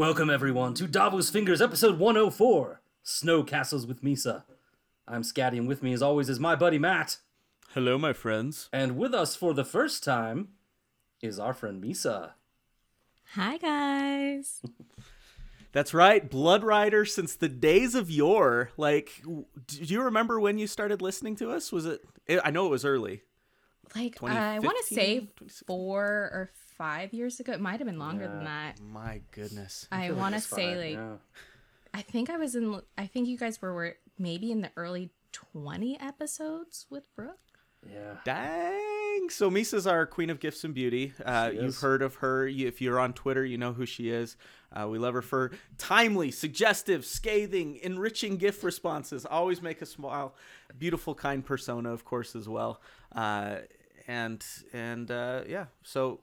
Welcome everyone to Davos Fingers episode 104, Snow Castles with Misa. I'm Scatty and with me as always is my buddy Matt. Hello, my friends. And with us for the first time is our friend Misa. Hi guys. That's right, Blood Rider since the days of yore. Like, do you remember when you started listening to us? Was it? I know it was early. Like I want to say four or five years ago. It might have been longer yeah. than that. My goodness. I, I want to say like, yeah. I think I was in. I think you guys were, were maybe in the early twenty episodes with Brooke. Yeah. Dang. So Misa's our queen of gifts and beauty. Uh, you've heard of her. If you're on Twitter, you know who she is. Uh, we love her for timely, suggestive, scathing, enriching gift responses. Always make us smile. Beautiful, kind persona, of course, as well. Uh, and and uh, yeah, so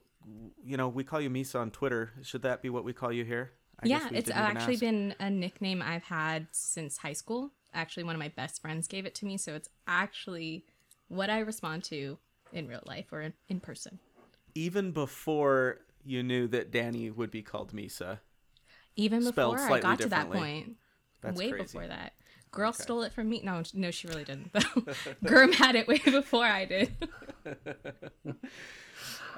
you know, we call you Misa on Twitter. Should that be what we call you here? I yeah, it's actually ask. been a nickname I've had since high school. Actually, one of my best friends gave it to me, so it's actually what I respond to in real life or in, in person. Even before you knew that Danny would be called Misa. Even before I got to that point. That's way crazy. before that. Girl okay. stole it from me. No, no, she really didn't. Though. Gurm had it way before I did.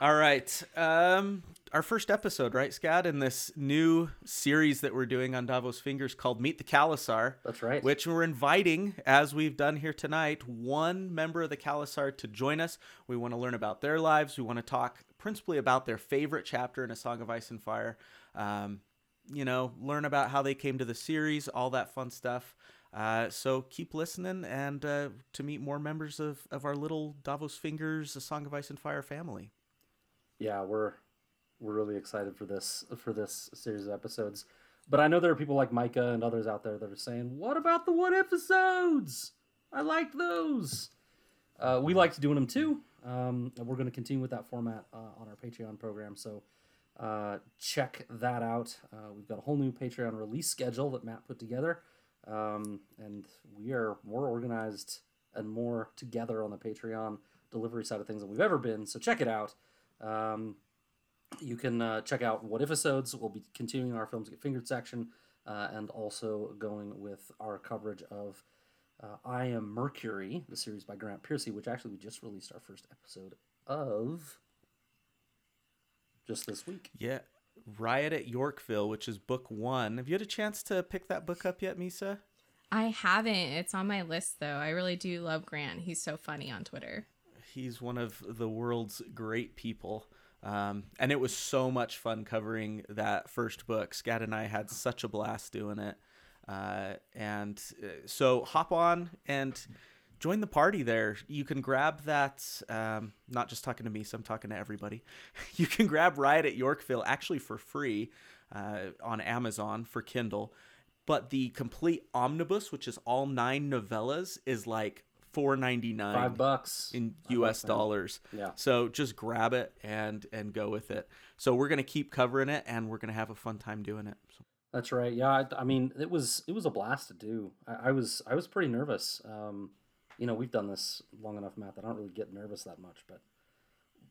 All right. Um, our first episode, right, Scott, in this new series that we're doing on Davos Fingers called Meet the Khalasar. That's right. Which we're inviting, as we've done here tonight, one member of the Khalasar to join us. We want to learn about their lives. We want to talk principally about their favorite chapter in A Song of Ice and Fire. Um, you know, learn about how they came to the series, all that fun stuff. Uh, so keep listening and uh, to meet more members of, of our little Davos Fingers, A Song of Ice and Fire family yeah, we're we're really excited for this for this series of episodes. But I know there are people like Micah and others out there that are saying, "What about the one episodes? I liked those." Uh, we liked doing them too. Um, we're going to continue with that format uh, on our Patreon program. So uh, check that out. Uh, we've got a whole new Patreon release schedule that Matt put together, um, and we are more organized and more together on the Patreon delivery side of things than we've ever been. So check it out. Um, you can uh, check out what episodes. We'll be continuing our films get fingered section, uh, and also going with our coverage of uh, I Am Mercury, the series by Grant Piercy, which actually we just released our first episode of just this week. Yeah, Riot at Yorkville, which is book one. Have you had a chance to pick that book up yet, Misa? I haven't. It's on my list though. I really do love Grant. He's so funny on Twitter he's one of the world's great people. Um, and it was so much fun covering that first book. Scat and I had such a blast doing it. Uh, and uh, so hop on and join the party there. You can grab that, um, not just talking to me, so I'm talking to everybody. You can grab Riot at Yorkville actually for free uh, on Amazon for Kindle. But the complete omnibus, which is all nine novellas, is like four ninety nine, five bucks in U.S. dollars. Yeah. So just grab it and and go with it. So we're gonna keep covering it, and we're gonna have a fun time doing it. So. That's right. Yeah, I, I, mean, it was it was a blast to do. I, I was I was pretty nervous. Um, you know, we've done this long enough, Matt. That I don't really get nervous that much, but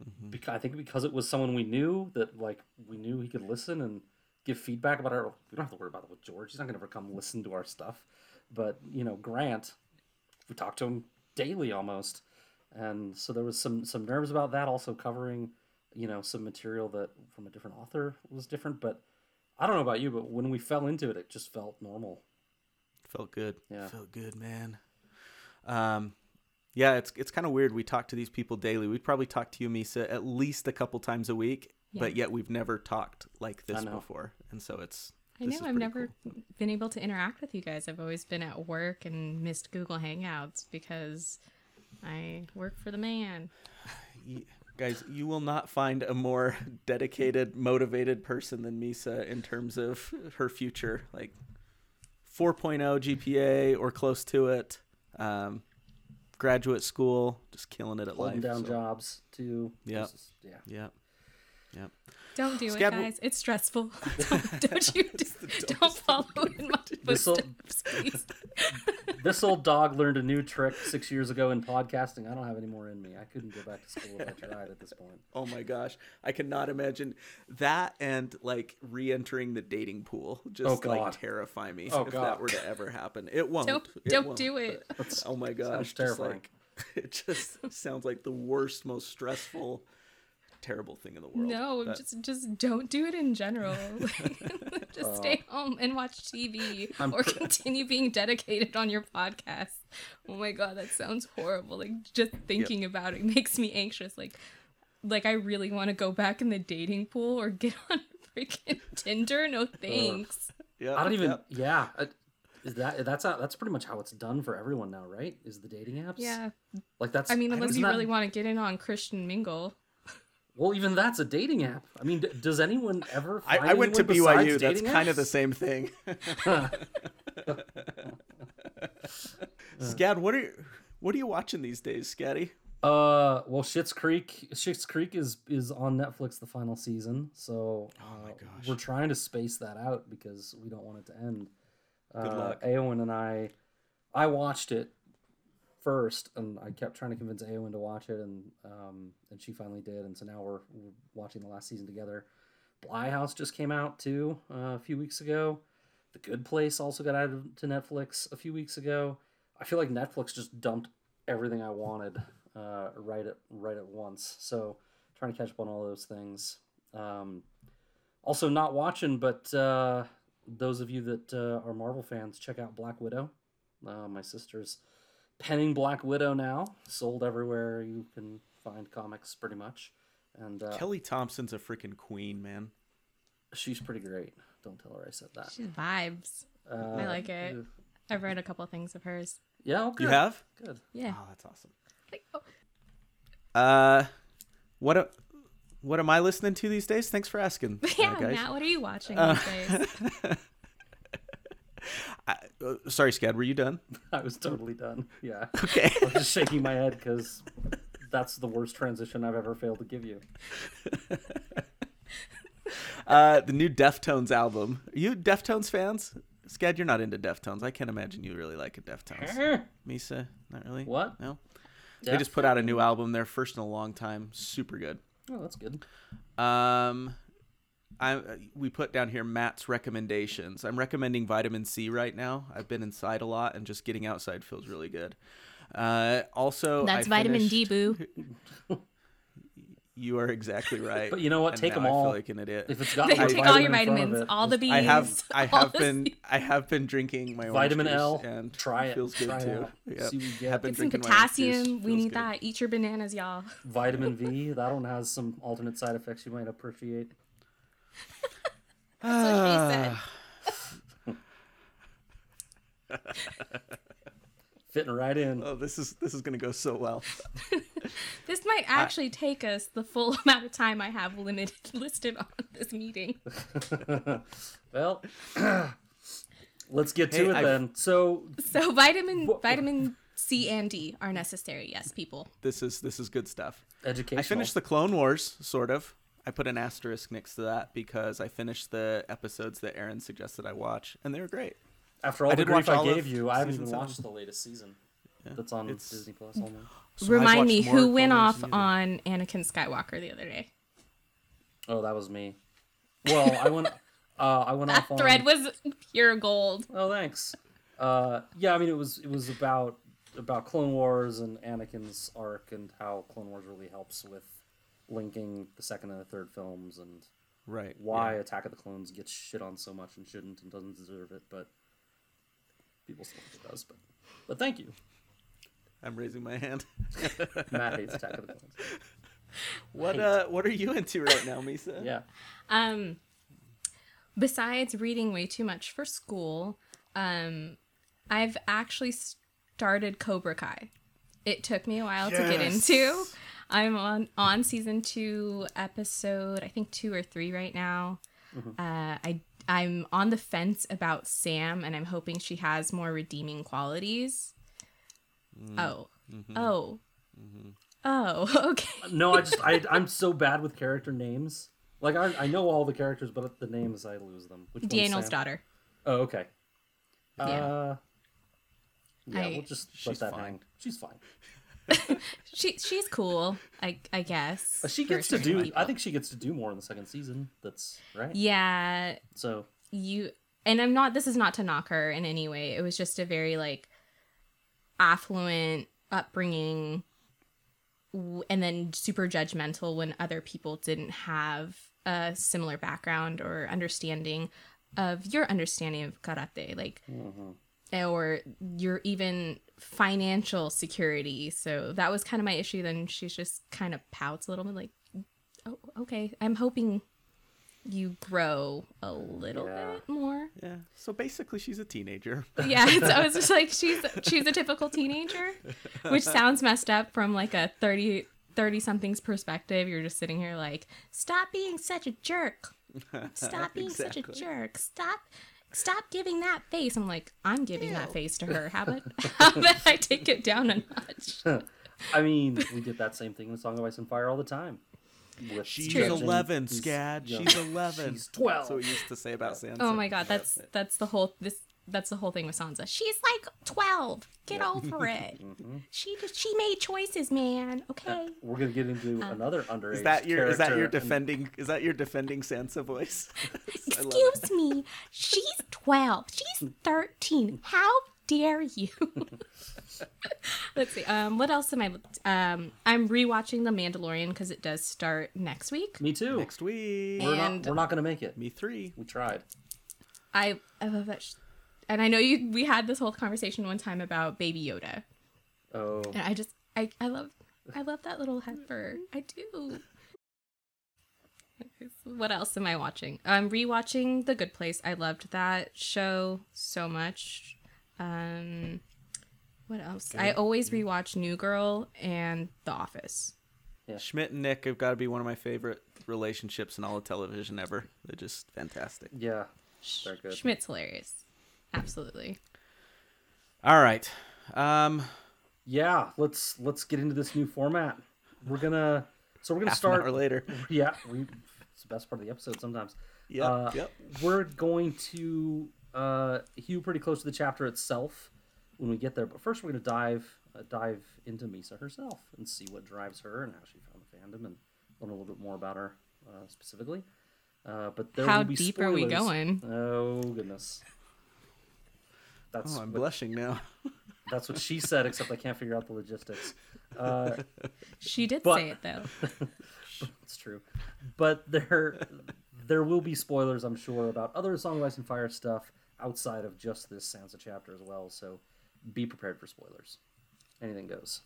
mm-hmm. because, I think because it was someone we knew that like we knew he could listen and give feedback about our. We don't have to worry about it with George. He's not gonna ever come listen to our stuff. But you know, Grant, we talked to him daily almost, and so there was some some nerves about that. Also covering, you know, some material that from a different author was different. But I don't know about you, but when we fell into it, it just felt normal. Felt good. Yeah, felt good, man. Um, yeah, it's it's kind of weird. We talk to these people daily. We probably talk to you, Misa, at least a couple times a week, yeah. but yet we've never talked like this before, and so it's I know I've never cool. been able to interact with you guys. I've always been at work and missed Google Hangouts because I work for the man. You, guys, you will not find a more dedicated, motivated person than Misa in terms of her future. Like 4.0 GPA or close to it. Um, graduate school, just killing it at Holding life. down so. jobs too. Yeah. Yeah. Yeah. Yep. Don't do Scab- it, guys. It's stressful. Don't, don't you don't follow in my This'll- footsteps, please. This old dog learned a new trick six years ago in podcasting. I don't have any more in me. I couldn't go back to school if I tried at this point. Oh my gosh, I cannot imagine that and like re-entering the dating pool. Just Oh, like terrify me Oh, if God. that were to ever happen. It won't. Don't It don't won't, do it. but- Oh my gosh, just terrifying. like it just sounds like the worst, most stressful, terrible thing in the world. No, That- just just don't do it in general. just stay oh. home and watch TV I'm or continue being dedicated on your podcast. Oh my god, that sounds horrible. Like just thinking about it makes me anxious. Like like I really want to go back in the dating pool or get on freaking Tinder. No thanks. yeah, I don't even. yeah. Yeah, I- is that that's how, that's pretty much how it's done for everyone now, right? Is the dating apps? Yeah. Like that's. I mean, unless isn't you that- really want to get in on Christian Mingle. Well, even that's a dating app. I mean, d- does anyone ever? I, Find I went to BYU. That's dating kind of the same thing. Scad, what are you, what are you watching these days, Scaddy? Uh, well, Schitt's Creek. Schitt's Creek is is on Netflix the final season, so uh, Oh my gosh. we're trying to space that out because we don't want it to end. Good uh, luck. Aowen and I, I watched it first, and I kept trying to convince Aowen to watch it, and um, and she finally did, and so now we're, we're watching the last season together. Bly House just came out too uh, a few weeks ago. The Good Place also got added to Netflix a few weeks ago. I feel like Netflix just dumped everything I wanted uh, right at right at once. So trying to catch up on all those things. Um, also, not watching, but uh, those of you that uh, are Marvel fans, check out Black Widow. Uh, my sister's penning Black Widow now, sold everywhere you can find comics, pretty much. And uh, Kelly Thompson's a freaking queen, man. she's pretty great. Don't tell her I said that. She vibes. Uh, I like it. I've read a couple of things of hers. Yeah, oh. You have? Good. Yeah. Oh, that's awesome. Like, oh, Uh, what a, what am I listening to these days? Thanks for asking, uh, yeah, guys. Matt, what are you watching Uh, these days? I, uh, sorry, Scad, were you done? I was totally done. Yeah. Okay. I was just shaking my head because that's the worst transition I've ever failed to give you. Uh, the new Deftones album. Are you Deftones fans? Scad, you're not into Deftones. I can't imagine you really like a Deftones. Misa, not really. What? No. They just put out a new album. Their first in a long time. Super good. Oh, that's good. Um, I we put down here Matt's recommendations. I'm recommending vitamin C right now. I've been inside a lot, and just getting outside feels really good. Uh, also, That's I vitamin D, boo. You are exactly right. But you know what? And Take now 'em I all. feel like an idiot. If it's got Take the take all your vitamin in front of vitamins, all the just beans. I have I have been seeds. I have been drinking my Vitamin L. and Try it. Feels good Try too. out. Yep. See you get. Have been Get some drinking my orange juice. potassium. We need good. that. Eat your bananas, y'all. Vitamin V. That one has some alternate side effects you might appreciate. That's what ah. Fitting right in. Oh, this is this is gonna go so well. This might actually take us the full amount of time I have limited listed on this meeting. well, let's get to Hey, it I've- then. So, So vitamin Wha- vitamin C and D are necessary. Yes, people. This is this is good stuff. education. I finished the Clone Wars, sort of. I put an asterisk next to that because I finished the episodes that Aaron suggested I watch, and they were great. After all I the did grief watch I gave you, I haven't even seven. watched the latest season. Yeah, That's on it's- Disney Plus. So Remind me who went off than on Anakin Skywalker the other day. Oh, that was me. Well, I went. Uh, I went That off on. thread was pure gold. Oh, thanks. Uh, yeah, I mean, it was it was about about Clone Wars and Anakin's arc and how Clone Wars really helps with linking the second and the third films and Right. why yeah. Attack of the Clones gets shit on so much and shouldn't and doesn't deserve it, but people still think it does. But but thank you, I'm raising my hand. Matt hates Attack of the Clones. What uh what are you into right now, Misa? Yeah, Um, besides reading way too much for school, um, I've actually started Cobra Kai. It took me a while to get into. I'm on on season two, episode I think two or three right now. Mm-hmm. Uh, I I'm on the fence about Sam, and I'm hoping she has more redeeming qualities. Mm-hmm. Oh, mm-hmm. oh, oh. Okay. Uh, no, I just I I'm so bad with character names Like I, I know all the characters, but the names I lose them. Which Daniel's daughter. Oh, okay. Yeah. Uh, yeah, I- we'll just let that fine. hang. She's fine. She she's cool. I I guess. She gets to do. people. I think she gets to do more in the second season. That's right. Yeah, So you and I'm not. This is not to knock her in any way. It was just a very like affluent upbringing, and then super judgmental when other people didn't have a similar background or understanding of your understanding of karate. Like mm-hmm. Or your even financial security. So that was kind of my issue. Then she's just kind of pouts a little bit, like, "Oh, okay. I'm hoping you grow a little Yeah. bit more." Yeah. So basically, she's a teenager. Yeah, so I was just like, she's she's a typical teenager, which sounds messed up from like a 30 30 something's perspective. You're just sitting here like, stop being such a jerk. Stop being such a jerk. Stop stop giving that face. I'm like, I'm giving that face to her. How about how about I take it down a notch? I mean, we did that same thing in Song of Ice and Fire all the time. With She's true. judging 11, Scad. young- She's 11. She's 12. That's what we used to say about Sansa. Oh my god, that's that's the whole this that's the whole thing with Sansa. She's like 12. Get over it. Mm-hmm. She just she made choices, man. Okay. We're gonna get into another underage. Is that your is that your character in- defending is that your defending Sansa voice? I love it. Excuse me. She's 12. She's 13. How dare you? Let's see. Um, what else am I? Um, I'm rewatching The Mandalorian because it does start next week. Me too. Next week. We're And- not. We're not gonna make it. Me three. We tried. I I love that. Sh- and I know you. We had this whole conversation one time about Baby Yoda, Oh, and I just I I love I love that little heifer. I do. What else am I watching? I'm rewatching The Good Place. I loved that show so much. Um, what else? I always rewatch New Girl and The Office. Schmidt and Nick have got to be one of my favorite relationships in all of television ever. They're just fantastic. yeah. They're good. Schmidt's hilarious. Absolutely. All right. Um Yeah. Let's let's get into this new format. We're gonna. So we're gonna half start. an hour later. Yeah. We, it's the best part of the episode sometimes. Yeah. Uh, yep. We're going to uh, hew pretty close to the chapter itself when we get there. But first, we're going to dive uh, dive into Misa herself and see what drives her and how she found the fandom and learn a little bit more about her uh, specifically. Uh, but there How will be deep are we going? Oh goodness. That's Oh, I'm what, blushing now. that's what she said. Except I can't figure out the logistics. Uh, She did But- say it though. It's true, but there there will be spoilers, I'm sure, about other Song of Ice and Fire stuff outside of just this Sansa chapter as well. So be prepared for spoilers. Anything goes.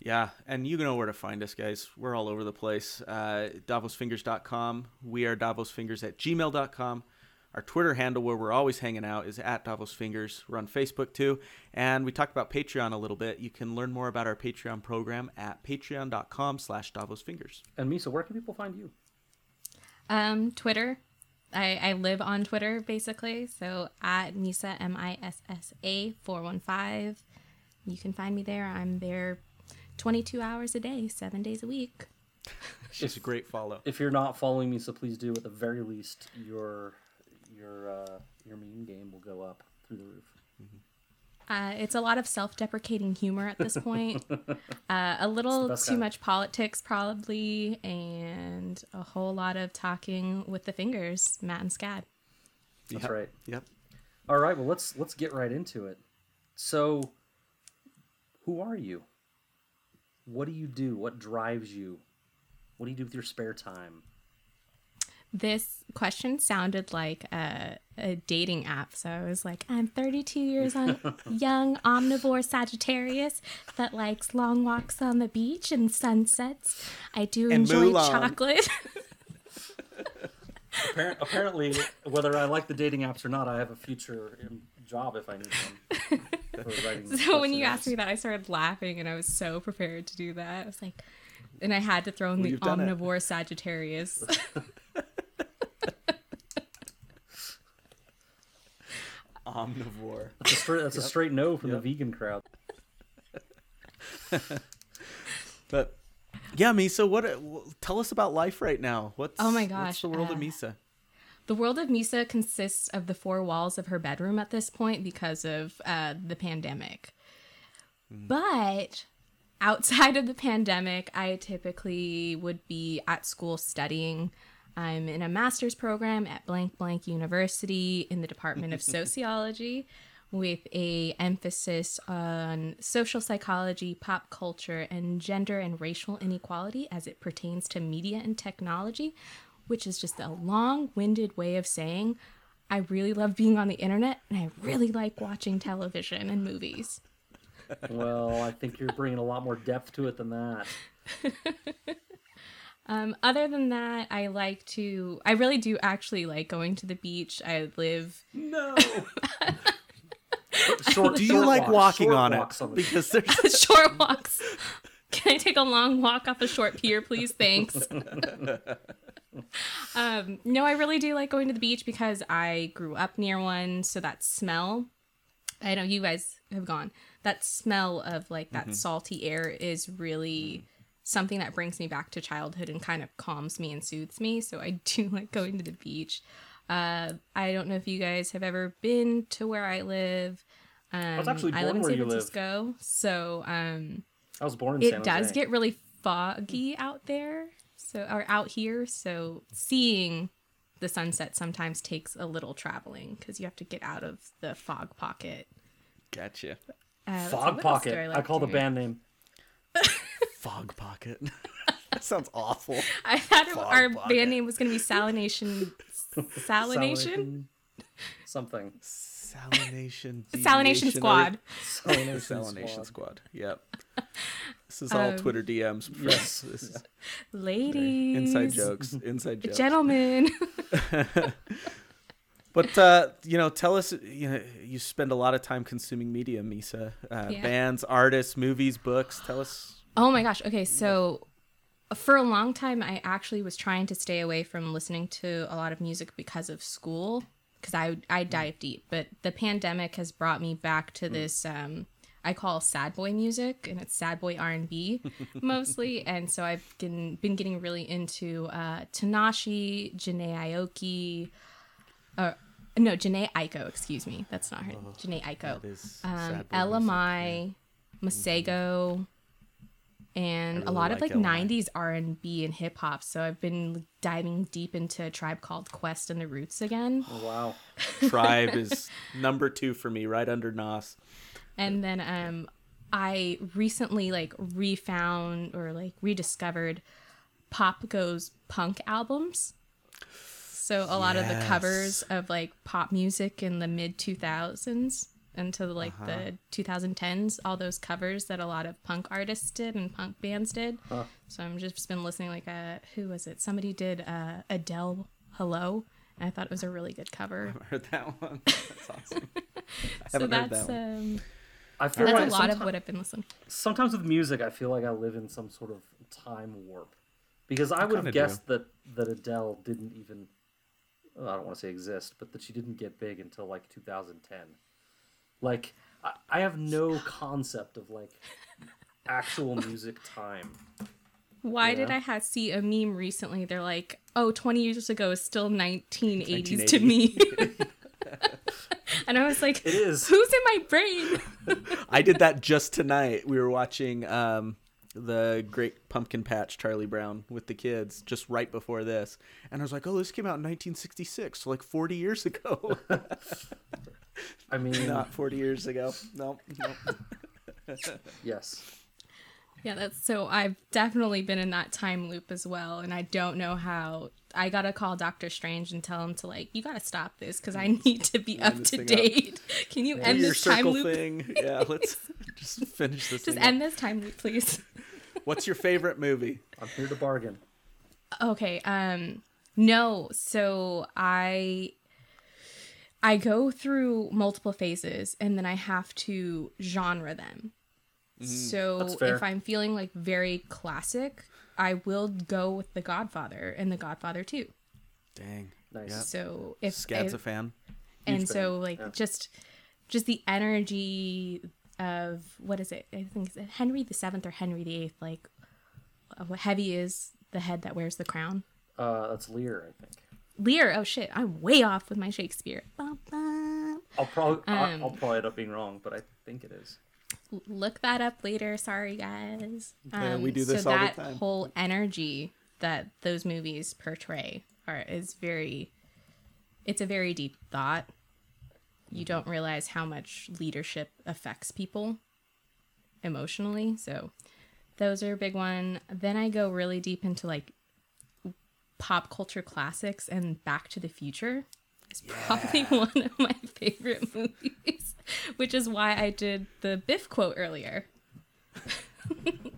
Yeah, and you know where to find us, guys. We're all over the place. Uh, DavosFingers.com. We are DavosFingers at gmail.com. Our Twitter handle, where we're always hanging out, is at Davos Fingers. We're on Facebook too. And we talked about Patreon a little bit. You can learn more about our Patreon program at patreon.com slash Davos Fingers. And Misa, where can people find you? Um, Twitter. I, I live on Twitter basically. So at Misa M I S S A four one five. You can find me there. I'm there twenty two hours a day, seven days a week. She's a great follow. If you're not following Misa, please do. At the very least, your your uh, your meme game will go up through the roof. Uh, it's a lot of self-deprecating humor at this point. uh, a little too kind. much politics, probably, and a whole lot of talking with the fingers, Matt and Scad. That's Yep. right. Yep. All right. Well, let's let's get right into it. So, who are you? What do you do? What drives you? What do you do with your spare time? This question sounded like a, a dating app. So I was like, I'm 32 years on, young omnivore Sagittarius that likes long walks on the beach and sunsets. I do And enjoy Mulan. chocolate. Appar- apparently, whether I like the dating apps or not, I have a future job if I need one. so when you asked me that, I started laughing and I was so prepared to do that. I was like, and I had to throw in Well, the you've done it. omnivore Sagittarius. Omnivore. that's a straight, that's a straight no from Yep. the vegan crowd. But yeah, Misa, what? Tell us about life right now. What's Oh my What's gosh, the world of uh, Misa? The world of Misa consists of the four walls of her bedroom at this point because of uh, the pandemic. But outside of the pandemic, I typically would be at school studying. I'm in a master's program at blank blank university in the Department of Sociology with a emphasis on social psychology, pop culture, and gender and racial inequality as it pertains to media and technology, which is just a long-winded way of saying I really love being on the internet and I really like watching television and movies. Well, I think you're bringing a lot more depth to it than that. Um, other than that, I like to. I really do actually like going to the beach. I live. No. Short, Do you short like walks, walking short on it? on the- Because there's short walks. Can I take a long walk off a short pier, please? Thanks. um, no, I really do like going to the beach because I grew up near one. So that smell, I know you guys have gone. That smell of like that salty air is really something that brings me back to childhood and kind of calms me and soothes me. So I do like going to the beach. Uh, I don't know if you guys have ever been to where I live. Um, was actually I live born in where San you live. Francisco, so um, I was born in San it does get really foggy out there so or out here so seeing the sunset sometimes takes a little traveling because you have to get out of the fog pocket gotcha. uh, Fog Pocket. I, like call the band name. Fog pocket. that sounds awful. i thought Fog our Pocket. band name was going to be salination salination Something. Salination. salination squad Salination, Salination Squad. Squad. Yep. This is all Um, Twitter DMs. for Yes. us. This is ladies inside jokes. Inside jokes. gentlemen But uh, you know, tell us. You know, you spend a lot of time consuming media, Misa. Uh, Yeah. Bands, artists, movies, books. Tell us. Oh my gosh. Okay, so for a long time I actually was trying to stay away from listening to a lot of music because of school because I I dive deep, but the pandemic has brought me back to this um I call sad boy music and it's sad boy R&B mostly. And so I've been been getting really into uh Tinashe, Jhené Aoki uh no, Jhené Aiko, excuse me. That's not her. Jhené Aiko. Um, Ella Mai, Masego, and a really lot of like like Ella Mai. '90s R&B and hip hop. So I've been diving deep into a tribe called Quest and the Roots again. Oh, wow. Tribe is number two for me, right under Nas. And then um, I recently like refound or like rediscovered Pop Goes Punk albums. So a lot of the covers of like pop music in the mid 2000s into like Uh-huh. the 2010s, all those covers that a lot of punk artists did and punk bands did. Huh. So I'm just been listening like a who was it? Somebody did uh, Adele Hello. And I thought it was a really good cover. I heard that one. That's awesome. I So haven't heard that's that one. um I feel that's like a lot of what I've been listening. sometimes with music, I feel like I live in some sort of time warp because I would kinda have do. guessed that that Adele didn't even well, I don't want to say exist, but that she didn't get big until like 2010. Like I, I have no concept of like actual music time. Why did I have see a meme recently? They're like, "Oh, 20 years ago is still 1980s to me." and I was like, It is. "Who's in my brain?" I did that just tonight. We were watching um, the Great Pumpkin Patch Charlie Brown with the kids just right before this, and I was like, "Oh, this came out in 1966, so like 40 years ago." I mean, Not 40 years ago. No, no. yes. Yeah, that's so I've definitely been in that time loop as well, and I don't know how. I gotta call Doctor Strange and tell him to like, you gotta stop this because I need to be up to thing up. date. Can you Do end your this time circle loop? thing. Yeah, let's just finish this. Just thing up. end this time loop, please. What's your favorite movie? I'm here to bargain. Okay. Um no, so I I go through multiple phases and then I have to genre them. So That's fair. if I'm feeling like very classic, I will go with The Godfather and The Godfather 2. Dang. Nice. Yeah. So if, Scad's if a fan. and Huge so fan, like yeah. just just the energy of what is it? I think it's Henry the Seventh or Henry the Eighth, like uh, heavy is the head that wears the crown. Uh, that's Lear, I think. Lear. Oh shit, I'm way off with my Shakespeare. Bum, bum. I'll probably I'll, Um, I'll probably end up being wrong, but I think it is. Look that up later. Sorry, guys. Um, Yeah, we do this so all the that time. whole energy that those movies portray are is very. It's a very deep thought. You don't realize how much leadership affects people emotionally. So, those are a big one. Then I go really deep into like pop culture classics and Back to the Future is probably one of my favorite movies, which is why I did the Biff quote earlier.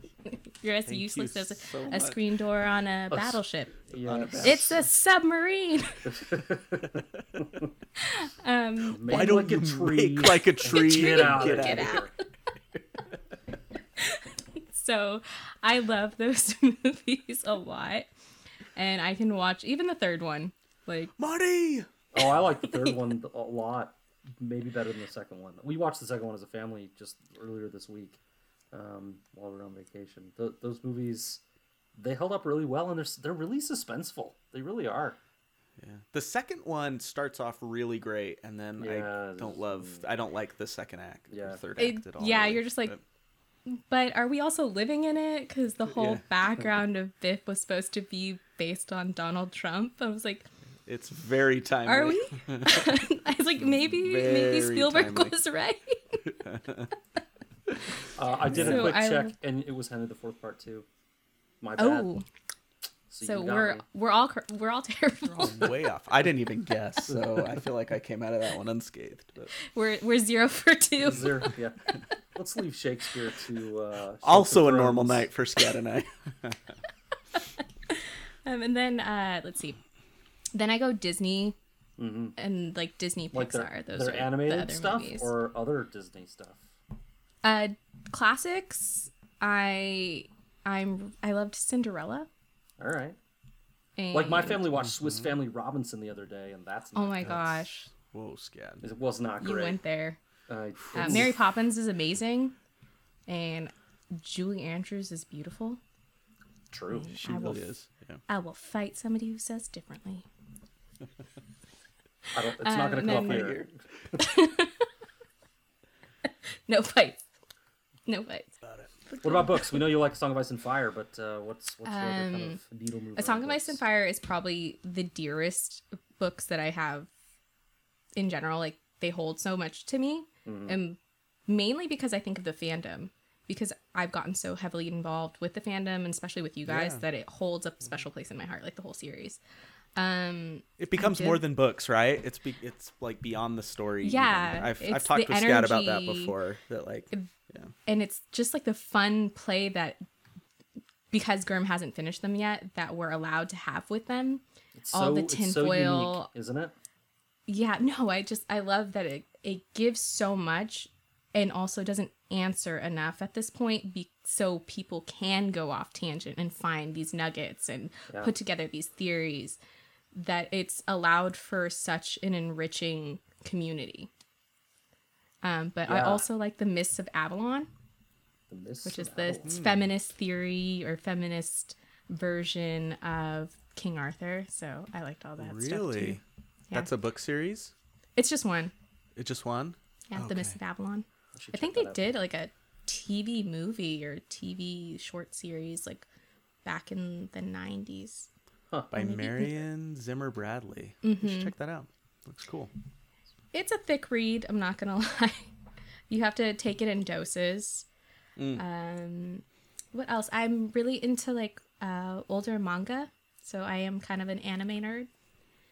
You're as Thank you useless as a, so a screen door on a battleship. Yes. It's a submarine. um, Why don't like you a tree? make like a tree Get and out get of out Get out. so I love those movies a lot, and I can watch even the third one. Like Marty. Oh, I like the third one a lot. Maybe better than the second one. We watched the second one as a family just earlier this week um, while we're on vacation. Th- those movies, they held up really well, and they're they're really suspenseful. They really are. Yeah. The second one starts off really great, and then Yeah, I don't love. I don't like the second act, Yeah. the third It- act at all. yeah, really. you're just like- But But are we also living in it? Because the whole Yeah. background of Biff was supposed to be based on Donald Trump. I was like, it's very timely. are we? I was like, maybe maybe Spielberg timely. was right. Uh, I did a quick I check, and it was Henry the Fourth Part Two. My bad. Oh, so so we're me. we're all we're all terrible. Way off. I didn't even guess, so I feel like I came out of that one unscathed. But We're we're zero for two. Is there? Yeah. Let's leave Shakespeare to. Uh, Shakes also a of normal night for Scat and I. Um, and then uh, let's see. Then I go Disney Mhm. and like Disney Like Pixar. their, Those their are animated the other stuff movies. or other Disney stuff. Uh, classics. I I'm I loved Cinderella. All right. And, Like my family watched Swiss Family Robinson the other day, and that's Oh my That's- gosh, Whoa, Scat. it was not you went there. Uh, Uh, Mary Poppins is amazing, and Julie Andrews is beautiful. True. She I will really is. Yeah. I will fight somebody who says differently. I don't, it's not going Um, to come up here. No fights. No fights. What about books? We know you like Song of Ice and Fire, but uh, what's what's your other kind Um, of needle mover? A Song on of Ice and? Fire is probably the dearest books that I have in general. Like they hold so much to me, Mm-hmm. and mainly because I think of the fandom. Because I've gotten so heavily involved with the fandom, and especially with you guys, Yeah. that it holds a special place in my heart. Like the whole series. Um, It becomes did- more than books, right? It's be- it's like beyond the story. even. Yeah, I've I've talked the with Scat about that before. That like, yeah, and it's just like the fun play that because Gurm hasn't finished them yet that we're allowed to have with them. It's all the so- it's so tinfoil- isn't it? Yeah, no, I just I love that it it gives so much and also doesn't answer enough at this point be, so people can go off tangent and find these nuggets and Yeah. put together these theories that it's allowed for such an enriching community. Um, but I also like the myths of Avalon. The Mists which is the Avalon. feminist theory or feminist version of King Arthur. So I liked all that stuff too. really. Yeah. That's a book series. It's just one. It just one. Yeah, the Myths of Avalon. should I think they out. did like a TV movie or TV short series like back in the nineties. by Marion Zimmer Bradley. You Mm-hmm. should check that out. Looks cool. It's a thick read. I'm not gonna lie. You have to take it in doses. Mm. Um, what else? I'm really into like uh, older manga, so I am kind of an anime nerd.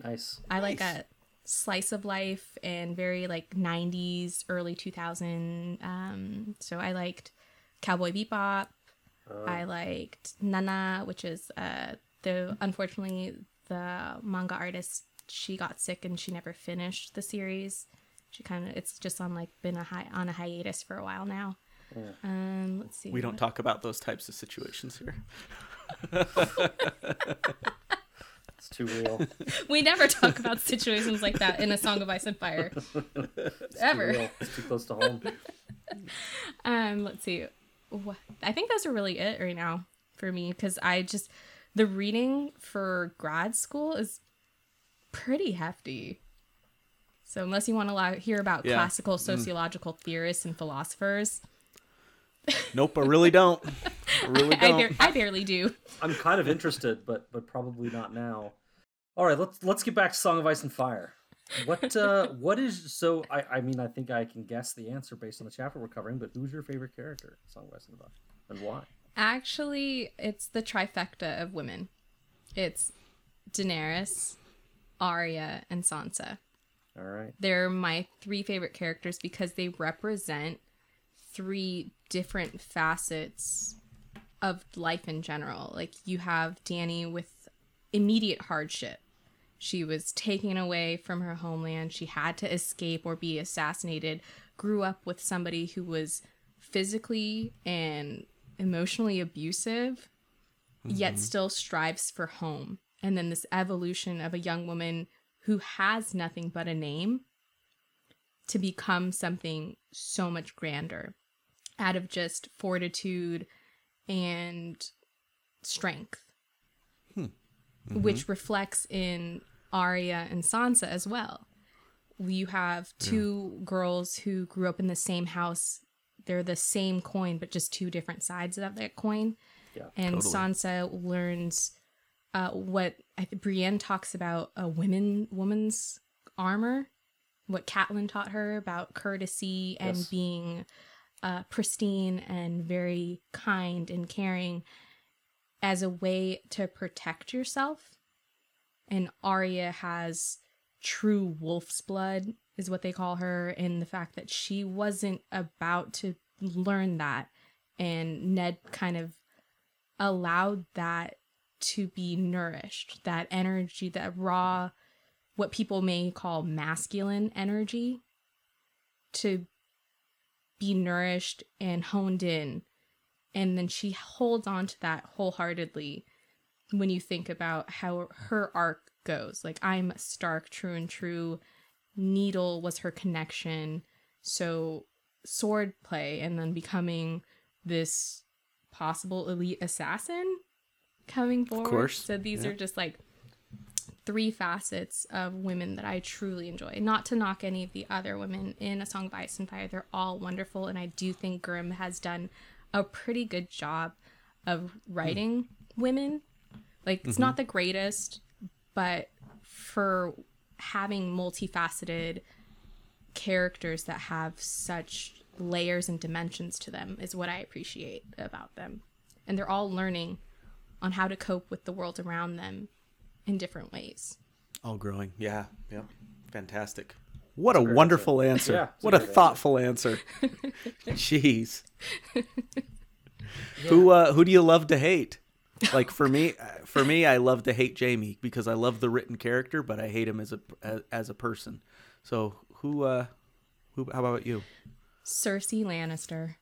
Nice. I like a slice of life and very like 90s, early 2000. Um, so I liked Cowboy Bebop. I liked Nana, which is uh, the unfortunately the manga artist. She got sick and she never finished the series. She kind of it's just on like been a hi- on a hiatus for a while now. Um, let's see. We don't what- talk about those types of situations here. It's too real. We never talk about situations like that in a Song of Ice and Fire. It's Ever. Too real. It's too close to home. Um, let's see. Wha- I think those are really it right now. for me because I just the reading for grad school is pretty hefty. So unless you want to hear about Yeah. classical sociological theorists and philosophers, Nope, I really don't. I really don't. bar- I barely do. I'm kind of interested, but but probably not now. All right, let's let's get back to Song of Ice and Fire. What uh what is so I I mean I think I can guess the answer based on the chapter we're covering, but who's your favorite character Song of Ice and Fire and why? Actually, it's the trifecta of women. It's Daenerys, Arya, and Sansa. All right. They're my three favorite characters because they represent three different facets of life in general. Like you have Dany with immediate hardship. She was taken away from her homeland. She had to escape or be assassinated. Grew up with somebody who was physically and emotionally abusive, yet mm-hmm. still strives for home. And then this evolution of a young woman who has nothing but a name to become something so much grander out of just fortitude and strength, hmm. mm-hmm. which reflects in Arya and Sansa as well. You have two girls who grew up in the same house. They're the same coin, but just two different sides of that coin. Yeah, and totally. Sansa learns uh, what I think Brienne talks about a women woman's armor, what Catelyn taught her about courtesy and Yes. being uh, pristine and very kind and caring as a way to protect yourself. And Arya has true wolf's blood, is what they call her, in the fact that she wasn't about to learn that. And Ned kind of allowed that to be nourished, that energy, that raw, what people may call masculine energy, to be nourished and honed in. And then she holds on to that wholeheartedly when you think about how her arc goes. Like, I'm Stark, true and true. Needle was her connection. So, sword play and then becoming this possible elite assassin coming forward. course, So, these yeah. are just like three facets of women that I truly enjoy. Not to knock any of the other women in A Song of Ice and Fire, they're all wonderful, and I do think Gurm has done a pretty good job of writing hmm. women. Like it's mm-hmm. not the greatest, but for having multifaceted characters that have such layers and dimensions to them is what I appreciate about them. And they're all learning on how to cope with the world around them in different ways. All growing. Yeah. Yeah. Fantastic. What a great wonderful answer. Yeah, it's a what a great answer. thoughtful answer. Jeez. Who uh who do you love to hate? Like for me for me I love to hate Jaime because I love the written character but I hate him as a as, as a person. So who uh who how about you? Cersei Lannister.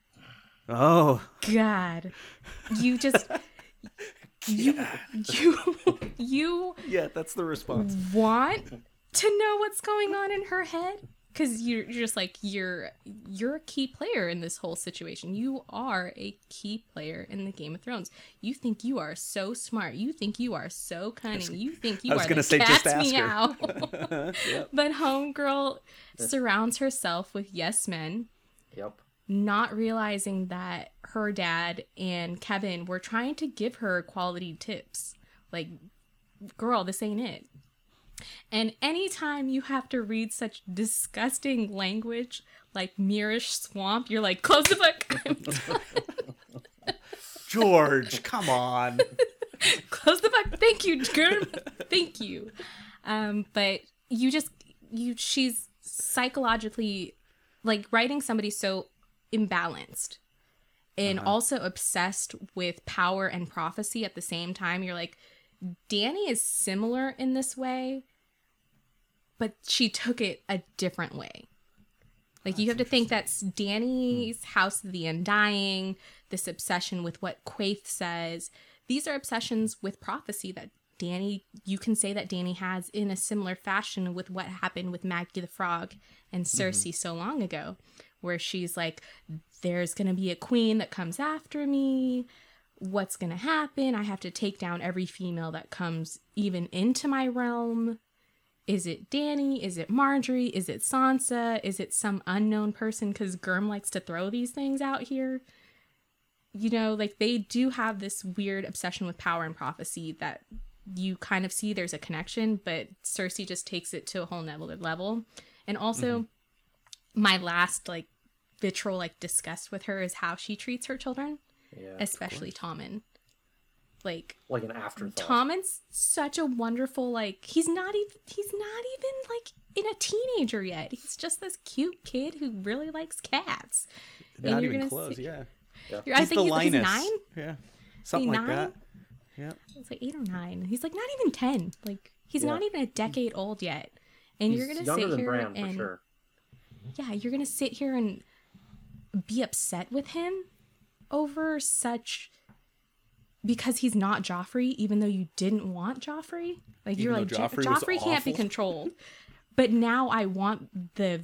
Oh, God. You just you you you yeah, that's the response. want to know what's going on in her head because you're, you're just like you're you're a key player in this whole situation you are a key player in the game of thrones you think you are so smart you think you are so cunning you think you I was are gonna the say, just cat's ask her. meow but homegirl surrounds herself with yes men Yep. not realizing that her dad and Kevan were trying to give her quality tips. Like, girl, this ain't it. And anytime you have to read such disgusting language like Myrish Swamp, you're like, close the book. George, come on. close the book. Thank you, girl. Thank you. Um, but you just you she's psychologically like writing somebody so imbalanced and also obsessed with power and prophecy at the same time. You're like, Dany is similar in this way, but she took it a different way. Like you have to think that's Dany's hmm. House of the Undying, this obsession with what Quaithe says. These are obsessions with prophecy that Dany, you can say that Dany has in a similar fashion with what happened with Maggie the Frog and mm-hmm. Cersei so long ago, where she's like, there's going to be a queen that comes after me. what's going to happen? I have to take down every female that comes even into my realm. Is it Dany? Is it Margaery? Is it Sansa? Is it some unknown person? Because Gurm likes to throw these things out here. You know, like they do have this weird obsession with power and prophecy that you kind of see there's a connection, but Cersei just takes it to a whole nother level. And also, mm-hmm. my last like vitriol, like disgust with her is how she treats her children, yeah, especially Tommen like like an afterthought. Tommen's such a wonderful like he's not even he's not even like in a teenager yet. He's just this cute kid who really likes cats. Not and you're even gonna close, see, yeah. yeah. I he's think he's, he's, nine. Yeah, something like nine? that. Yeah, it's like eight or nine. He's like not even ten. Like he's yeah. not even a decade old yet. And he's you're gonna sit here Bran, and sure. yeah, you're gonna sit here and be upset with him over such because he's not Joffrey, even though you didn't want Joffrey. Like even you're like Joffrey, Joffrey can't be controlled. But now I want the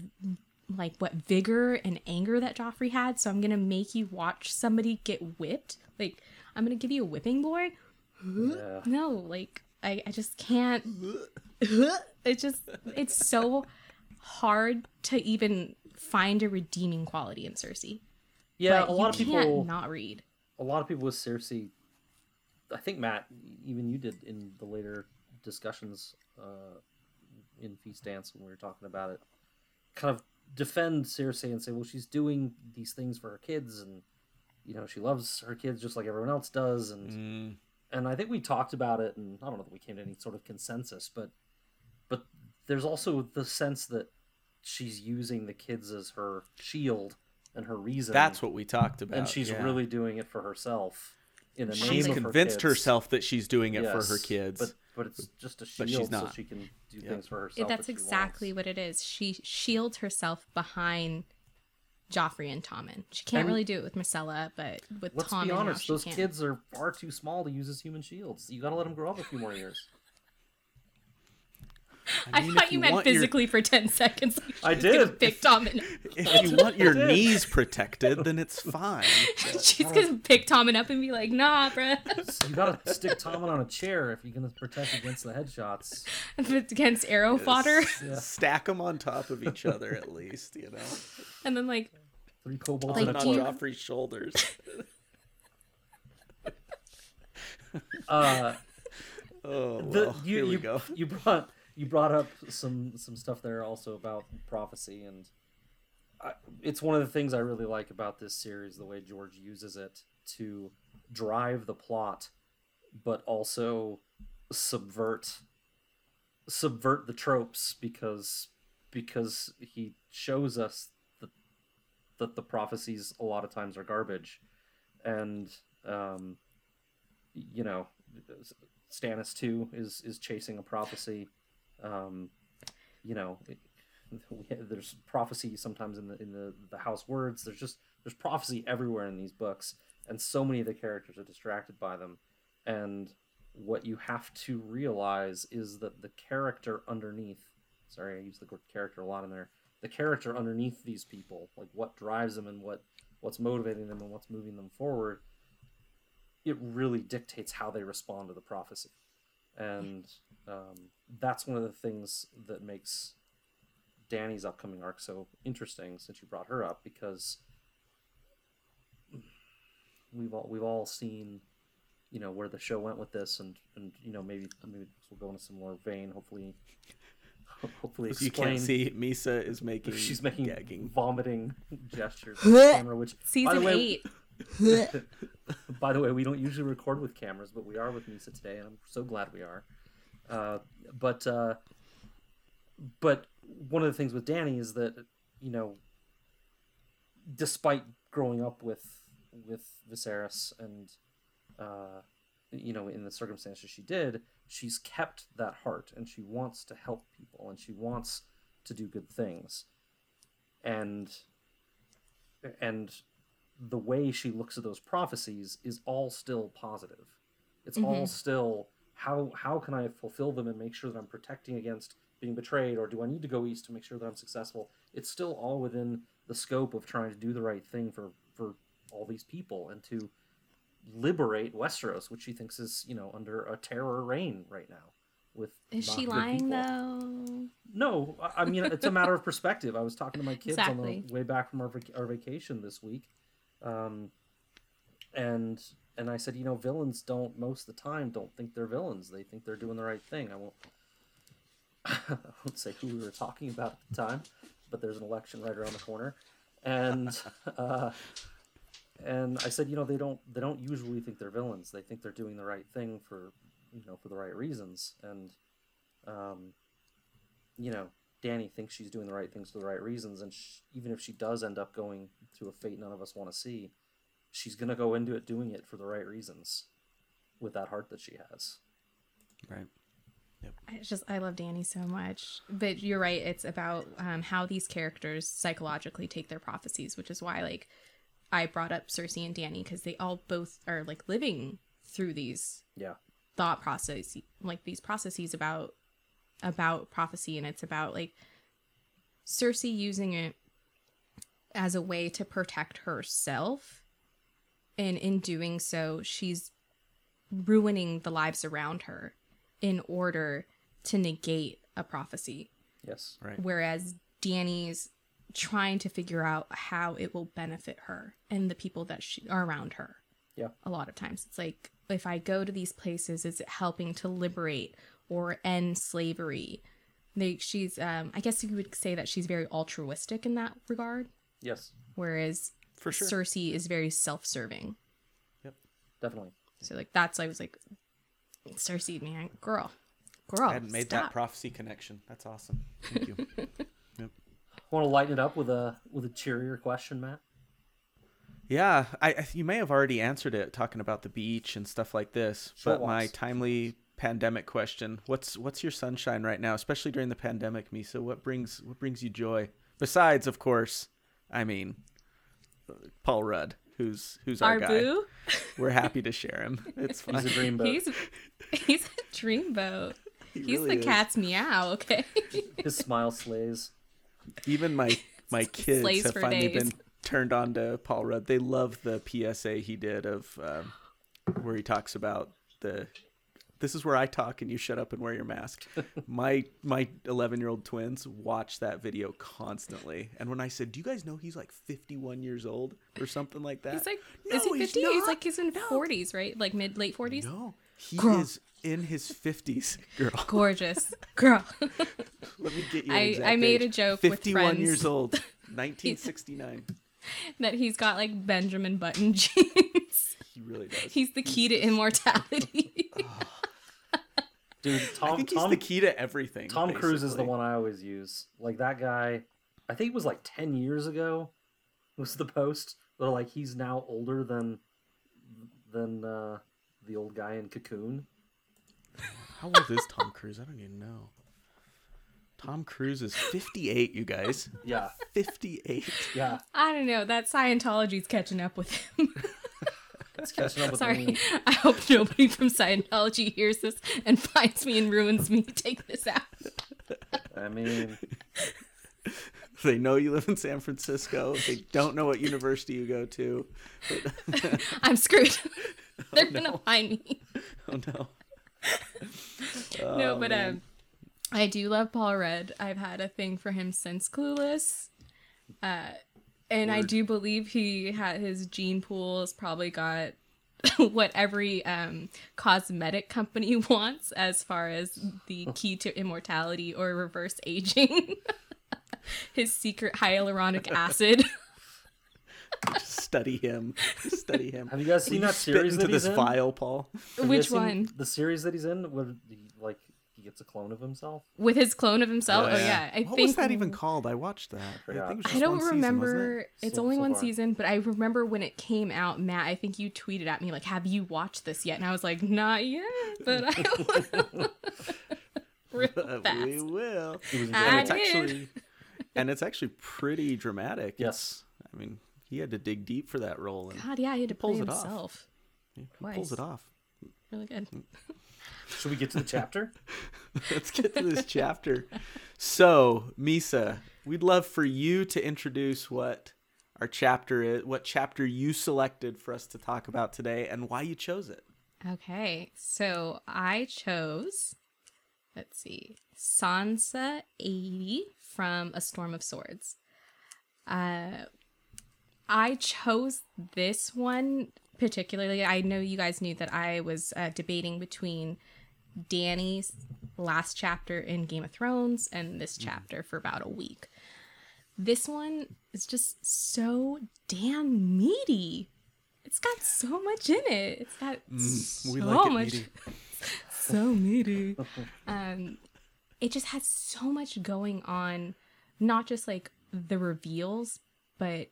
like what vigor and anger that Joffrey had, so I'm gonna make you watch somebody get whipped. Like I'm gonna give you a whipping boy. Yeah. No, like I, I just can't. it just it's so hard to even find a redeeming quality in Cersei. Yeah, but a lot of people not read. A lot of people with Cersei I think Matt, even you did in the later discussions uh, in Feast Dance when we were talking about it, kind of defend Cersei and say, well, she's doing these things for her kids, and you know she loves her kids just like everyone else does, and mm. and I think we talked about it, and I don't know that we came to any sort of consensus, but but there's also the sense that she's using the kids as her shield and her reason. That's what we talked about, and she's yeah. really doing it for herself in the she's name convinced her herself that she's doing it yes, for her kids but but it's just a shield so she can do yep. things for herself that's exactly what it is she shields herself behind Joffrey and Tommen. She can't and really do it with Myrcella, but with let's Tommen, be honest, those can. kids are far too small to use as human shields. You got to let them grow up a few more years. I, mean, I thought you, you meant physically your... for 10 seconds. Like I did. Pick Tommen... if you want your knees protected, then it's fine. She's going to pick Tommen up and be like, nah, bruh. you got to stick Tommen on a chair if you're going to protect against the headshots. against arrow yes. fodder. Yeah. Stack them on top of each other at least, you know? And then, like... Three kobolds like, on Joffrey's shoulders. uh... Oh, well, the, you, here we you, go. You brought you brought up some some stuff there also about prophecy and I, it's one of the things I really like about this series the way George uses it to drive the plot but also subvert subvert the tropes because because he shows us that that the prophecies a lot of times are garbage. And um you know Stannis too is is chasing a prophecy um, you know, it, there's prophecy sometimes in the in the the house words. There's just there's prophecy everywhere in these books, and so many of the characters are distracted by them. And what you have to realize is that the character underneath. Sorry, I use the word character a lot in there. The character underneath these people, like what drives them and what what's motivating them and what's moving them forward, it really dictates how they respond to the prophecy. And um, that's one of the things that makes Dany's upcoming arc so interesting since you brought her up because we've all we've all seen you know where the show went with this and and you know maybe maybe we'll go into some more vein hopefully. Hopefully explain. you can't see Misa is making she's making gagging. vomiting gestures camera which season by way, eight. by the way we don't usually record with cameras but we are with Misa today and I'm so glad we are uh, but uh, but one of the things with Dany is that you know, despite growing up with with Viserys and uh, you know in the circumstances she did, she's kept that heart and she wants to help people and she wants to do good things, and and the way she looks at those prophecies is all still positive. It's mm-hmm. all still how how can I fulfill them and make sure that I'm protecting against being betrayed, or do I need to go east to make sure that I'm successful? It's still all within the scope of trying to do the right thing for for all these people and to liberate Westeros, which she thinks is you know under a terror reign right now. With Is she lying people. though? No, I- mean it's a matter of perspective. I was talking to my kids on the way back from our, vac- our vacation this week, um, and and I said, you know, villains don't most of the time don't think they're villains. They think they're doing the right thing. I won't I won't say who we were talking about at the time, but there's an election right around the corner, and uh, and I said, you know, they don't they don't usually think they're villains. They think they're doing the right thing for you know for the right reasons, and um, you know, Dany thinks she's doing the right things for the right reasons, and sh- even if she does end up going to a fate none of us want to see, she's gonna go into it doing it for the right reasons, with that heart that she has. Right. I just I love Dany so much. But you're right, it's about um, how these characters psychologically take their prophecies, which is why like I brought up Cersei and Dany because they all both are like living through these Yeah, thought process like these processes about about prophecy and it's about like Cersei using it as a way to protect herself and in doing so she's ruining the lives around her in order to negate a prophecy yes, Right. whereas Dany's trying to figure out how it will benefit her and the people that she, are around her. Yeah. A lot of times it's like if I go to these places is it helping to liberate or end slavery? They, she's um I guess you would say that she's very altruistic in that regard yes, whereas For sure. Cersei is very self-serving. Yep, definitely. So like that's I was like Cersei man, girl. Girl. I hadn't made stop. that prophecy connection. That's awesome. Thank you. Yep. Want to lighten it up with a with a cheerier question, Matt? yeah, I, I you may have already answered it talking about the beach and stuff like this, Short but my timely pandemic question: What's what's your sunshine right now, especially during the pandemic, Misa? What brings what brings you joy? Besides, of course, I mean, Paul Rudd, who's who's our, Our guy. boo? We're happy to share him. It's fine. He's a dreamboat. He's he's a dreamboat. He He's really the is. cat's meow, okay? His smile slays. Even my my kids Slays have finally days. been turned on to Paul Rudd. They love the PSA he did of um, where he talks about the. This is where I talk and you shut up and wear your mask. my my 11 year old twins watch that video constantly, and when I said, "Do you guys know he's like 51 years old or something like that?" He's like, no, is he he's 50? He's, not. like, he's in No. 40s, right? Like mid, late 40s? No, he Girl. is in his 50s, girl. Gorgeous. Girl. Let me get you. I- I made age. a joke with 51 years old, 1969. that he's got like Benjamin Button genes. He really does. he's the key to immortality. Dude, Tom I think he's Tom, the key to everything. Tom Cruise is the one I always use. Like that guy, I think it was like ten years ago. Was the post? But like he's now older than than uh, the old guy in Cocoon. How old is Tom Cruise? I don't even know. Tom Cruise is 58, you guys. Yeah, 58. yeah. I don't know. That Scientology's catching up with him. It's catching up with Sorry. me. I hope nobody from Scientology hears this and finds me and ruins me. Take this out. I mean, They know you live in San Francisco. They don't know what university you go to. I'm screwed. They're Oh, gonna find me. Oh no. no, Oh, but man. um, I do love Paul Rudd. I've had a thing for him since Clueless, uh, and I do believe he had his gene pool has probably got what every um cosmetic company wants as far as the key to immortality or reverse aging. his secret hyaluronic acid. Study him. Study him. Have you guys seen you that spit series into that this he's in? vial, Paul? have you Which one? The series that he's in, where he, gets a clone of himself. With his clone of himself. Yeah. Oh yeah. I what think was that even called? I watched that. I, think it was I don't one season, remember. it? It's So- only so one far. season, but I remember when it came out, Matt. I think you tweeted at me like, "Have you watched this yet?" And I was like, "Not yet," but I will. Real fast. we will. He was I and it's did. actually and it's actually pretty dramatic. Yes. It's- I mean, he had to dig deep for that role, and God, yeah, he had to play pulls it off. himself. he pulls it off. Really good. Mm. Should we get to the chapter? Let's get to this chapter. So, Misa, we'd love for you to introduce what our chapter is, what chapter you selected for us to talk about today, and why you chose it. Okay, so I chose, let's see, Sansa 80 from A Storm of Swords. Uh, I chose this one particularly. I know you guys knew that I was uh, debating between Dany's last chapter in Game of Thrones and this chapter for about a week. This one is just so damn meaty. It's got so much in it. It's got so like it much. meaty. so meaty. Um, it just has so much going on, not just like the reveals, but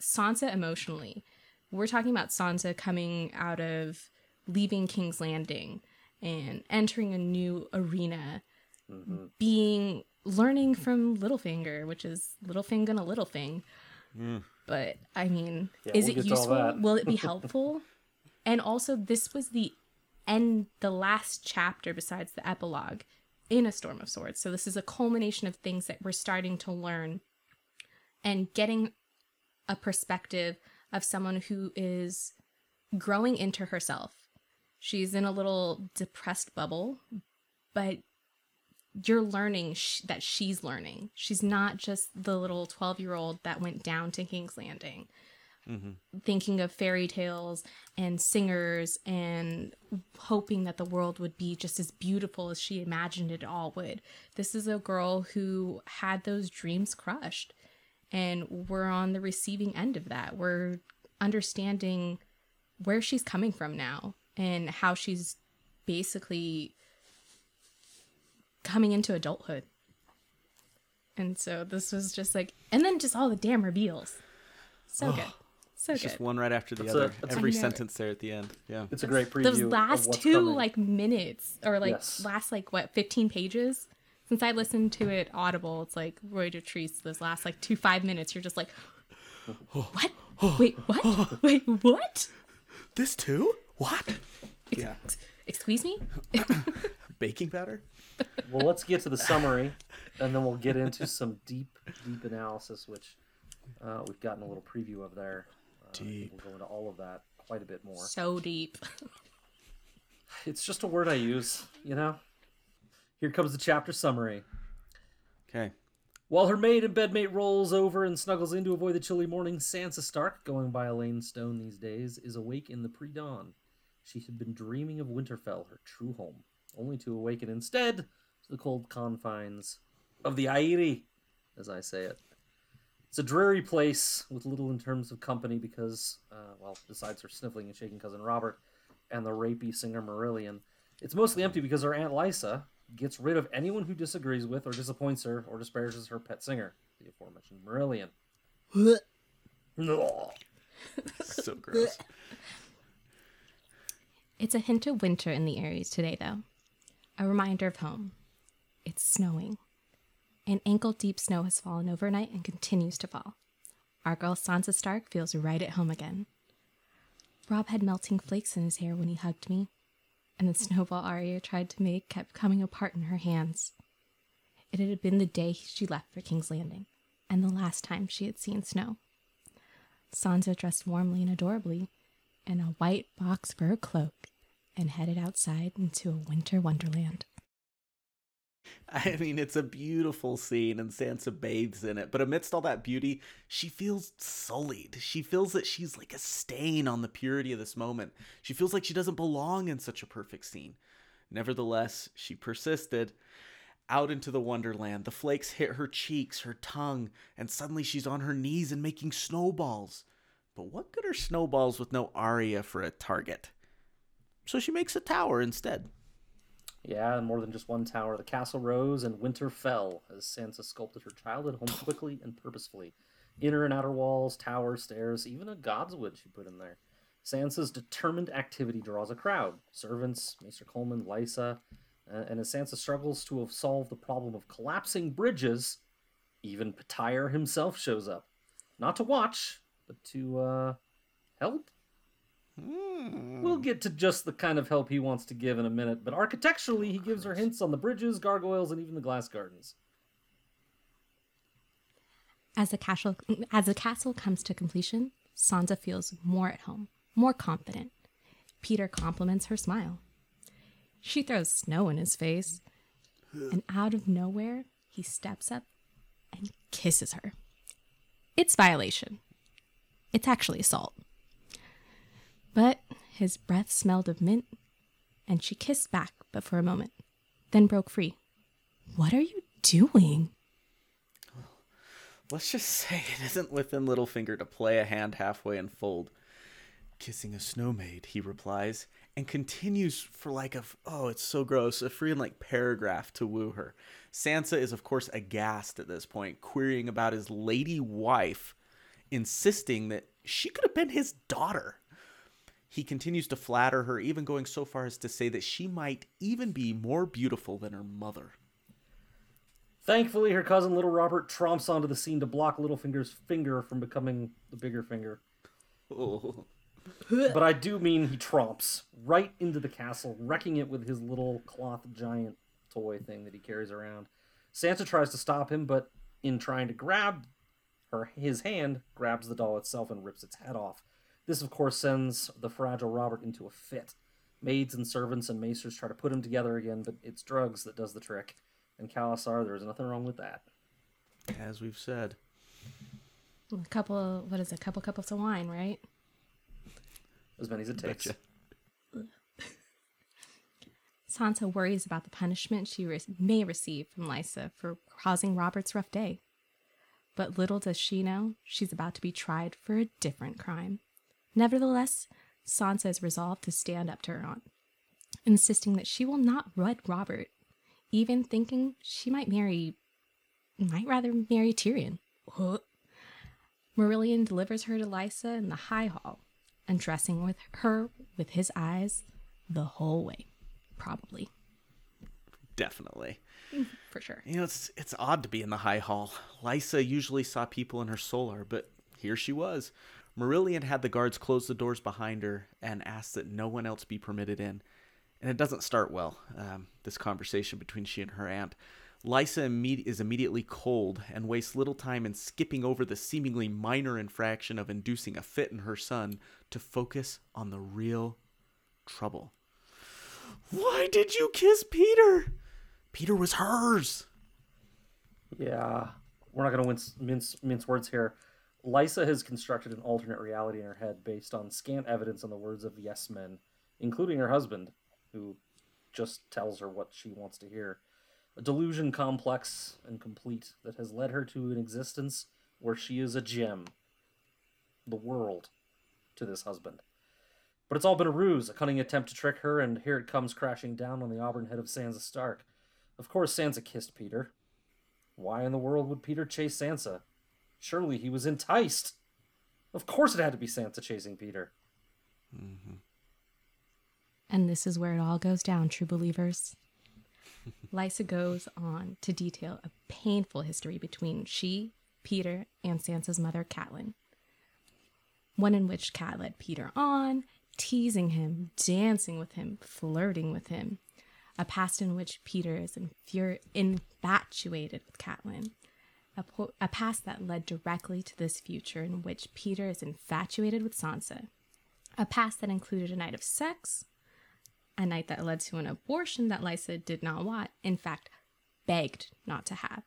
Sansa emotionally. We're talking about Sansa coming out of leaving King's Landing and entering a new arena, mm-hmm. being learning from Littlefinger, which is Littlefinger and a Littlefing. Mm. But I mean, Yeah, is we'll it get to all useful? Will it be helpful? and also, this was the end, the last chapter besides the epilogue in A Storm of Swords. So this is a culmination of things that we're starting to learn and getting a perspective of someone who is growing into herself. She's in a little depressed bubble, but you're learning sh- that she's learning. She's not just the little 12 year old that went down to King's Landing, mm-hmm. thinking of fairy tales and singers and hoping that the world would be just as beautiful as she imagined it all would. This is a girl who had those dreams crushed, and we're on the receiving end of that. We're understanding where she's coming from now and how she's basically coming into adulthood. And so this was just like, and then just all the damn reveals. So good. So It's good. just one right after the That's a- other. that's a- Every sentence there at the end. Yeah. It's a great preview. Those of last what's two coming. like minutes or like Yes. last like what 15 pages since i listened to it audible it's like roy Dotrice, those last like two five minutes you're just like what wait what wait what This too? What? Yeah. excuse me Baking powder? well, let's get to the summary, and then we'll get into some deep, deep analysis, which uh, we've gotten a little preview of there. Uh, Deep. We'll go into all of that quite a bit more. so deep It's just a word I use, you know. Here comes the chapter summary. Okay. While her maid and bedmate rolls over and snuggles in to avoid the chilly morning, Sansa Stark, going by Alayne Stone these days, is awake in the pre-dawn. She had been dreaming of Winterfell, her true home, only to awaken instead to the cold confines of the Eyrie, as I say it. It's a dreary place with little in terms of company because, uh, well, besides her sniffling and shaking cousin Robert and the rapey singer Marillion, it's mostly empty because her Aunt Lysa gets rid of anyone who disagrees with or disappoints her or disparages her pet singer, the aforementioned Marillion. So gross. it's a hint of winter in the areas today though. A reminder of home. It's snowing. An ankle deep snow has fallen overnight and continues to fall. Our girl sansa stark feels right at home again. Robb had melting flakes in his hair when he hugged me and the snowball Arya tried to make kept coming apart in her hands. It had been the day she left for King's Landing, and the last time she had seen snow. Sansa dressed warmly and adorably in a white box fur cloak and headed outside into a winter wonderland. I mean, it's a beautiful scene, and Sansa bathes in it. But amidst all that beauty, she feels sullied. She feels that she's like a stain on the purity of this moment. She feels like she doesn't belong in such a perfect scene. Nevertheless, she persisted. Out into the wonderland, the flakes hit her cheeks, her tongue, and suddenly she's on her knees and making snowballs. But what good are snowballs with no Arya for a target? So she makes a tower instead. Yeah, and more than just one tower. The castle rose and winter fell as Sansa sculpted her childhood home quickly and purposefully. Inner and outer walls, towers, stairs, even a godswood she put in there. Sansa's determined activity draws a crowd. Servants, Maester Colemon, Lysa, uh, and as Sansa struggles to solve the problem of collapsing bridges, even Petyr himself shows up. Not to watch, but to, uh, help? Hmm. We'll get to just the kind of help he wants to give in a minute, but architecturally, he gives her hints on the bridges, gargoyles, and even the glass gardens. As the castle as the castle comes to completion, Sansa feels more at home, more confident. Peter compliments her smile. She throws snow in his face, and out of nowhere, he steps up and kisses her. It's violation. It's actually salt. But his breath smelled of mint, and she kissed back but for a moment, then broke free. What are you doing? Let's just say it isn't within Littlefinger to play a hand halfway and fold. Kissing a snow maid, he replies, and continues for like a oh, it's so gross, a free and like paragraph to woo her. Sansa is of course aghast at this point, querying about his lady wife, insisting that she could have been his daughter. He continues to flatter her, even going so far as to say that she might even be more beautiful than her mother. Thankfully, her cousin Little Robert tromps onto the scene to block Littlefinger's finger from becoming the bigger finger. Oh. but I do mean he tromps right into the castle, wrecking it with his little cloth giant toy thing that he carries around. Sansa tries to stop him, but in trying to grab her, his hand grabs the doll itself and rips its head off. This, of course, sends the fragile Robert into a fit. Maids and servants and maesters try to put him together again, but it's drugs that does the trick. And khalasar, there's nothing wrong with that. As we've said. A couple, what is it? A couple cups of wine, right? As many as it takes. Betcha. Sansa worries about the punishment she re- may receive from Lysa for causing Robert's rough day. But little does she know she's about to be tried for a different crime. Nevertheless, Sansa is resolved to stand up to her aunt, insisting that she will not wed Robert, even thinking she might marry, might rather marry Tyrion. Marillion delivers her to Lysa in the High Hall, undressing with her with his eyes the whole way, probably. Definitely. For sure. You know, it's it's odd to be in the High Hall. Lysa usually saw people in her solar, but here she was. Marillion had the guards close the doors behind her and asked that no one else be permitted in. And it doesn't start well, um, this conversation between she and her aunt. Lysa imme- is immediately cold and wastes little time in skipping over the seemingly minor infraction of inducing a fit in her son to focus on the real trouble. Why did you kiss Peter? Peter was hers. Yeah, we're not going to mince, mince words here. Lysa has constructed an alternate reality in her head based on scant evidence on the words of yes men, including her husband, who just tells her what she wants to hear. A delusion complex and complete that has led her to an existence where she is a gem, the world, to this husband. But it's all been a ruse, a cunning attempt to trick her, and here it comes crashing down on the auburn head of Sansa Stark. Of course, Sansa kissed Peter. Why in the world would Peter chase Sansa? Surely he was enticed. Of course it had to be Sansa chasing Peter. Mm-hmm. And this is where it all goes down, true believers. Lysa goes on to detail a painful history between she, Peter, and Sansa's mother, Catelyn. One in which Cat led Peter on, teasing him, dancing with him, flirting with him. A past in which Peter is infuri- infatuated with Catelyn, a, po- a past that led directly to this future in which Peter is infatuated with Sansa, a past that included a night of sex, a night that led to an abortion that Lysa did not want, in fact, begged not to have.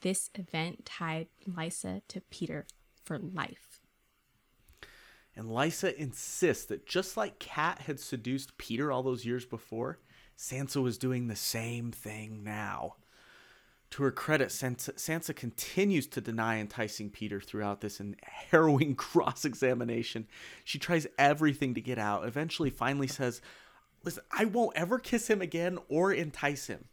This event tied Lysa to Peter for life. And Lysa insists that just like Cat had seduced Peter all those years before, Sansa was doing the same thing now. To her credit, Sansa, Sansa continues to deny enticing Peter throughout this and harrowing cross examination. She tries everything to get out, eventually, finally says, Listen, I won't ever kiss him again or entice him.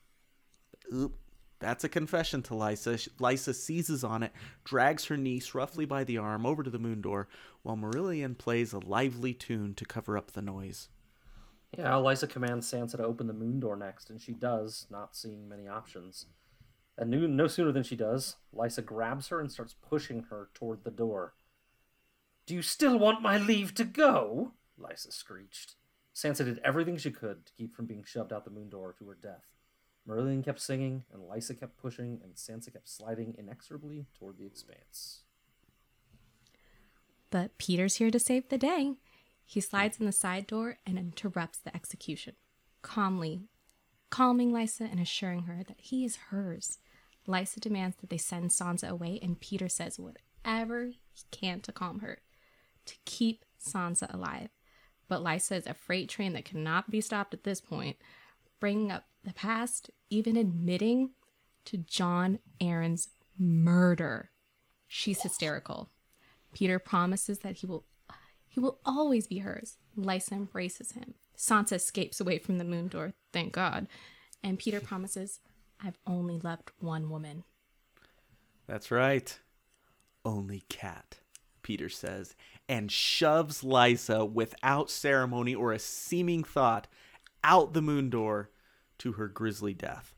Oop, that's a confession to Lysa. Lysa seizes on it, drags her niece roughly by the arm over to the moon door, while Marillion plays a lively tune to cover up the noise. Yeah, Lysa commands Sansa to open the moon door next, and she does, not seeing many options. And no, no sooner than she does, Lysa grabs her and starts pushing her toward the door. Do you still want my leave to go? Lysa screeched. Sansa did everything she could to keep from being shoved out the moon door to her death. Marillion kept singing, and Lysa kept pushing, and Sansa kept sliding inexorably toward the expanse. But Peter's here to save the day. He slides in the side door and interrupts the execution, calmly calming Lysa and assuring her that he is hers. Lysa demands that they send Sansa away, and Peter says whatever he can to calm her, to keep Sansa alive. But Lysa is a freight train that cannot be stopped at this point, bringing up the past, even admitting to Jon Arryn's murder. She's hysterical. Peter promises that he will he will always be hers. Lysa embraces him. Sansa escapes away from the moon door, thank God. And Peter promises, I've only loved one woman. That's right. Only cat, Peter says, and shoves Lysa without ceremony or a seeming thought out the moon door to her grisly death.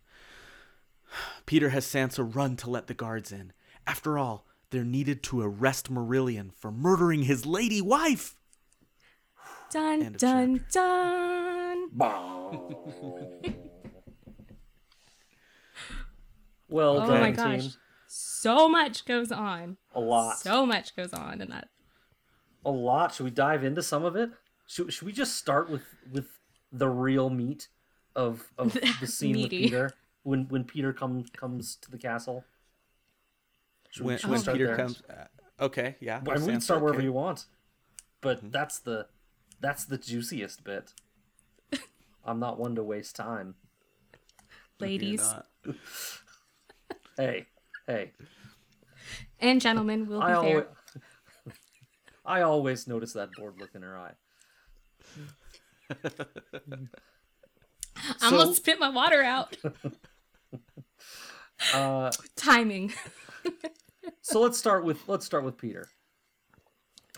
Peter has Sansa run to let the guards in. After all, they're needed to arrest Marillion for murdering his lady wife. Dun dun dun. well oh done, my gosh. team. So much goes on. A lot. So much goes on in that. A lot. Should we dive into some of it? Should, should we just start with with the real meat of of the scene with Peter when when Peter comes comes to the castle? Should When, we when start Peter there? comes. Uh, okay, yeah. Well, I mean, we can start wherever okay. you want, but that's the that's the juiciest bit. I'm not one to waste time. Ladies. Hey, hey, and gentlemen will be I fair. always I always notice that bored look in her eye. I almost spit my water out. Uh, Timing. So let's start with let's start with Peter.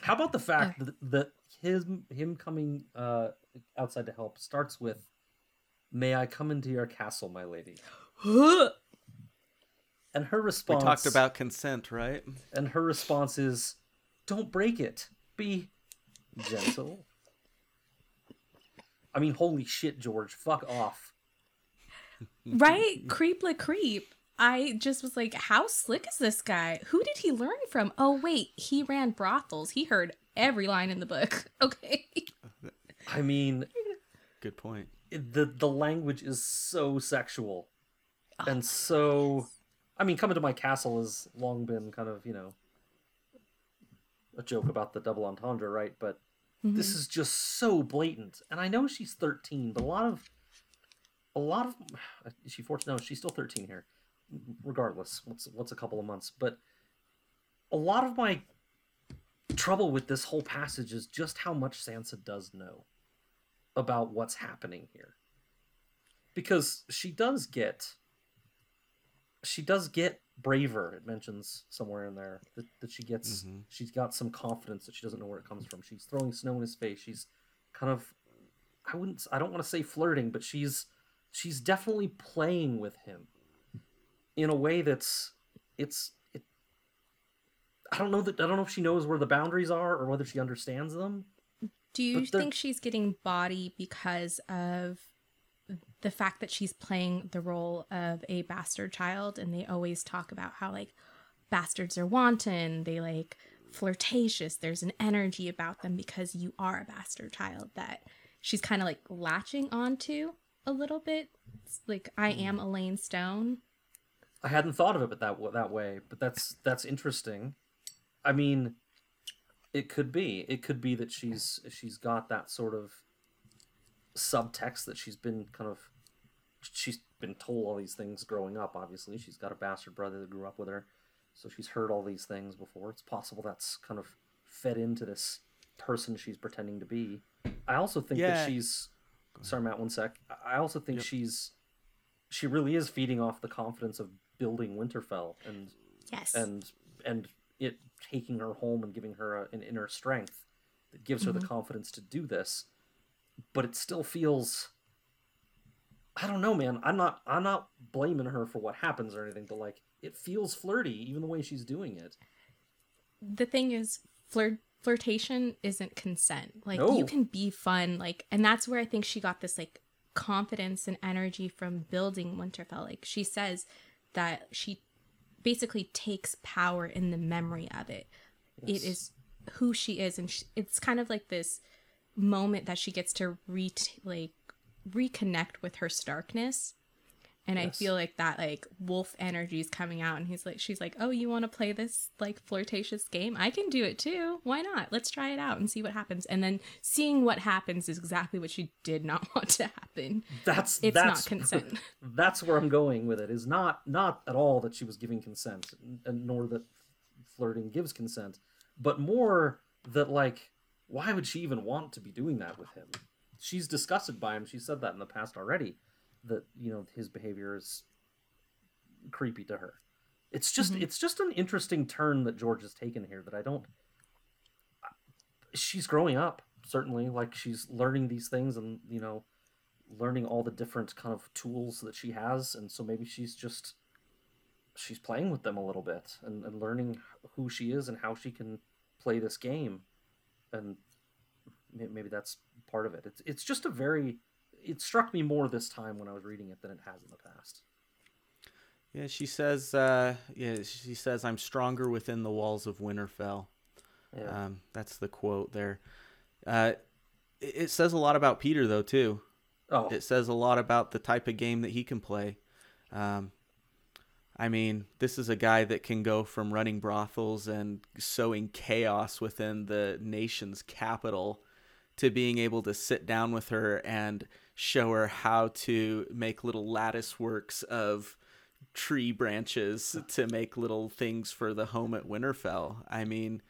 How about the fact that, that him him coming uh, outside to help starts with, "May I come into your castle, my lady?" And her response. We talked about consent, right? and her response is, "Don't break it. Be gentle." I mean, holy shit, George, fuck off. right? Creep la creep. I just was like, how slick is this guy? Who did he learn from? Oh, wait, he ran brothels. He heard every line in the book. Okay. I mean, Good point. the the language is so sexual oh, and so i mean coming to my castle has long been kind of you know a joke about the double entendre right but this mm-hmm. is just so blatant and i know she's 13 but a lot of a lot of is she 14 no she's still 13 here regardless what's what's a couple of months. But a lot of my trouble with this whole passage is just how much sansa does know about what's happening here. Because she does get she does get braver it mentions somewhere in there that, that she gets Mhm. she's got some confidence that she doesn't know where it comes from. She's throwing snow in his face. She's kind of i wouldn't i don't want to say flirting but she's she's definitely playing with him in a way that's it's it i don't know that i don't know if she knows where the boundaries are or whether she understands them Do you think she's getting body because of the fact that she's playing the role of a bastard child? And they always talk about how, like, bastards are wanton, they like flirtatious, there's an energy about them because you are a bastard child that she's kind of like latching onto a little bit. It's like, I am mm. Alayne Stone. I hadn't thought of it but that that way, but that's that's interesting. I mean, it could be. It could be that she's she's got that sort of subtext that she's been kind of she's been told all these things growing up. Obviously, she's got a bastard brother that grew up with her, so she's heard all these things before. It's possible that's kind of fed into this person she's pretending to be. I also think Yeah. that she's sorry, Matt. One sec. I I also think Yep. she's she really is feeding off the confidence of building Winterfell and Yes. and and it taking her home and giving her a, an inner strength that gives her the mm-hmm. confidence to do this but it still feels i don't know man i'm not i'm not blaming her for what happens or anything but like it feels flirty even the way she's doing it the thing is flirt flirtation isn't consent like No. you can be fun like and that's where i think she got this like confidence and energy from building Winterfell. Like she says that she basically takes power in the memory of it. It is who she is, and sh it's kind of like this moment that she gets to re like reconnect with her Starkness. And I feel like that like wolf energy is coming out, and he's like, she's like, oh, you want to play this like flirtatious game? I can do it too. Why not? Let's try it out and see what happens. And then seeing what happens is exactly what she did not want to happen. That's It's that's not consent. that's where I'm going with it. Is not not at all that she was giving consent, and nor that flirting gives consent, but more that like, why would she even want to be doing that with him? She's disgusted by him. She said that in the past already, that you know his behavior is creepy to her. It's just mm-hmm. it's just an interesting turn that George has taken here that I don't. She's growing up certainly, like she's learning these things and you know learning all the different kind of tools that she has and so maybe she's just she's playing with them a little bit and, and learning who she is and how she can play this game and maybe that's part of it it's, it's just a very it struck me more this time when i was reading it than it has in the past Yeah, she says. Uh, yeah, she says, "I'm stronger within the walls of Winterfell." yeah Um, that's the quote there. Uh, it, it says a lot about Peter, though, too. oh It says a lot about the type of game that he can play. Um, I mean, this is a guy that can go from running brothels and sowing chaos within the nation's capital to being able to sit down with her and show her how to make little lattice works of tree branches to make little things for the home at Winterfell. I mean,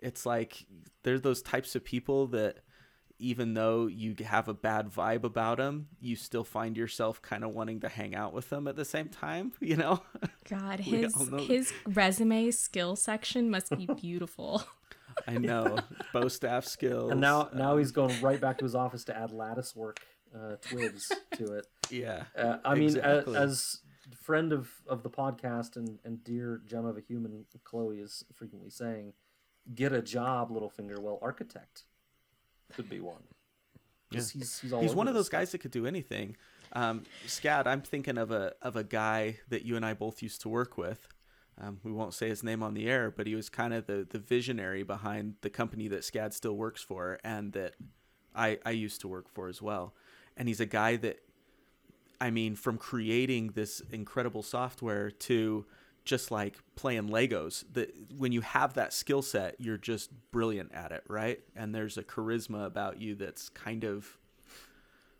it's like they're those types of people that even though you have a bad vibe about them, you still find yourself kind of wanting to hang out with them at the same time, you know? God, his know- his resume skill section must be beautiful. I know. Bow staff skills. and now now he's um, going right back to his office to add lattice work uh, twigs to it yeah. Uh, I mean, Exactly. a, as friend of, of the podcast and, and dear gem of a human, Chloe is frequently saying, "Get a job, Littlefinger." Well, architect could be one. 'Cause He's he's, all He's one of those guys that could do anything. Um, Scad, I'm thinking of a of a guy that you and I both used to work with. Um, we won't say his name on the air, but he was kind of the, the visionary behind the company that Scad still works for and that I, I used to work for as well. And he's a guy that, I mean, from creating this incredible software to just like playing Legos, that when you have that skill set, you're just brilliant at it, right? And there's a charisma about you that's kind of,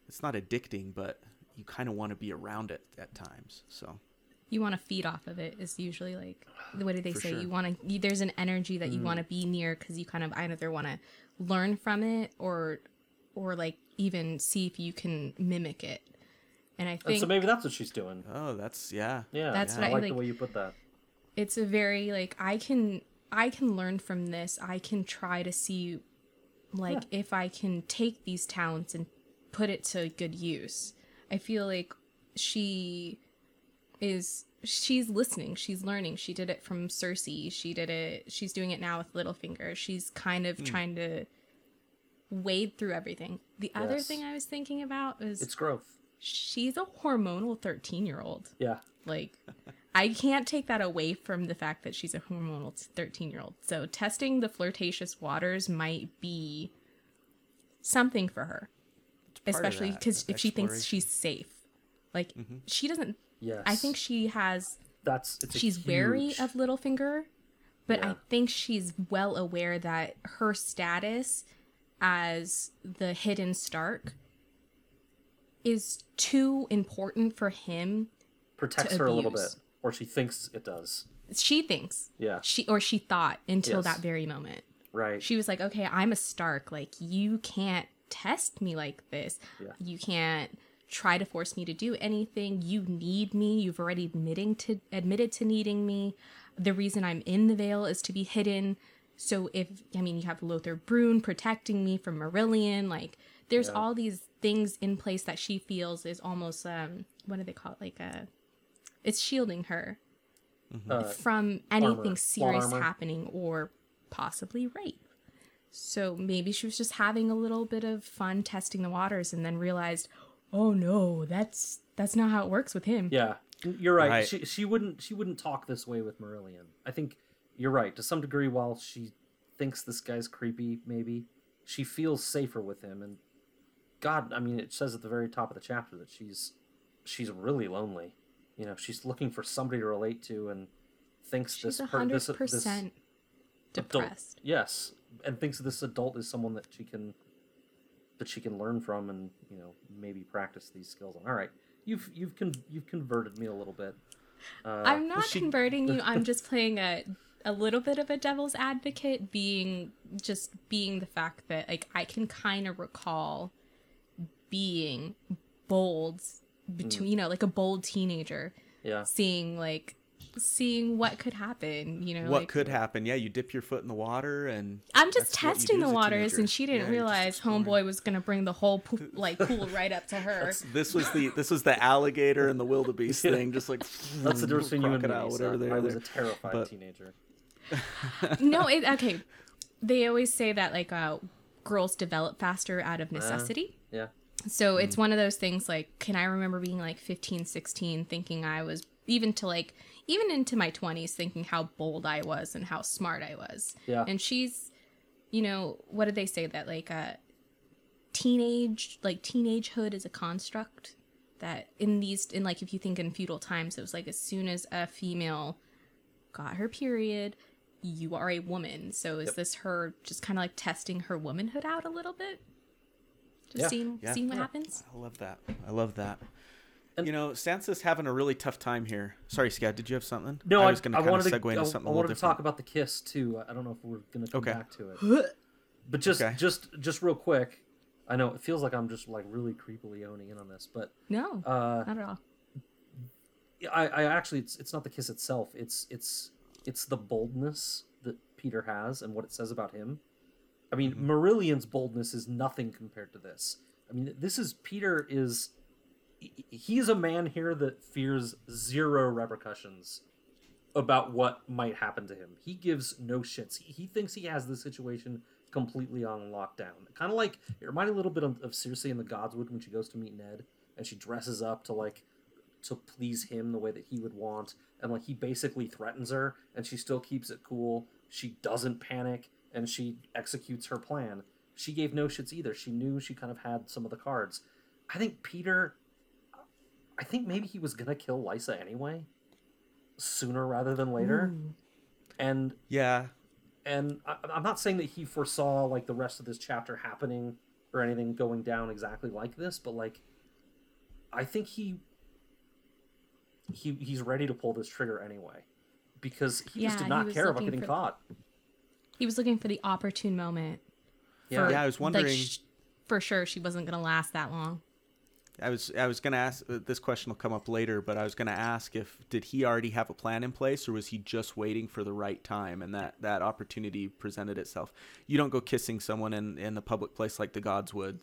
it's not addicting, but you kind of want to be around it at times. So. you want to feed off of it is usually like what do they For say sure. you want to there's an energy that you mm-hmm. want to be near because you kind of either want to learn from it or or like even see if you can mimic it. And i oh, And think so maybe that's what she's doing. Oh, that's yeah. Yeah, That's I what I like the way you put that. it's a very like i can i can learn from this. I can try to see like if i can take these talents and put it to good use. I feel like she is she's listening. She's learning. She did it from cersei. She did it she's doing it now with littlefinger. She's kind of hmm. trying to wade through everything the other thing i was thinking about is It's growth. she's a hormonal 13 year old Yeah, like, I can't take that away from the fact that she's a hormonal 13 year old. So, testing the flirtatious waters might be something for her, especially because if she thinks she's safe. Like, mm-hmm. she doesn't, yes. I think she has, that's she's wary huge- of Littlefinger, but I think she's well aware that her status as the hidden Stark is too important for him protects her a little bit, or she thinks it does. she thinks. Yeah, she or she thought until Yes. that very moment. Right. she was like okay i'm a stark. Like you can't test me like this. Yeah. you can't try to force me to do anything. You need me. You've already admitting to admitted to needing me. The reason i'm in the Vale is to be hidden so if i mean you have lothor brune protecting me from marillion like there's Yeah. all these things in place that she feels is almost um what do they call it like a it's shielding her Uh, from anything armor. serious armor. happening or possibly rape. So maybe she was just having a little bit of fun testing the waters and then realized, oh no, that's that's not how it works with him. Yeah, you're right. Right. She she wouldn't she wouldn't talk this way with Marillion. I think you're right to some degree. While she thinks this guy's creepy, maybe she feels safer with him. And God, I mean, it says at the very top of the chapter that she's she's really lonely. You know, she's looking for somebody to relate to, and thinks She's this per- this, this percent adult- yes, and thinks this adult is someone that she can that she can learn from, and you know maybe practice these skills on. All right, you've you've con- you've converted me a little bit. Uh, I'm not she- converting you. I'm just playing a a little bit of a devil's advocate, being just being the fact that like I can kind of recall being bold between you know like a bold teenager yeah, seeing like seeing what could happen you know what like could happen? Yeah, you dip your foot in the water and i'm just that's what you testing the waters and she didn't Yeah, realize homeboy was gonna bring the whole pool, like pool right up to her This was the this was the alligator and the wildebeest thing, just like that's the difference between you and me. crocodile, Lisa. whatever they I are was there. a terrified But- teenager. no it okay they always say that like uh girls develop faster out of necessity Yeah, So it's one of those things like, can I remember being like 15, 16, thinking I was, even to like, even into my 20s, thinking how bold I was and how smart I was. Yeah. And she's, you know, what did they say that like, uh, teenage, like teenagehood is a construct that in these, in like, if you think in feudal times, it was like as soon as a female got her period, you are a woman. So is Yep. this her just kind of like testing her womanhood out a little bit? Just Yeah. seeing, Yeah. seeing what Yeah. happens? I love that. I love that. And- you know, Sansa's having a really tough time here. Sorry, Scott, did you have something? no, I I, was going to kind wanted of to. segue into I, something I a wanted to talk about the kiss too. I don't know if we're gonna come Okay. back to it, but just Okay. just just real quick. I know it feels like I'm just like really creepily owning in on this, but No, uh, not at all. I, I actually it's it's not the kiss itself. It's it's it's the boldness that Petyr has and what it says about him. I mean, Mm-hmm. Marillion's boldness is nothing compared to this. I mean, this is Petyr is he- he's a man here that fears zero repercussions about what might happen to him. He gives no shits. He, he thinks he has the situation completely on lockdown. Kind of like it reminded a little bit of, of Cersei in the Godswood when she goes to meet Ned and she dresses up to like to please him the way that he would want and like he basically threatens her and she still keeps it cool. She doesn't panic and she executes her plan. She gave no shits either. She knew she kind of had some of the cards. I think Petyr I think maybe he was gonna kill Lysa anyway, sooner rather than later. Mm. And Yeah. and I, I'm not saying that he foresaw like the rest of this chapter happening or anything going down exactly like this, but like I think he he he's ready to pull this trigger anyway because he just did not care about getting for- caught. He was looking for the opportune moment. Yeah. for, Yeah, I was wondering- Like, sh- for sure, she wasn't gonna last that long. I was I was gonna ask uh, this question will come up later, but I was gonna ask if did he already have a plan in place, or was he just waiting for the right time and that that opportunity presented itself? You don't go kissing someone in in a public place like the godswood,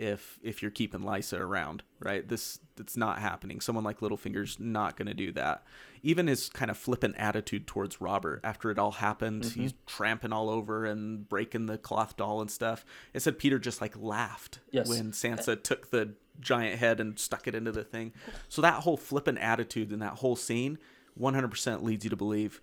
if if you're keeping Lysa around, right? This it's not happening. Someone like Littlefinger's not gonna do that. Even his kind of flippant attitude towards Robert after it all happened, mm-hmm. he's tramping all over and breaking the cloth doll and stuff. It said Petyr just like laughed Yes. when uh, Sansa took the giant head and stuck it into the thing. So that whole flippant attitude in that whole scene 100% leads you to believe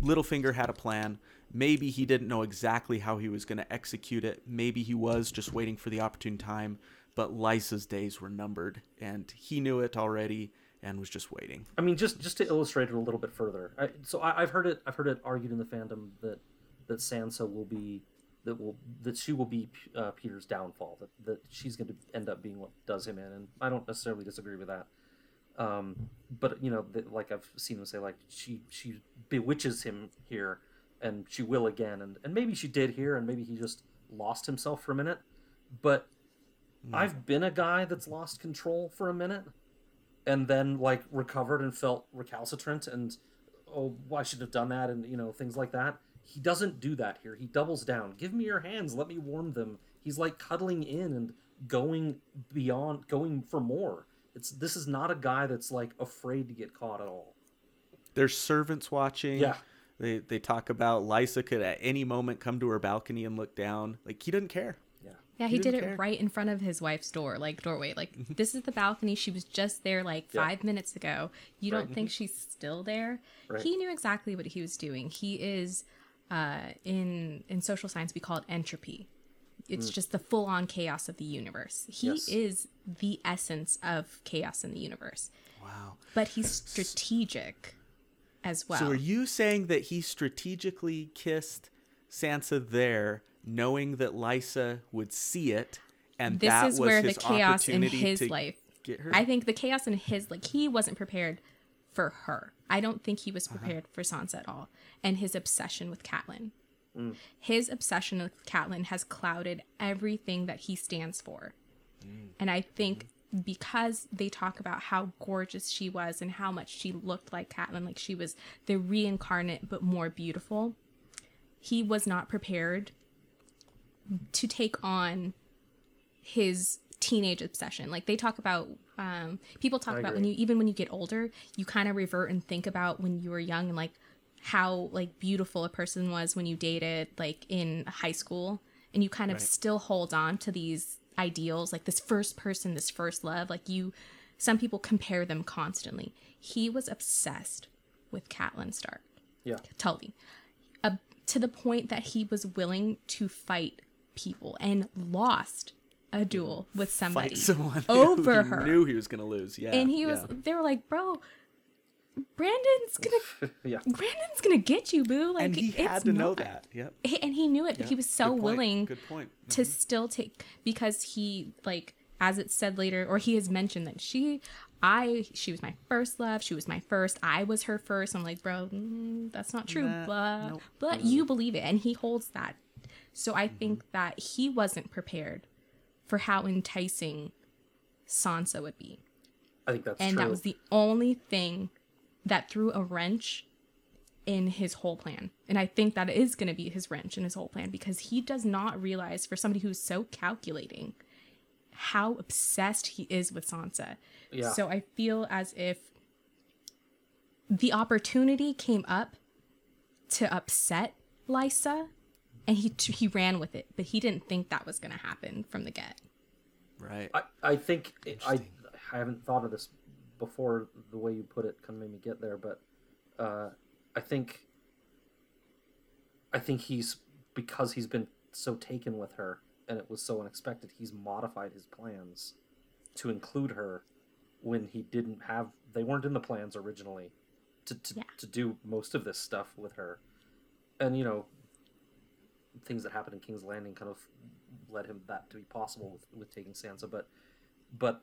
Littlefinger had a plan. Maybe he didn't know exactly how he was going to execute it. Maybe he was just waiting for the opportune time, but Lysa's days were numbered and he knew it already and was just waiting. I mean, just just to illustrate it a little bit further. I, so I, I've heard it. I've heard it argued in the fandom that that Sansa will be that will that she will be uh, Petyr's downfall. That that she's going to end up being what does him in, and I don't necessarily disagree with that. Um, but you know, that, like I've seen them say, like she she bewitches him here, and she will again, and and maybe she did here, and maybe he just lost himself for a minute. But hmm. I've been a guy that's lost control for a minute and then like recovered and felt recalcitrant and oh well, I should have done that and you know things like that. He doesn't do that here. He doubles down. Give me your hands. Let me warm them. He's like cuddling in and going beyond, going for more. It's this is not a guy that's like afraid to get caught at all. There's servants watching. Yeah. They, they talk about Lysa could at any moment come to her balcony and look down. Like he doesn't care. Yeah. Yeah, He he, did it care. right in front of his wife's door, like doorway. Like mm-hmm. this is the balcony. She was just there like Yeah. five minutes ago. You Right. don't think mm-hmm. she's still there? Right. He knew exactly what he was doing. He is uh, in in social science we call it entropy. It's mm. just the full on chaos of the universe. He Yes. is the essence of chaos in the universe, Wow. but he's strategic as well. So are you saying that he strategically kissed Sansa there, knowing that Lysa would see it, and this that is was where the chaos in his life get her? I think the chaos in his like he wasn't prepared for her. I don't think he Uh-huh. was prepared for Sansa at all. And his obsession with Catelyn. Mm. His obsession with Catelyn has clouded everything that he stands for. Mm. And I think because they talk about how gorgeous she was and how much she looked like Catelyn, like she was the reincarnate but more beautiful, he was not prepared to take on his teenage obsession. Like they talk about, um, people talk I about when you even when you get older, you kind of revert and think about when you were young and like how like beautiful a person was when you dated like in high school, and you kind of Right. still hold on to these ideals, like this first person, this first love. Like you, some people compare them constantly. He was obsessed with Catelyn Stark. Yeah. Tully, uh, to the point that he was willing to fight people and lost a duel with somebody Fight someone over who her. knew he was gonna lose. Yeah, and he was, yeah. they were like, bro, Brandon's gonna, yeah. Brandon's gonna get you, boo. Like, and he it's had to know that. Yep. He- and he knew it, but he was so Good point. willing Good point. to still take because he like as it said later or he has mentioned that she i she was my first love she was my first i was her first i'm like bro mm, that's not true Nah, but nope. but you believe it and he holds that so i think that he wasn't prepared for how enticing sansa would be I think that's true and true. that was the only thing that threw a wrench in his whole plan. And I think that is going to be his wrench in his whole plan because he does not realize, for somebody who's so calculating, how obsessed he is with Sansa. Yeah. So I feel as if the opportunity came up to upset Lysa, and he he ran with it, but he didn't think that was going to happen from the get. Right. I, I think I I haven't thought of this before. The way you put it kind of made me get there, but uh, I think I think he's because he's been so taken with her and it was so unexpected. He's modified his plans to include her when he didn't have. They weren't in the plans originally to to, Yeah. to do most of this stuff with her, and you know things that happened in King's Landing kind of led him that to be possible with, with taking Sansa, but but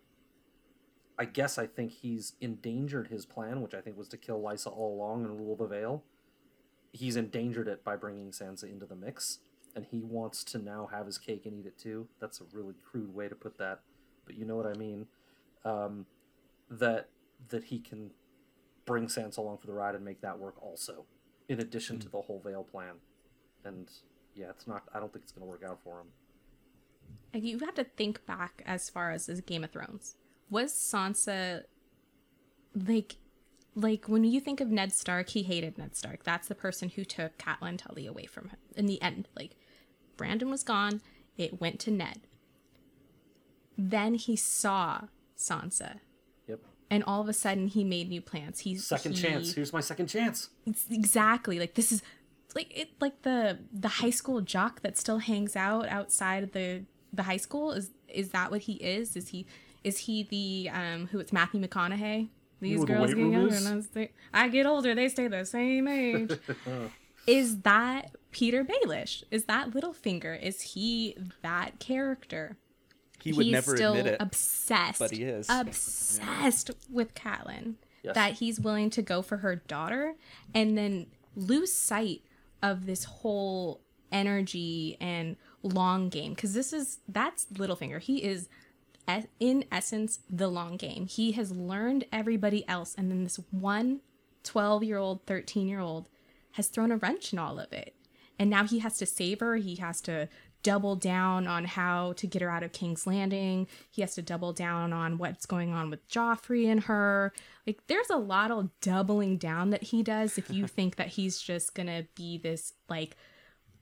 I guess I think he's endangered his plan, which I think was to kill Lysa all along and rule the Vale. He's endangered it by bringing Sansa into the mix, and he wants to now have his cake and eat it too. That's a really crude way to put that, but you know what I mean. Um, that that he can bring Sansa along for the ride and make that work also, in addition to the whole Vale plan. And yeah, it's not. I don't think it's going to work out for him. Like you have to think back as far as, as Game of Thrones. Was Sansa like like when you think of Ned Stark, he hated Ned Stark. That's the person who took Catelyn Tully away from him. In the end, like Brandon was gone, it went to Ned. Then he saw Sansa, Yep. and all of a sudden he made new plans. He's Second he- chance. Here's my second chance. it's exactly like this is like it like the the high school jock that still hangs out outside of the the high school is is that what he is is he is he the um who it's matthew mcconaughey? These know girls weight get room younger and I, stay, I get older they stay the same age. Is that petyr baelish? Is that littlefinger? Is he that character? He would he's never still admit it. obsessed but he is. obsessed with Catelyn Yes. that he's willing to go for her daughter and then lose sight of this whole energy and long game. Because this is that's Littlefinger. He is in essence the long game. He has learned everybody else and then this one 12 year old 13 year old has thrown a wrench in all of it. And now he has to save her he has to double down on how to get her out of king's landing. He has to double down on what's going on with joffrey and her. Like there's a lot of doubling down that he does if you think that he's just gonna be this like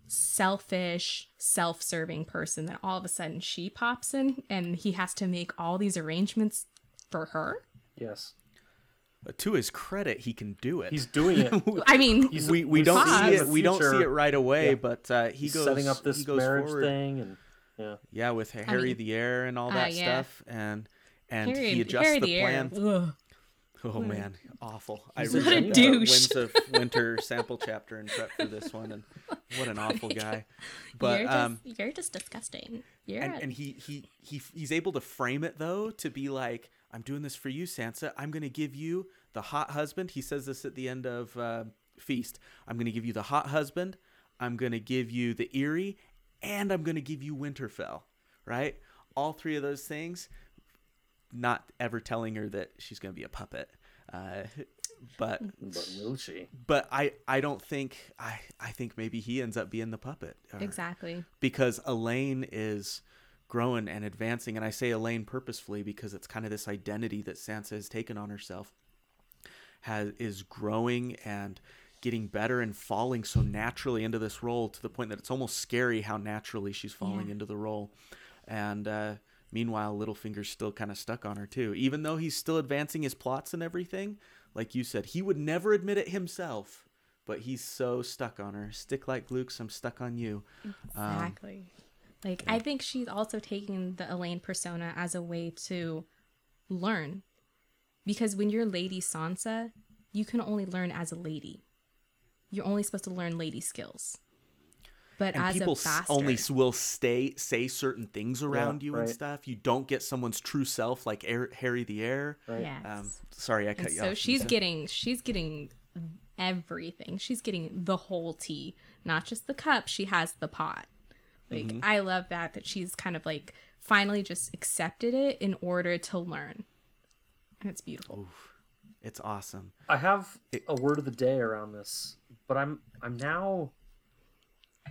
selfish, self-serving person that all of a sudden she pops in and he has to make all these arrangements for her. Yes, But to his credit, he can do it. he's doing it. I mean, He's- we we we don't see see it. We don't see it right away, yeah. but uh, he He's goes setting up he this goes marriage forward. thing, and yeah, Yeah, with Harry mean- the Heir and all Ah, that yeah. stuff, and and Harry, he adjusts Harry the, the, heir. plan. Oh man, awful! I He's a read the. Winds of Winter sample chapter and prep for this one, and what an awful guy. But you're just, um, you're just disgusting. You're and, a- and he he he he's able to frame it though to be like, I'm doing this for you, Sansa. I'm gonna give you the hot husband. He says this at the end of uh, Feast. I'm gonna give you the hot husband. I'm gonna give you the Eyrie, and I'm gonna give you Winterfell. Right, all three of those things. Not ever telling her that she's gonna be a puppet. Uh, but but will she? but I I don't think I I think maybe he ends up being the puppet. or- exactly. because Alayne is growing and advancing and I say Alayne purposefully because it's kind of this identity that Sansa has taken on herself has is growing and getting better and falling so naturally into this role to the point that it's almost scary how naturally she's falling Yeah. into the role and uh meanwhile Littlefinger's still kind of stuck on her too even though he's still advancing his plots and everything like you said he would never admit it himself but he's so stuck on her stick like glukes i'm stuck on you Um, Exactly. like I think she's also taking the Alayne persona as a way to learn. Because when you're Lady Sansa, you can only learn as a lady. You're only supposed to learn lady skills. But and as people a s- bastard, only will stay say certain things around you and stuff. You don't get someone's true self like Heir, Harry the Heir. Right. yes. Um, sorry, I cut and you so off. she's Lisa. getting she's getting everything. She's getting the whole tea, not just the cup. She has the pot. Like Mm-hmm. I love that that she's kind of like finally just accepted it in order to learn. And it's beautiful. It's awesome. I have a word of the day around this, but I'm I'm now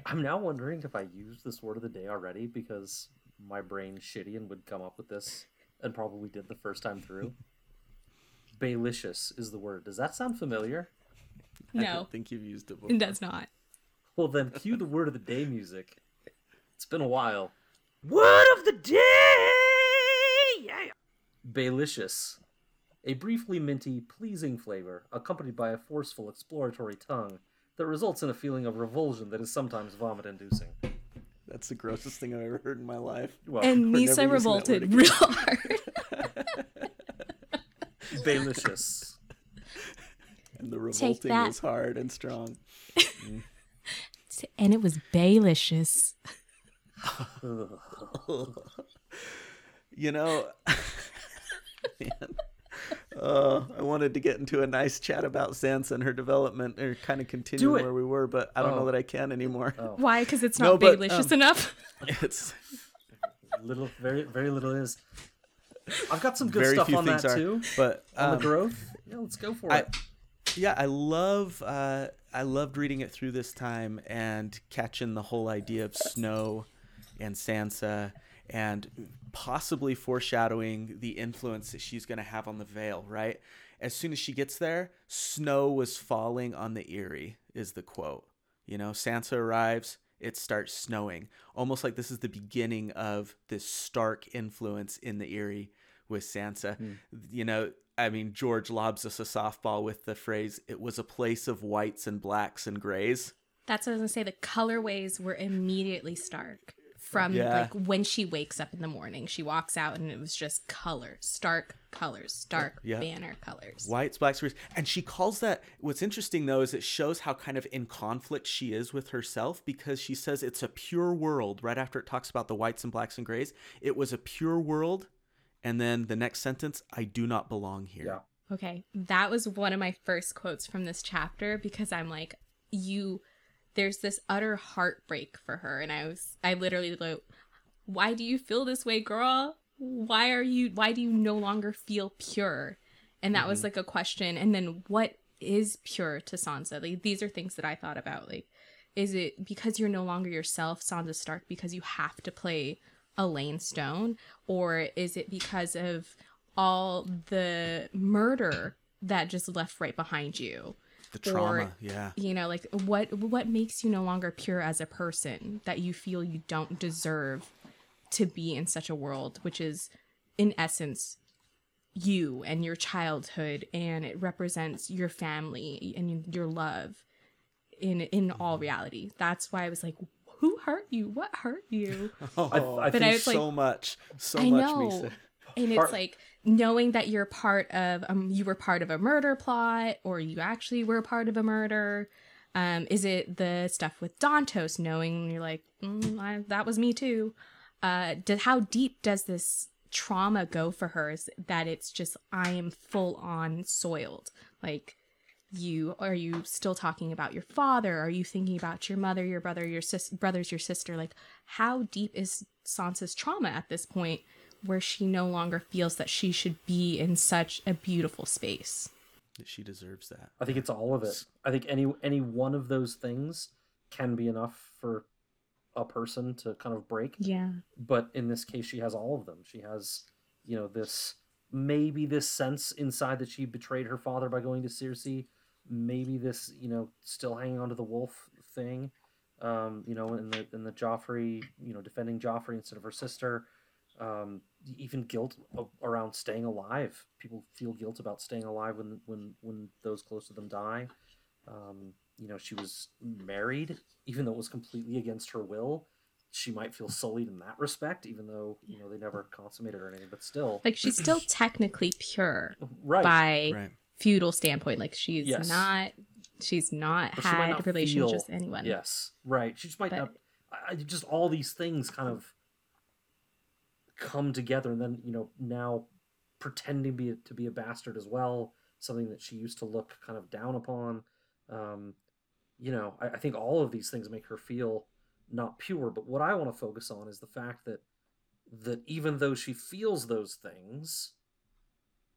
I'm now wondering if I used this word of the day already because my brain's shitty and would come up with this and probably did the first time through. Baylicious is the word. Does that sound familiar? I No, don't think you've used it before. it does not. Well, then cue the word of the day music. It's been a while. Word of the day! Yeah! Baylicious. A briefly minty, pleasing flavor, accompanied by a forceful, exploratory tongue that results in a feeling of revulsion that is sometimes vomit inducing. That's the grossest thing I've ever heard in my life. Well, And we're Misa revolted again. real hard. Baylicious. And the revolting was hard and strong. and it was Baylicious. You know, man. Oh, I wanted to get into a nice chat about Sansa and her development, or kind of continue where we were, but I don't know Oh. that I can anymore. Why? Because it's not but, Baylicious um, enough. It's little, very, very little is. I've got some good very stuff on that are, too. but On um, the growth. Yeah, let's go for I- it. yeah i love uh i loved reading it through this time and catching the whole idea of snow and sansa and possibly foreshadowing the influence that she's going to have on the Vale right? As soon as she gets there snow was falling on the eyrie is the quote. You know sansa arrives it starts snowing. Almost like this is the beginning of this stark influence in the eyrie with sansa. Hmm. You know I mean, George lobs us a softball with the phrase, it was a place of whites and blacks and grays. That's what I was gonna say. The colorways were immediately stark from Yeah. like when she wakes up in the morning. She walks out and it was just color, stark colors, stark Yeah. banner colors. Whites, blacks, grays. And she calls that, what's interesting though, is it shows how kind of in conflict she is with herself because she says it's a pure world right after it talks about the whites and blacks and grays. It was a pure world. And then the next sentence, I do not belong here. Yeah. Okay, that was one of my first quotes from this chapter because I'm like, you, there's this utter heartbreak for her, and I was, I literally wrote, why do you feel this way, girl? Why are you, why do you no longer feel pure? And that was mm-hmm. like a question. And then what is pure to Sansa? Like these are things that I thought about. Like, is it because you're no longer yourself, Sansa Stark, because you have to play Alayne Stone, or is it because of all the murder that just left right behind you? The trauma, yeah. you know like what what makes you no longer pure as a person that you feel you don't deserve to be in such a world which is in essence you and your childhood and it represents your family and your love in in all mm-hmm. reality that's why i was like who hurt you what hurt you Oh, I But think I was like- so much, so I much, know. Misa. And it's like knowing that you're part of um you were part of a murder plot or you actually were part of a murder um is it the stuff with dontos knowing you're like mm, I, that was me too. Uh how deep does this trauma go for her is that it's just i am full on soiled. Like you are you still talking about your father? Are you thinking about your mother your brother your sis brothers your sister? Like how deep is sansa's trauma at this point where she no longer feels that she should be in such a beautiful space She deserves that. I think it's all of it. I think any any one of those things can be enough for a person to kind of break. yeah But in this case, she has all of them. She has, you know, this maybe this sense inside that she betrayed her father by going to Cersei. Maybe this, you know, still hanging on to the wolf thing. Um, you know, in the in the Joffrey, you know, defending Joffrey instead of her sister. Um, even guilt around staying alive. People feel guilt about staying alive when when when those close to them die. Um, you know, she was married, even though it was completely against her will. She might feel sullied in that respect, even though you know they never consummated or anything. But still, like she's still technically pure right? by Right. feudal standpoint like she's Yes. not she's not But she had not relationships feel- with anyone Yes, right. She just might But- not. I, I- just all these things kind of come together, and then you know now pretending be to be a bastard as well, something that she used to look kind of down upon. Um, you know, I, I think all of these things make her feel not pure. But what I want to focus on is the fact that that even though she feels those things,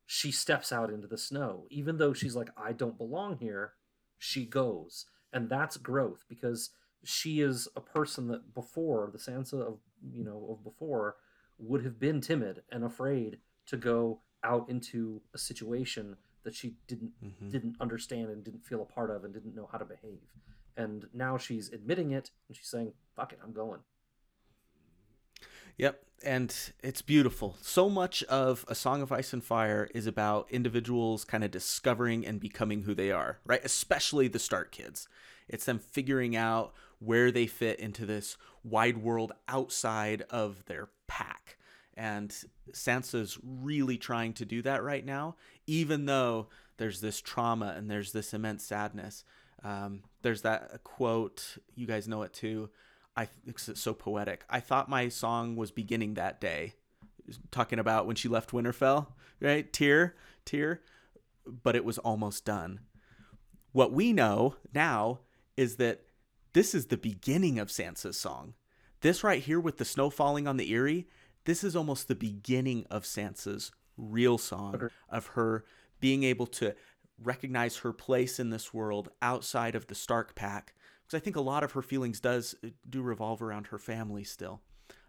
she steps out into the snow. Even though she's like, I don't belong here, she goes. And that's growth because she is a person that before, the Sansa of you know, of before, would have been timid and afraid to go out into a situation that she didn't Mhm. didn't understand and didn't feel a part of and didn't know how to behave. And now she's admitting it and she's saying, Fuck it, I'm going. Yep, and it's beautiful. So much of A Song of Ice and Fire is about individuals kind of discovering and becoming who they are, right? Especially the Stark kids. It's them figuring out where they fit into this wide world outside of their pack. And Sansa's really trying to do that right now, even though there's this trauma and there's this immense sadness. Um, there's that quote, you guys know it too. I it's so poetic. I thought my song was beginning that day, talking about when she left Winterfell, right? Tear, tear, but it was almost done. What we know now is that this is the beginning of Sansa's song. This right here with the snow falling on the Eyrie, this is almost the beginning of Sansa's real song Agreed. of her being able to recognize her place in this world outside of the Stark pack because I think a lot of her feelings does uh, do revolve around her family still.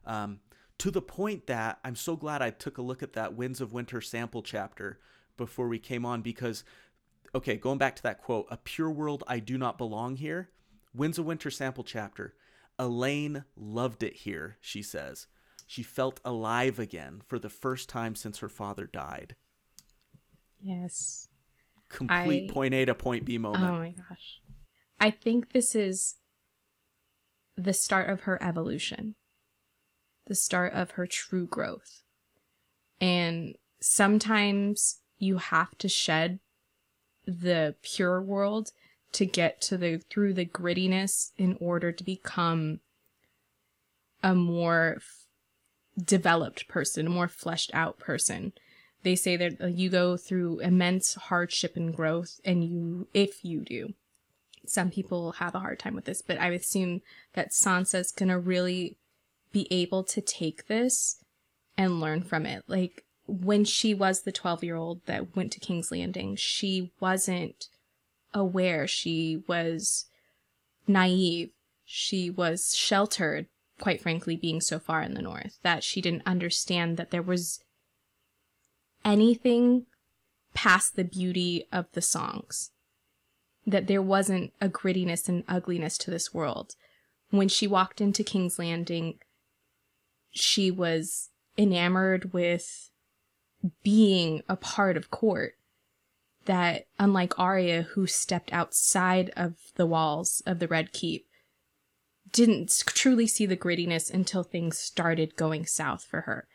Um, to the point that I'm so glad I took a look at that Winds of Winter sample chapter before we came on because, okay, going back to that quote, a pure world I do not belong here. Winds a Winter sample chapter. Alayne loved it here, she says. She felt alive again for the first time since her father died. yes Complete I- point A to point B moment. Oh my gosh. I think this is the start of her evolution, the start of her true growth. And sometimes you have to shed the pure world to get to the through the grittiness in order to become a more f- developed person, a more fleshed out person. They say that uh, you go through immense hardship and growth and you if you do. Some people have a hard time with this but i assume that sansa's gonna really be able to take this and learn from it. Like when she was the 12 year old that went to king's landing she wasn't aware she was naive she was sheltered quite frankly being so far in the north that she didn't understand that there was anything past the beauty of the songs. that there wasn't a grittiness and ugliness to this world. When she walked into King's Landing, she was enamored with being a part of court. That, unlike Arya, who stepped outside of the walls of the Red Keep, didn't truly see the grittiness until things started going south for her.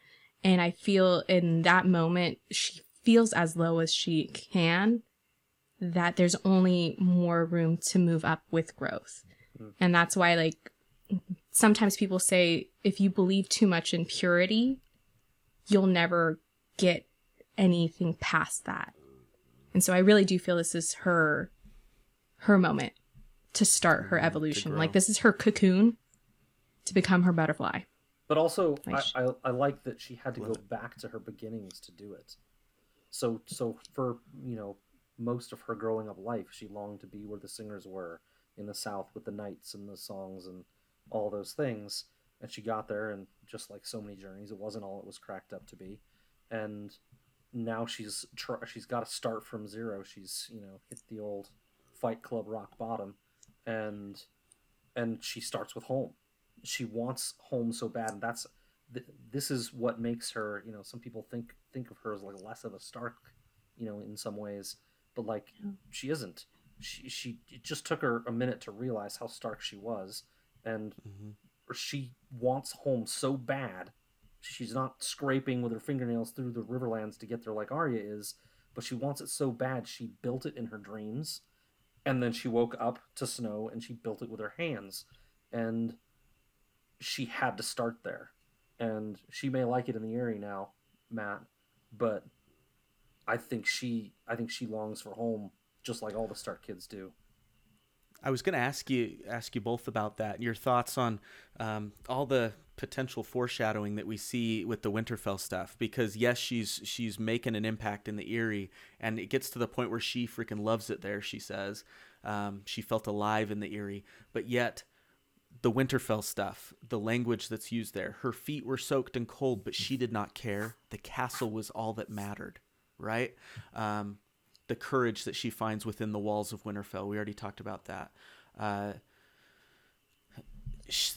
And I feel in that moment, she feels as low as she can that there's only more room to move up with growth. Mm. And that's why, like, sometimes people say if you believe too much in purity, you'll never get anything past that. And so I really do feel this is her her moment to start her mm-hmm. evolution. Like this is her cocoon to become her butterfly. But also, like I, I, I like that she had to go back to her beginnings to do it. So so for you know most of her growing up life, she longed to be where the singers were in the South with the knights and the songs and all those things. And she got there, and just like so many journeys, it wasn't all it was cracked up to be. And now she's tr- she's got to start from zero. She's you know hit the old Fight Club rock bottom, and and she starts with home. She wants home so bad, and that's th- this is what makes her. You know, some people think think of her as like less of a Stark, you know, in some ways, but like yeah. she isn't. She she it just took her a minute to realize how Stark she was, and mm-hmm. she wants home so bad. She's not scraping with her fingernails through the Riverlands to get there like Arya is, but she wants it so bad she built it in her dreams and then she woke up to snow and she built it with her hands and she had to start there and she may like it in the area now matt but i think she i think she longs for home just like all the stark kids do I was going to ask you ask you both about that. Your thoughts on um, all the potential foreshadowing that we see with the Winterfell stuff. Because yes, she's she's making an impact in the Eyrie, and it gets to the point where she freaking loves it there. She says um, she felt alive in the Eyrie, but yet the Winterfell stuff, the language that's used there, her feet were soaked and cold, but she did not care. The castle was all that mattered, right? Um, the courage that she finds within the walls of Winterfell. We already talked about that. Uh,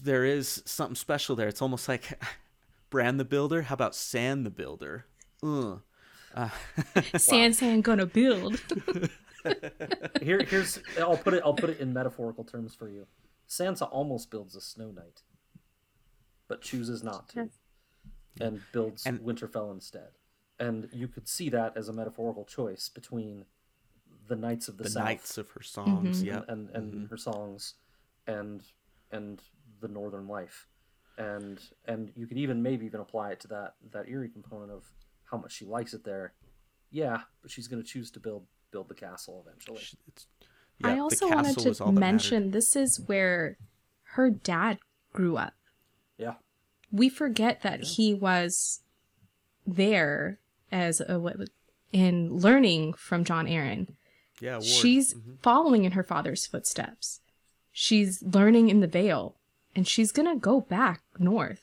there is something special there. It's almost like Bran the Builder. How about Sand the Builder? Ugh. Uh, sand, sand, gonna build. Here, here's. I'll put it. I'll put it in metaphorical terms for you. Sansa almost builds a Snow Knight, but chooses not to, and builds and, Winterfell instead and you could see that as a metaphorical choice between the knights of the, the South, knights of her songs, mm-hmm. yeah, and and mm-hmm. her songs, and and the northern life, and and you could even maybe even apply it to that that Eyrie component of how much she likes it there. Yeah, but she's going to choose to build build the castle eventually. Yeah, I also wanted to mention this is where her dad grew up. Yeah. We forget that yeah. he was there as a what in learning from Jon Arryn. Yeah, Ward. she's mm-hmm. following in her father's footsteps. She's learning in the Vale, and she's gonna go back north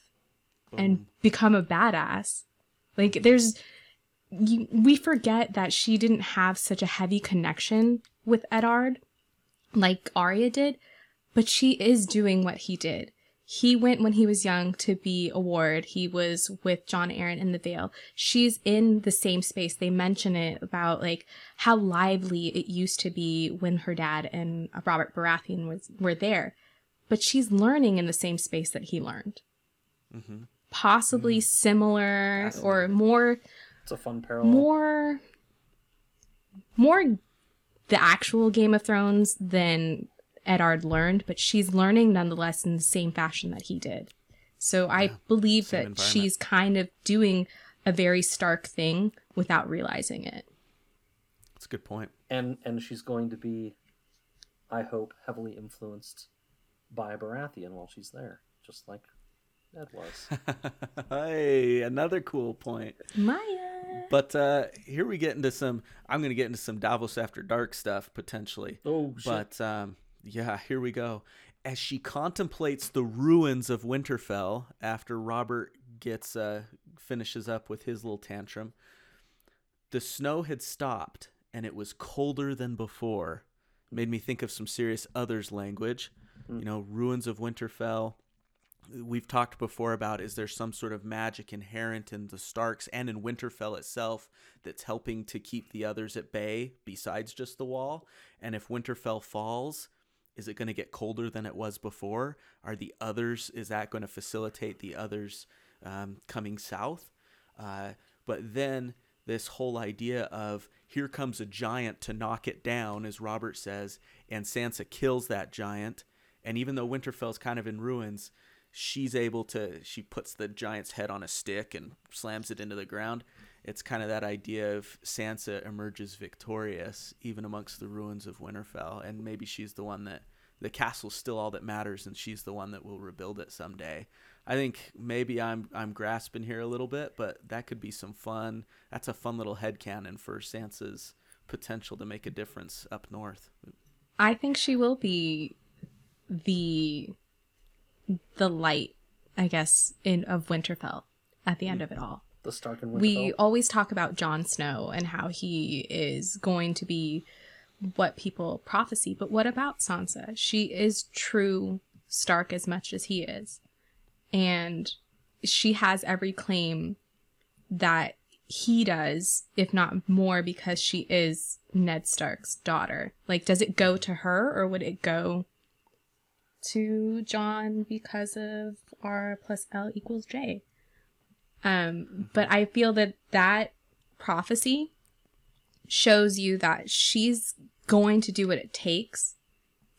Boom. and become a badass. Like there's, you, we forget that she didn't have such a heavy connection with Eddard like Arya did, but she is doing what he did he went when he was young to be a ward. He was with Jon Arryn in the Vale. She's in the same space. They mention it about like how lively it used to be when her dad and Robert Baratheon was were there, but she's learning in the same space that he learned. Mm-hmm. Possibly mm-hmm. similar or more. It's a fun parallel. More, more, the actual Game of Thrones than Eddard learned, but she's learning nonetheless in the same fashion that he did. So I believe that she's kind of doing a very stark thing without realizing it. That's a good point. And and she's going to be, I hope, heavily influenced by Baratheon while she's there, just like Ned was. hey, another cool point. Maya. But uh here we get into some. I'm going to get into some Davos After Dark stuff potentially. Oh, shit. But um, yeah, here we go. As she contemplates the ruins of Winterfell after Robert gets uh, finishes up with his little tantrum, the snow had stopped and it was colder than before, made me think of some serious others language. You know, ruins of Winterfell. We've talked before about is there some sort of magic inherent in the Starks and in Winterfell itself that's helping to keep the others at bay besides just the wall? And if Winterfell falls, is it going to get colder than it was before? Are the others, is that going to facilitate the others um, coming south? Uh, but then this whole idea of here comes a giant to knock it down, as Robert says, and Sansa kills that giant. And even though Winterfell's kind of in ruins, she's able to, she puts the giant's head on a stick and slams it into the ground. It's kind of that idea of Sansa emerges victorious even amongst the ruins of Winterfell. And maybe she's the one that, the castle's still all that matters, and she's the one that will rebuild it someday. I think maybe I'm I'm grasping here a little bit, but that could be some fun. That's a fun little headcanon for Sansa's potential to make a difference up north. I think she will be the the light, I guess, in of Winterfell at the end of it all. The Stark and Winterfell. We always talk about Jon Snow and how he is going to be what people prophecy, but what about Sansa? She is true Stark as much as he is. And she has every claim that he does, if not more, because she is Ned Stark's daughter. Like, does it go to her or would it go to Jon because of R plus L equals J? Um, but I feel that that prophecy shows you that she's going to do what it takes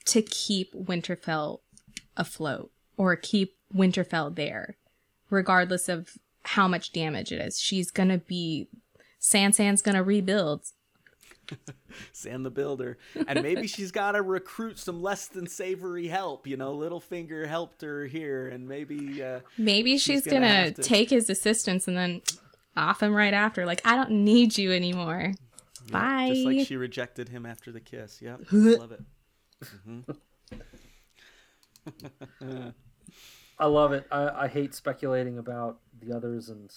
to keep Winterfell afloat or keep Winterfell there, regardless of how much damage it is. She's gonna be Sansan's gonna rebuild. Sam the Builder. And maybe she's got to recruit some less than savory help. You know, Littlefinger helped her here, and maybe. Uh, Maybe she's, gonna gonna, to- take his assistance and then off him right after. Like, I don't need you anymore. Bye. Just like she rejected him after the kiss. Yep. love it. I love it. I, I hate speculating about the others and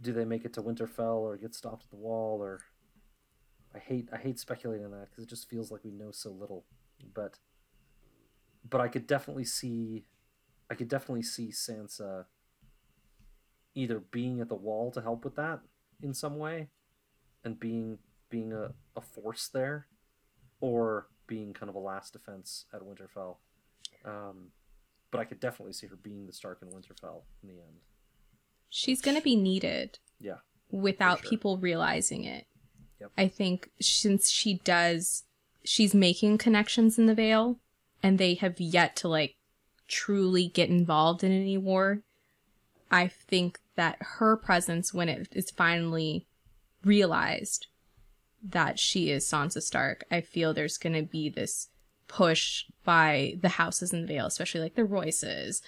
do they make it to Winterfell or get stopped at the wall or I hate I hate speculating on that because it just feels like we know so little. But but I could definitely see I could definitely see Sansa either being at the wall to help with that in some way and being being a, a force there or being kind of a last defense at Winterfell. Um, but I could definitely see her being the Stark in Winterfell in the end. She's gonna be needed Yeah. without sure. people realizing it. Yep. I think since she does, she's making connections in the Vale, and they have yet to like truly get involved in any war. I think that her presence, when it is finally realized that she is Sansa Stark, I feel there's going to be this push by the houses in the Vale, especially like the Royces.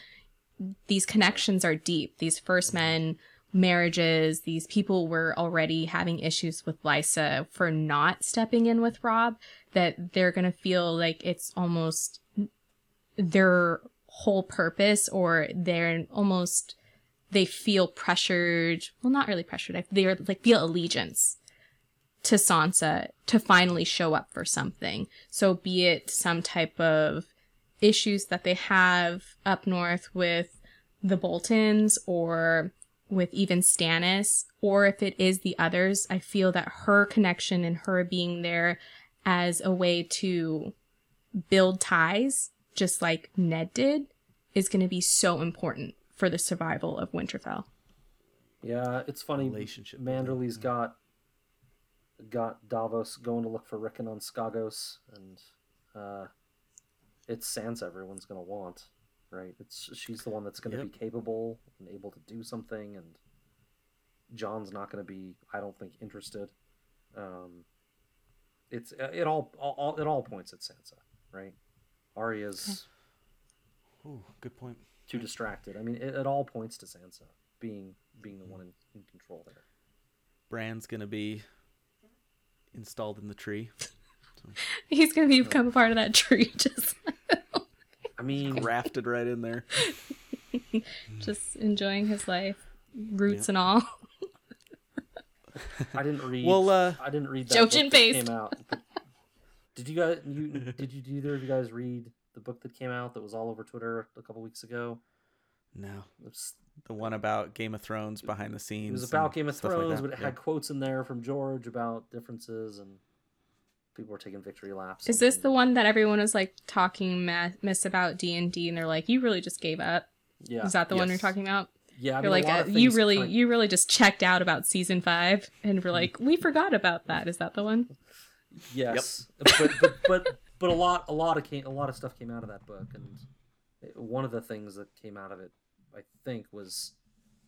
These connections are deep. These first men marriages, these people were already having issues with Lysa for not stepping in with Robb, that they're going to feel like it's almost their whole purpose or they're almost they feel pressured well not really pressured they're like feel allegiance to sansa to finally show up for something. So be it some type of issues that they have up north with the boltons or with even stannis or if it is the others i feel that her connection and her being there as a way to build ties just like Ned did, is going to be so important for the survival of Winterfell. Yeah, it's funny. Relationship Manderly's got got Davos going to look for Rickon on Skagos, and uh, it's Sansa everyone's gonna want, right? It's she's the one that's gonna Yep. be capable and able to do something, and Jon's not gonna be, I don't think, interested. Um, it's it all, all, all it all points at Sansa, right? Arya's Ooh, good point. too distracted. I mean, it, it all points to Sansa being being the one in, in control there. Bran's gonna be installed in the tree, He's going to become a part of that tree, just I mean, rafted right in there. just enjoying his life, roots and all. I didn't read. Well, uh, I didn't read that Joke book and that came out. Did you guys? You did you? Did either of you guys read the book that came out that was all over Twitter a couple weeks ago? No, It was, the one about Game of Thrones behind the scenes. it was about Game of stuff like Thrones, but it Yeah. had quotes in there from George about differences, and people were taking victory laps. Is this things. the one that everyone was like talking ma- miss about D and D, and they're like, "You really just gave up"? Yeah, Is that the one you're talking about? yeah. I you're mean, a like, lot uh, of you really, kind- you really just checked out about season five, and we're like, we forgot about that. Is that the one? Yes, but, but but but a lot a lot of came, a lot of stuff came out of that book, and one of the things that came out of it, I think, was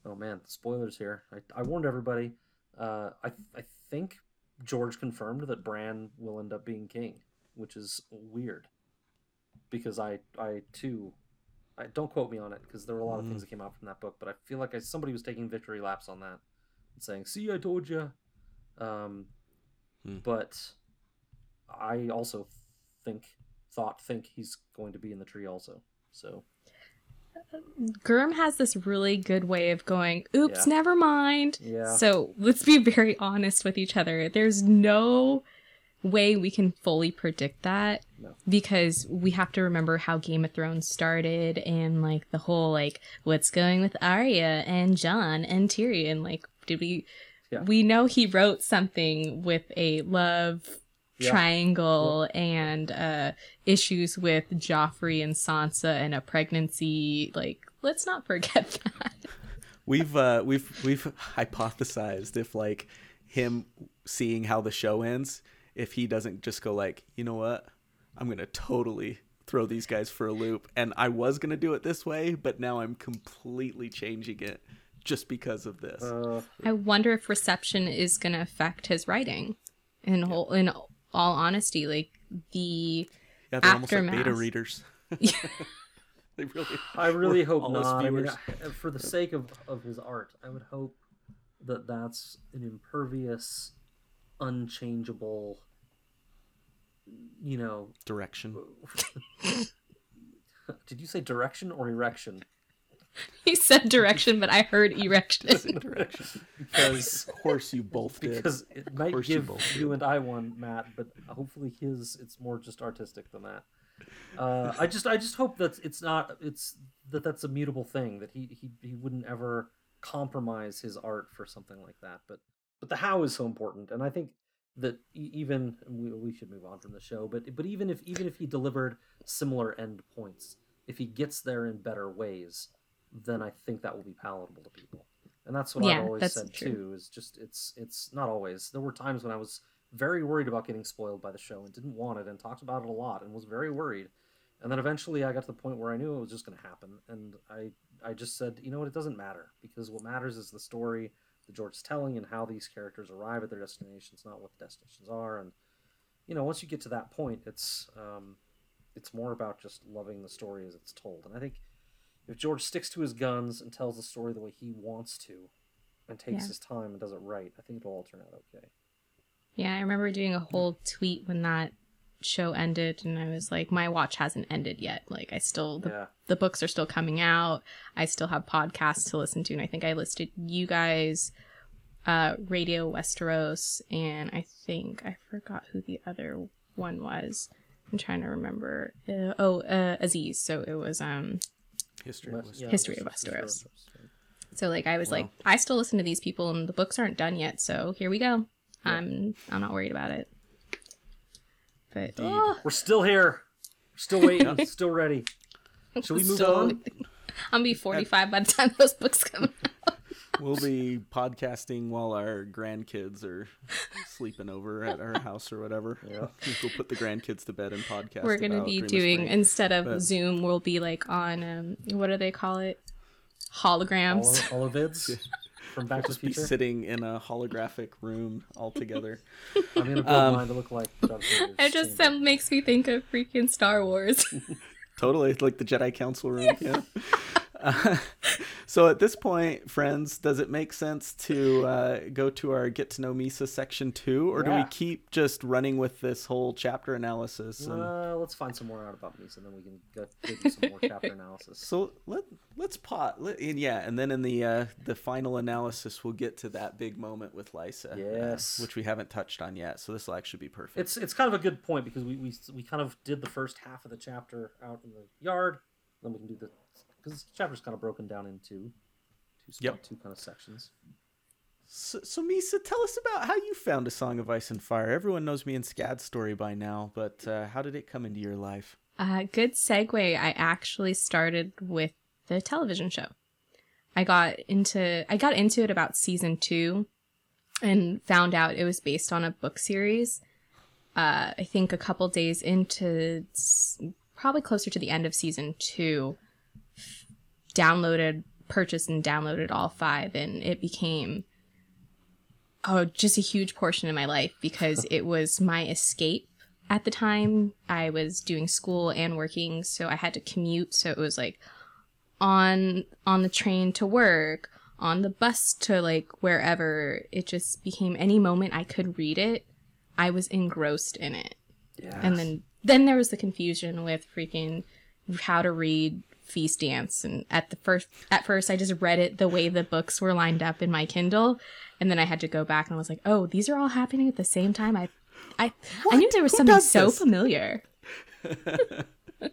oh man, spoilers here. I, I warned everybody. Uh, I I think George confirmed that Bran will end up being king, which is weird, because I I too. I, don't quote me on it because there were a lot of things Mm. that came out from that book, but I feel like I, somebody was taking victory laps on that and saying, "See, I told you." Um, Hmm. But I also think, thought, think he's going to be in the tree also. So Gurm has this really good way of going, "Oops, Yeah. never mind." yeah, So let's be very honest with each other. There's no way we can fully predict that No. because we have to remember how Game of Thrones started and like the whole like what's going with Arya and Jon and Tyrion. Like, did we? Yeah. We know he wrote something with a love Yeah. triangle and uh issues with Joffrey and Sansa and a pregnancy. Like, let's not forget that. We've uh, we've we've hypothesized if like him seeing how the show ends, if he doesn't just go like, you know what, I'm gonna totally throw these guys for a loop, and I was gonna do it this way, but now I'm completely changing it just because of this. uh, I wonder if reception is going to affect his writing. In whole, in all honesty, like the yeah, they're almost like beta readers. they really. I really hope all not. I mean, viewers. For the sake of of his art, I would hope that that's an impervious, unchangeable. You know, direction. did you say direction or erection? he said direction, but I heard erection. direction. Because Of course, you both did. because it might course you give both you, and I one, Matt, but hopefully his it's more just artistic than that. Uh, I just I just hope that it's not it's that that's a mutable thing that he he he wouldn't ever compromise his art for something like that. But but the how is so important, and I think that e- even we, we should move on from the show. But but even if even if he delivered similar end points, if he gets there in better ways, then I think that will be palatable to people. And that's what Yeah, I've always said true. too. Is just it's it's not always. There were times when I was very worried about getting spoiled by the show and didn't want it and talked about it a lot and was very worried. And then eventually I got to the point where I knew it was just going to happen, and I I just said, you know what, it doesn't matter because what matters is the story that George's telling and how these characters arrive at their destinations, not what the destinations are. And you know, once you get to that point, it's um, it's more about just loving the story as it's told. And I think if George sticks to his guns and tells the story the way he wants to, and takes Yeah. his time and does it right, I think it'll all turn out okay. yeah, I remember doing a whole tweet when that show ended, and I was like, my watch hasn't ended yet. Like, I still the yeah, the books are still coming out. I still have podcasts to listen to, and I think I listed you guys, uh, Radio Westeros, and I think I forgot who the other one was. I'm trying to remember. Uh, oh, uh, Aziz. So it was um. History. West- was- yeah, History of West- Westeros. Westeros. So like I was like, I still listen to these people, and the books aren't done yet. So here we go. Yeah. I'm I'm not worried about it. But oh, We're still here. We're still waiting. still ready. Should we move So- on? I'm gonna be 45 by the time those books come out. We'll be podcasting while our grandkids are sleeping over at our house or whatever. Yeah. We'll put the grandkids to bed and podcast. We're gonna be during doing spring. instead of But- Zoom, we'll be like on um, what do they call it? Holograms. Holo- Holovids from Back to the just be Future. sitting in a holographic room all together. I'm gonna build Um, mine to look like It just chamber. um, makes me think of freaking Star Wars. totally, like the Jedi Council room. Yeah. Uh, so at this point, friends, does it make sense to uh, go to our get to know Misa section two, or do we keep just running with this whole chapter analysis? And... Uh, let's find some more out about Misa, and then we can go you some more chapter analysis. So let let's pot let, and yeah, and then in the uh, the final analysis, we'll get to that big moment with Lysa, uh, Yes. which we haven't touched on yet. So this will actually be perfect. It's it's kind of a good point because we, we we kind of did the first half of the chapter out in the yard. Then we can do the because the chapter's kind of broken down into two Yep. two kind of sections. So, so Misa, tell us about how you found A Song of Ice and Fire. Everyone knows me and Scad's story by now, but uh, how did it come into your life? Uh, good segue. I actually started with the television show. I got into I got into it about season two, and found out it was based on a book series. Uh, I think a couple days into probably closer to the end of season two, downloaded, purchased, and downloaded all five, and it became oh just a huge portion of my life because it was my escape at the time. I was doing school and working so i had to commute so it was like on on the train to work on the bus to like wherever. It just became any moment i could read it i was engrossed in it. Yeah. and then then there was the confusion with freaking how to read feast dance and at the first at first i just read it the way the books were lined up in my kindle and then i had to go back and i was like oh these are all happening at the same time i i i knew there was Who something so this? familiar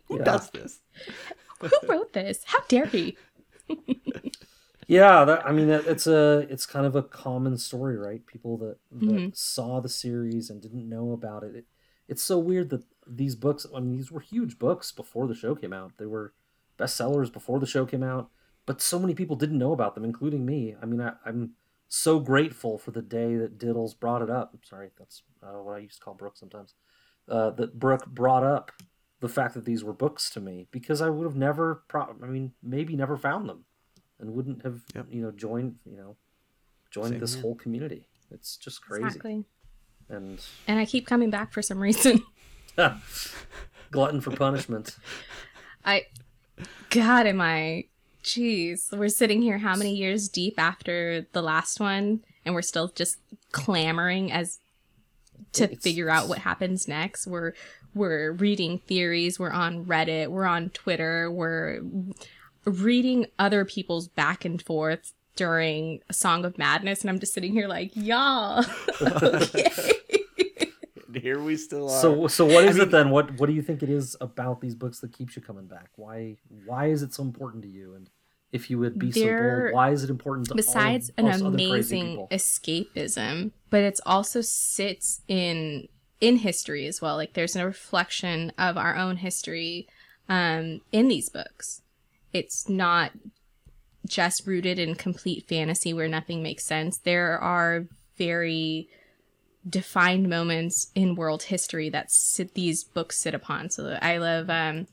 Who Yeah. does this? who wrote this how dare he Yeah, that, I mean, it- it's a it's kind of a common story, right? People that, that Mhm. saw the series and didn't know about it. it. It's so weird that these books. I mean, these were huge books before the show came out. They were bestsellers before the show came out, but so many people didn't know about them, including me. I mean, I, I'm so grateful for the day that Diddles brought it up. Sorry, that's uh, what I used to call Brooke sometimes. Uh, that Brooke brought up the fact that these were books to me because I would have never. Pro- I mean, maybe never found them and wouldn't have Yep. you know joined you know joined Same this here. whole community it's just crazy exactly and and i keep coming back for some reason glutton for punishment I, God, am I? Jeez, we're sitting here how many years deep after the last one, and we're still just clamoring as to It's- figure out what happens next. We're we're reading theories. We're on Reddit. We're on Twitter. We're reading other people's back and forth during a Song of Madness, and I'm just sitting here like, y'all. okay. Here we still are. so so what I mean- it then? What what do you think it is about these books that keeps you coming back? Why why is it so important to you? And if you would be so bold why is it important to all besides an us other crazy amazing escapism but it's also sits in in history as well. Like there's a reflection of our own history um in these books. It's not just rooted in complete fantasy where nothing makes sense. There are very defined moments in world history that sit these books sit upon. So i love um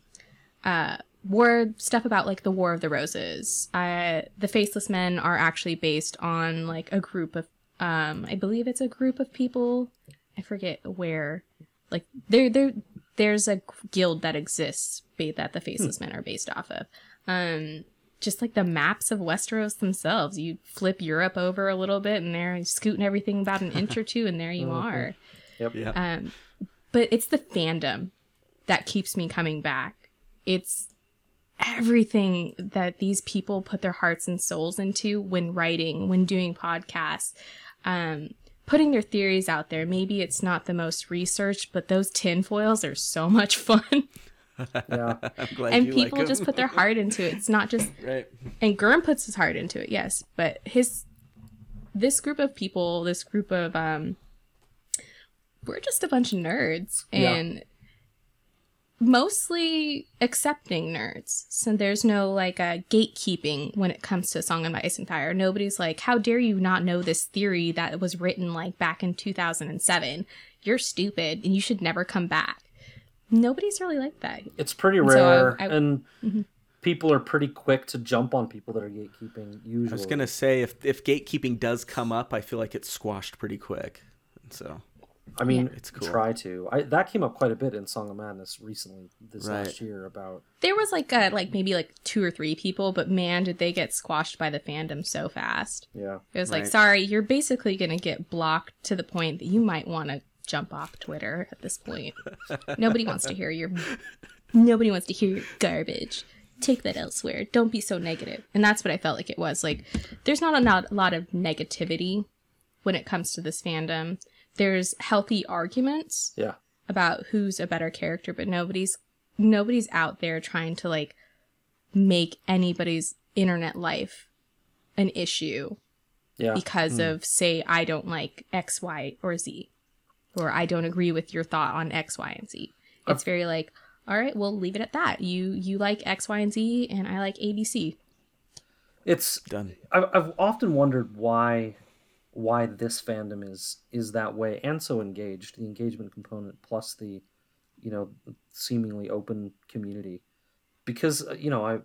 uh war stuff about like the war of the roses. Uh the faceless men are actually based on like a group of um i believe it's a group of people. I forget where like there there there's a guild that exists that the faceless men are based off of. Um just like the maps of westeros themselves you flip europe over a little bit and there scooting everything about an inch or two and there you Mhm. are yep yeah. um, but it's the fandom that keeps me coming back. It's everything that these people put their hearts and souls into when writing, when doing podcasts, um, putting their theories out there. Maybe it's not the most researched, but those tinfoils are so much fun. yeah and people like 'em. just put their heart into it. It's not just right. and Gurm puts his heart into it, yes, but his this group of people, this group of um we're just a bunch of nerds Yeah. and mostly accepting nerds. So there's no like uh, gatekeeping when it comes to Song of Ice and Fire. Nobody's like, "How dare you not know this theory that was written like back in 2007? You're stupid and you should never come back." Nobody's really like that. it's pretty And so I- rare I- and Mhm. people are pretty quick to jump on people that are gatekeeping usually I was gonna say if if gatekeeping does come up, I feel like it's squashed pretty quick. So I mean, It's cool. try to. I that came up quite a bit in Song of Madness recently this Right. last year about There was like a like maybe like two or three people, but man, did they get squashed by the fandom so fast. yeah. It was like, sorry, you're basically gonna get blocked to the point that you might want to jump off Twitter at this point. Nobody wants to hear your nobody wants to hear your garbage. Take that elsewhere. Don't be so negative. And that's what I felt like it was. Like there's not a, not a lot of negativity when it comes to this fandom. There's healthy arguments Yeah. about who's a better character, but nobody's nobody's out there trying to like make anybody's internet life an issue Yeah. because Hmm. of say I don't like X, Y, or Z, or I don't agree with your thought on X, Y, and Z. It's very like, all right, we'll leave it at that. You you like X, Y, and Z, and I like ABC. It's Done. I've, I've often wondered why why this fandom is is that way and so engaged the engagement component plus the you know seemingly open community because uh, you know i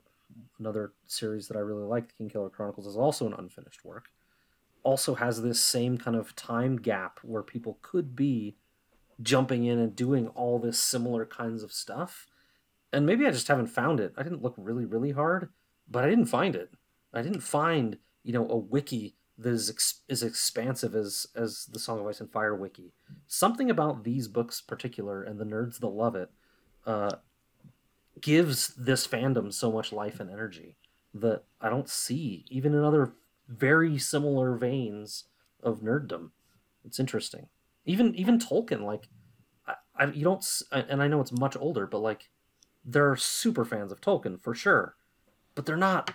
another series that i really like the Kingkiller Chronicles is also an unfinished work also has this same kind of time gap where people could be jumping in and doing all this similar kinds of stuff. And maybe i just haven't found it. I didn't look really really hard but i didn't find it. I didn't find you know a wiki that is ex- as expansive as as the Song of Ice and Fire wiki. Something about these books, particular, and the nerds that love it, uh, gives this fandom so much life and energy that I don't see even in other very similar veins of nerddom. It's interesting. Even even Tolkien, like, I, I you don't, and I know it's much older, but like, they're super fans of Tolkien for sure, but they're not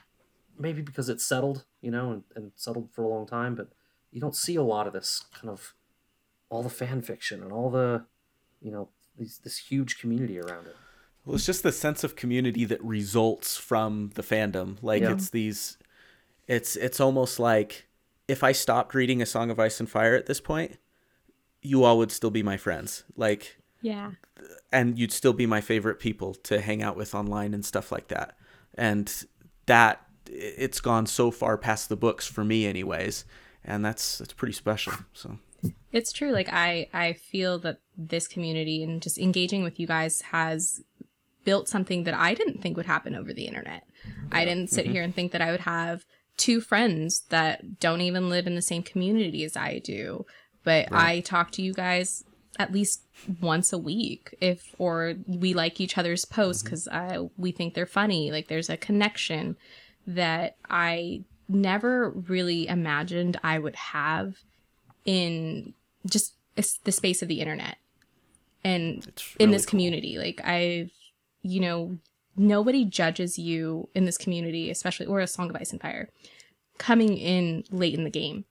maybe because it's settled, you know, and, and settled for a long time, but you don't see a lot of this kind of all the fan fiction and all the, you know, these, this huge community around it. Well, it's just the sense of community that results from the fandom. Like Yeah. it's these, it's it's almost like if I stopped reading A Song of Ice and Fire at this point, you all would still be my friends. Like, Yeah. and you'd still be my favorite people to hang out with online and stuff like that. And that it's gone so far past the books for me, anyways, and that's that's pretty special. So It's true. Like I I feel that this community and just engaging with you guys has built something that I didn't think would happen over the internet. I didn't sit Mhm. here and think that I would have two friends that don't even live in the same community as I do, but Right. I talk to you guys at least once a week if or we like each other's posts mm-hmm. cuz I we think they're funny. Like there's a connection that I never really imagined I would have in just the space of the internet and in this cool. community like i've you know nobody judges you in this community especially or a song of ice and fire coming in late in the game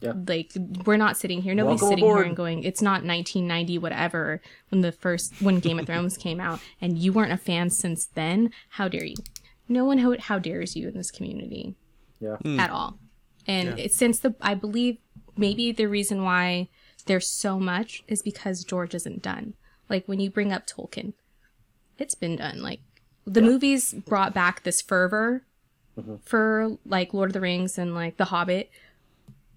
Yeah. like we're not sitting here nobody's Welcome sitting aboard. here and going it's not 1990 whatever when the first when game of thrones came out and you weren't a fan since then how dare you no one how, how dares you in this community Yeah. Hmm. at all. And Yeah. it's since the I believe maybe the reason why there's so much is because George isn't done. Like when you bring up Tolkien, it's been done. Like the movies brought back this fervor Mhm. for like Lord of the Rings and like The Hobbit,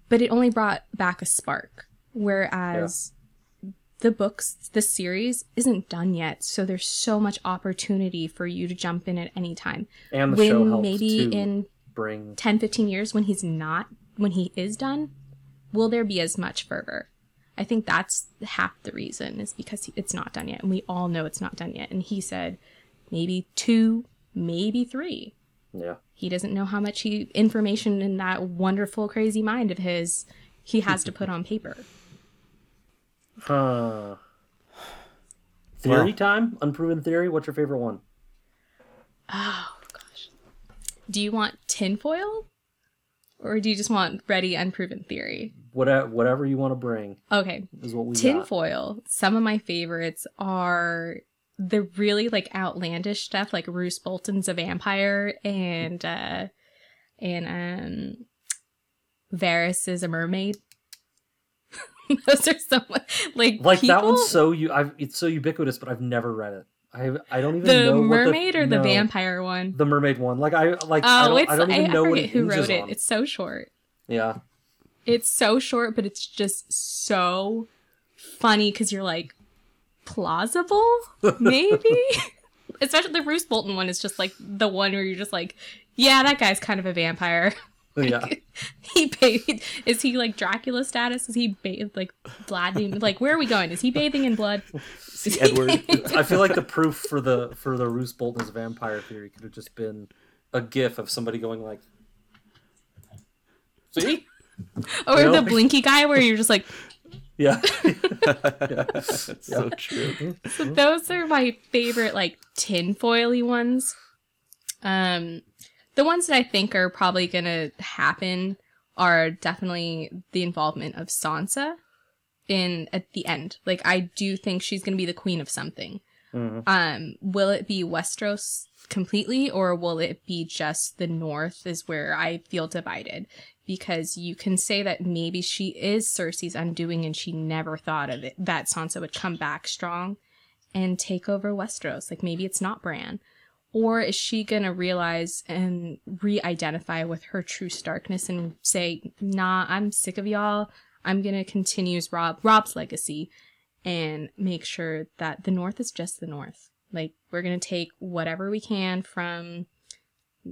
but it only brought back a spark. Whereas the books, the series isn't done yet, so there's so much opportunity for you to jump in at any time. And the show when helps maybe in bring 10 15 years when he's not when he is done will there be as much fervor i think that's half the reason is because it's not done yet and we all know it's not done yet and he said maybe two maybe three yeah. he doesn't know how much he information in that wonderful crazy mind of his he has to put on paper Huh. Theory Well- time? Unproven theory? What's your favorite one? oh gosh do you want tinfoil or do you just want ready unproven theory Whatever, whatever you want to bring okay is what we tinfoil some of my favorites are the really like outlandish stuff like Roose Bolton's a vampire and uh and um Varys is a mermaid. Those are so much like Like that one's so you. I've it's so ubiquitous, but I've never read it. I I don't even the know what mermaid or the no, vampire one. The mermaid one. Like I like. I Oh, don't, it's I don't even I, know what forget it who wrote it. on. It's so short. Yeah. It's so short, but it's just so funny because you're like plausible, maybe. Especially the Roose Bolton one is just like the one where you're just like, yeah, that guy's kind of a vampire. Oh, yeah. he bathed. Is he like Dracula status? Is he bathed like blood? Like where are we going? Is he bathing in blood? See, Edward. I feel like the proof for the for the Roose Bolton as a vampire theory could have just been a gif of somebody going like, "See, Or the blinky guy where you're just like, yeah, That's so true. So those are my favorite like tinfoily ones. Um the ones that I think are probably gonna happen are definitely the involvement of Sansa in at the end. Like I do think she's gonna be the queen of something. Mhm. Um, will it be Westeros completely, or will it be just the North? Is where I feel divided because you can say that maybe she is Cersei's undoing, and she never thought of it that Sansa would come back strong and take over Westeros. Like maybe it's not Bran, or is she gonna realize and re-identify with her true Starkness and say, "Nah, I'm sick of y'all. I'm gonna continue Robb Robb's legacy." and make sure that the north is just the north like we're going to take whatever we can from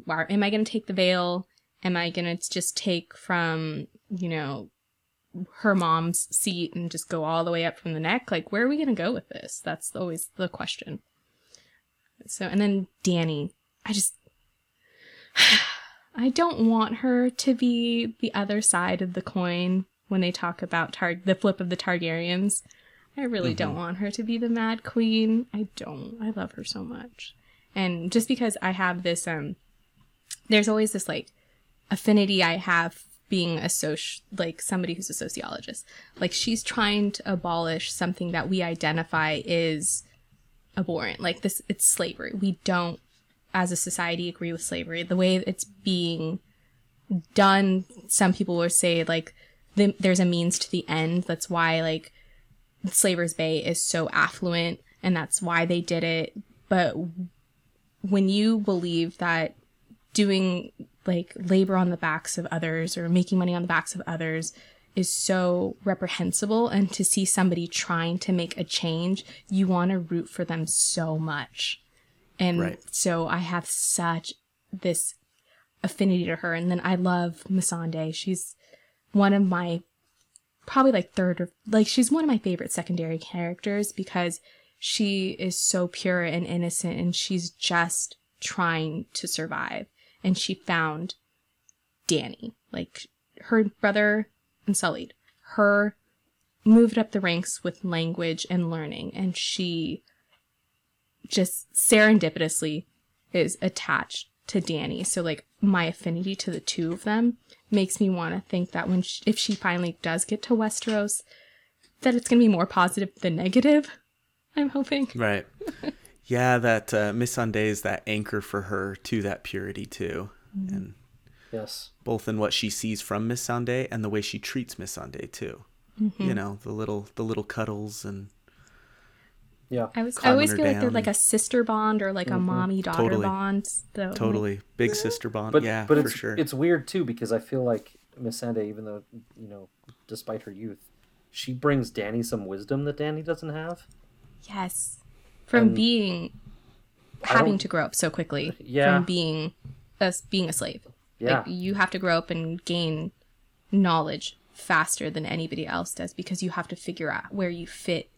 am i going to take the Vale am i going to just take from you know her mom's seat and just go all the way up from the neck like where are we going to go with this that's always the question so and then Dany i just i don't want her to be the other side of the coin when they talk about tar- the flip of the targaryens I really don't want her to be the Mad Queen. I don't. I love her so much. And just because I have this um there's always this like affinity I have being a soci like somebody who's a sociologist. Like she's trying to abolish something that we identify is abhorrent. Like this it's slavery. We don't as a society agree with slavery. The way it's being done, some people will say like the, there's a means to the end. That's why like Slaver's Bay is so affluent and that's why they did it. But when you believe that doing like labor on the backs of others or making money on the backs of others is so reprehensible and to see somebody trying to make a change, you want to root for them so much. And Right. so I have such this affinity to her and then I love Missandei. She's one of my probably like third or like she's one of my favorite secondary characters because she is so pure and innocent and she's just trying to survive and she found Dany like her brother and unsullied her moved up the ranks with language and learning and she just serendipitously is attached to Dany so like my affinity to the two of them makes me want to think that when she, if she finally does get to Westeros, that it's going to be more positive than negative. I'm hoping. Right. Yeah, that uh, Missandei is that anchor for her to that purity too, mm-hmm. and yes, both in what she sees from Missandei and the way she treats Missandei too. Mm-hmm. You know, the little the little cuddles and yeah, I was I always her feel like they're like a sister bond or like a mm-hmm. mommy daughter Totally. bond. So totally big sister bond. but yeah, but for it's sure. it's weird too because I feel like Miss Sunday, even though you know, despite her youth, she brings Dany some wisdom that Dany doesn't have. yes, from And being having to grow up so quickly. Yeah. From being us being a slave. Yeah, Like you have to grow up and gain knowledge faster than anybody else does because you have to figure out where you fit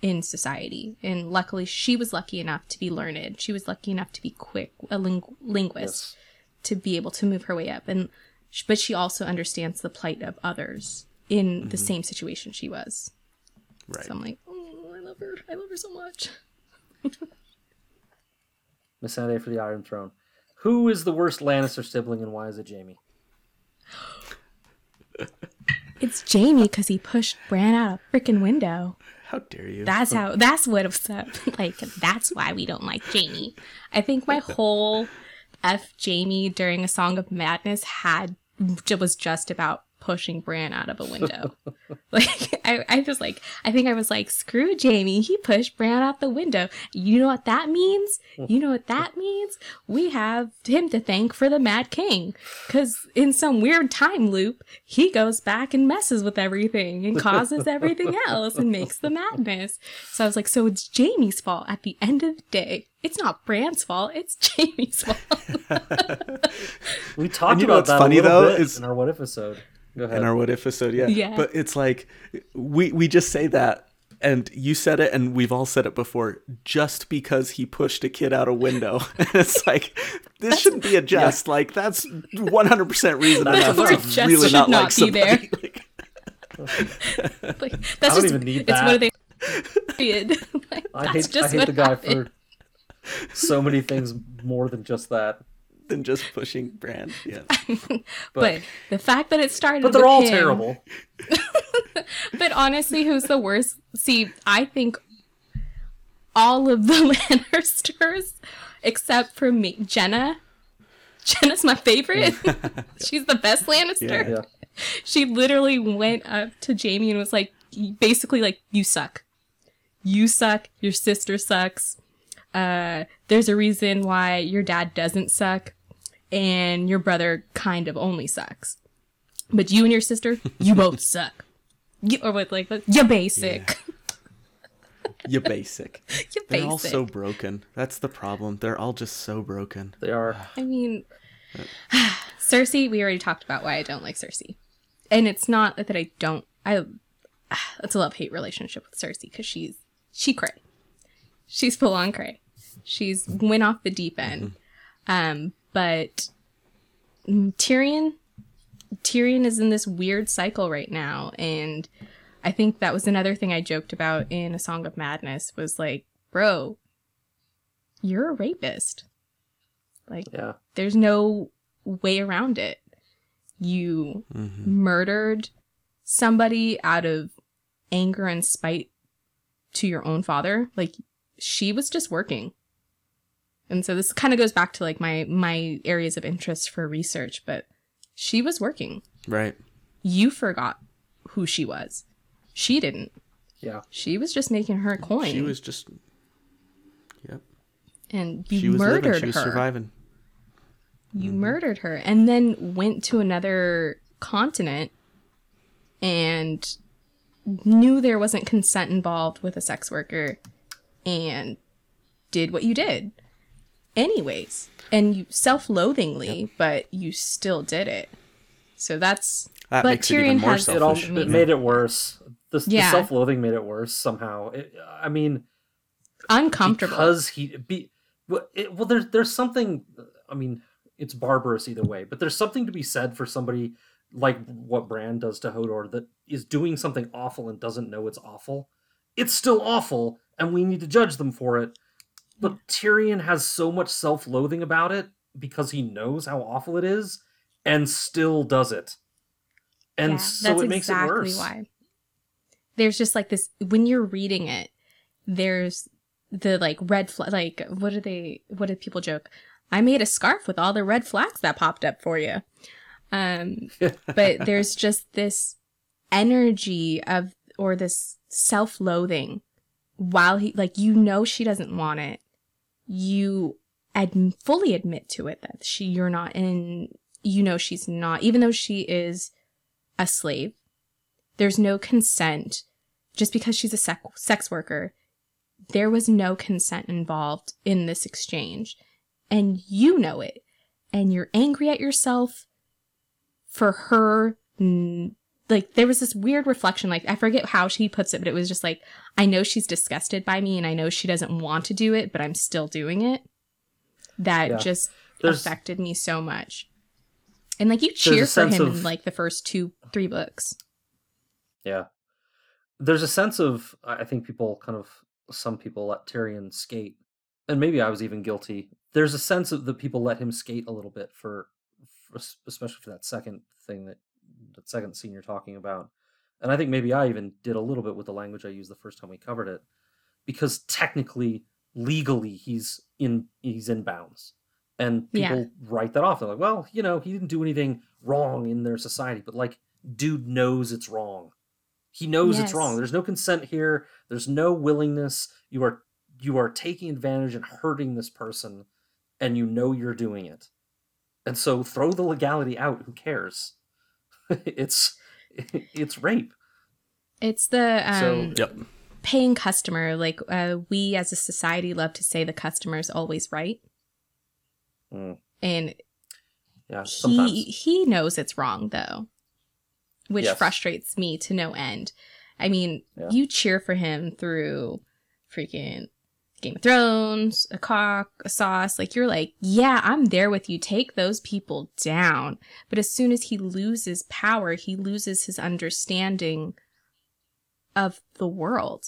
in society. And luckily, she was lucky enough to be learned. She was lucky enough to be quick, a ling- linguist, yes, to be able to move her way up. And but she also understands the plight of others in the mm-hmm. same situation she was. right. So I'm like, oh, I love her. I love her so much. Missandei for the Iron Throne. Who is the worst Lannister sibling, and why is it Jaime? It's Jaime because he pushed Bran out a freaking window. How dare you? That's how. That's what it's up. Like that's why we don't like Jaime. I think my whole f Jaime during a Song of Madness had was just about pushing Bran out of a window. like I, I was like, I think I was like, screw Jaime. He pushed Bran out the window. You know what that means? You know what that means? We have him to thank for the Mad King, because in some weird time loop, he goes back and messes with everything and causes everything else and makes the madness. So I was like, so it's Jaime's fault at the end of the day. It's not Bran's fault. It's Jaime's fault. We talked you know about what's that funny, a little though, bit is- in our what if episode. Go ahead. in our what if episode yeah. Yeah. but it's like we we just say that and you said it and we've all said it before just because he pushed a kid out a window it's like this shouldn't be a just like that's 100% reason That's enough word to just really should not, not like be somebody there. Like, like that's don't just even need it's that. one of they period. like, I hate, just I hate the guy happened. for so many things more than just that. Than just pushing Bran yeah But, the fact that it started But they're with all him- terrible. but honestly, who's the worst? See, I think all of the Lannisters, except for me, Genna. Genna's my favorite. She's the best Lannister. Yeah. She literally went up to Jaime and was like, basically like, "You suck. You suck. Your sister sucks. Uh, there's a reason why your dad doesn't suck, and your brother kind of only sucks. But you and your sister, you both suck. You, or what, like, you're basic. you basic you're basic. they're basic. all so broken that's the problem they're all just so broken They are. I mean, Cersei. We already talked about why I don't like Cersei, and it's not that I don't. I it's a love hate relationship with Cersei because she's she cray. She's full on cray. She's went off the deep end. Um, but Tyrion, Tyrion is in this weird cycle right now, and I think that was another thing I joked about in A Song of Madness was like, bro, you're a rapist. Like, Yeah. there's no way around it. You Mhm. murdered somebody out of anger and spite to your own father. Like she was just working. And so this kind of goes back to like my my areas of interest for research, but she was working. right You forgot who she was. She didn't. Yeah. She was just making her coin. she was just yep and you she was murdered living she was her. surviving You Mhm. murdered her and then went to another continent and knew there wasn't consent involved with a sex worker and did what you did. Anyways, and you self-loathingly, but you still did it. So that's that But makes it even Tyrion more has- It all selfish Selfish. it made it worse. The, the self-loathing made it worse somehow. It, I mean, uncomfortable. because he be well, it, well there's there's something i mean it's barbarous either way but there's something to be said for somebody like what Bran does to hodor that is doing something awful and doesn't know it's awful it's still awful and we need to judge them for it but tyrion has so much self-loathing about it because he knows how awful it is and still does it and Yeah, so it makes it worse why. There's just like this when you're reading it, there's the like red flag. Like what do they? What do people joke? I made a scarf with all the red flags that popped up for you. Um, but there's just this energy of or this self-loathing while he like you know she doesn't want it. You ad- fully admit to it that she you're not in. You know she's not, even though she is a slave. There's no consent. Just because she's a sec- sex worker, there was no consent involved in this exchange. And you know it. And you're angry at yourself for her. Like, there was this weird reflection. Like, I forget how she puts it, but it was just like, I know she's disgusted by me and I know she doesn't want to do it, but I'm still doing it. That Yeah. just There's- affected me so much. And like you cheer for him of- in like the first two, three books. Yeah. There's a sense of I think people kind of some people let Tyrion skate. And maybe I was even guilty. There's a sense of that people let him skate a little bit for, for especially for that second thing that that second scene you're talking about. And I think maybe I even did a little bit with the language I used the first time we covered it. Because technically, legally he's in he's in bounds. And Yeah. people write that off. They're like, well, you know, he didn't do anything wrong in their society, but like dude knows it's wrong. He knows it's wrong. There's no consent here. There's no willingness. You are you are taking advantage and hurting this person, and you know you're doing it. And so throw the legality out. Who cares? it's it's rape. It's the So- um, Yep. paying customer. Like uh, we as a society love to say the customer is always right, Mm, and yeah, sometimes. he he knows it's wrong though, which Yes. frustrates me to no end. I mean, Yeah. you cheer for him through freaking Game of Thrones, ACOK, a sauce. Like you're like, yeah, I'm there with you. Take those people down. But as soon as he loses power, he loses his understanding of the world.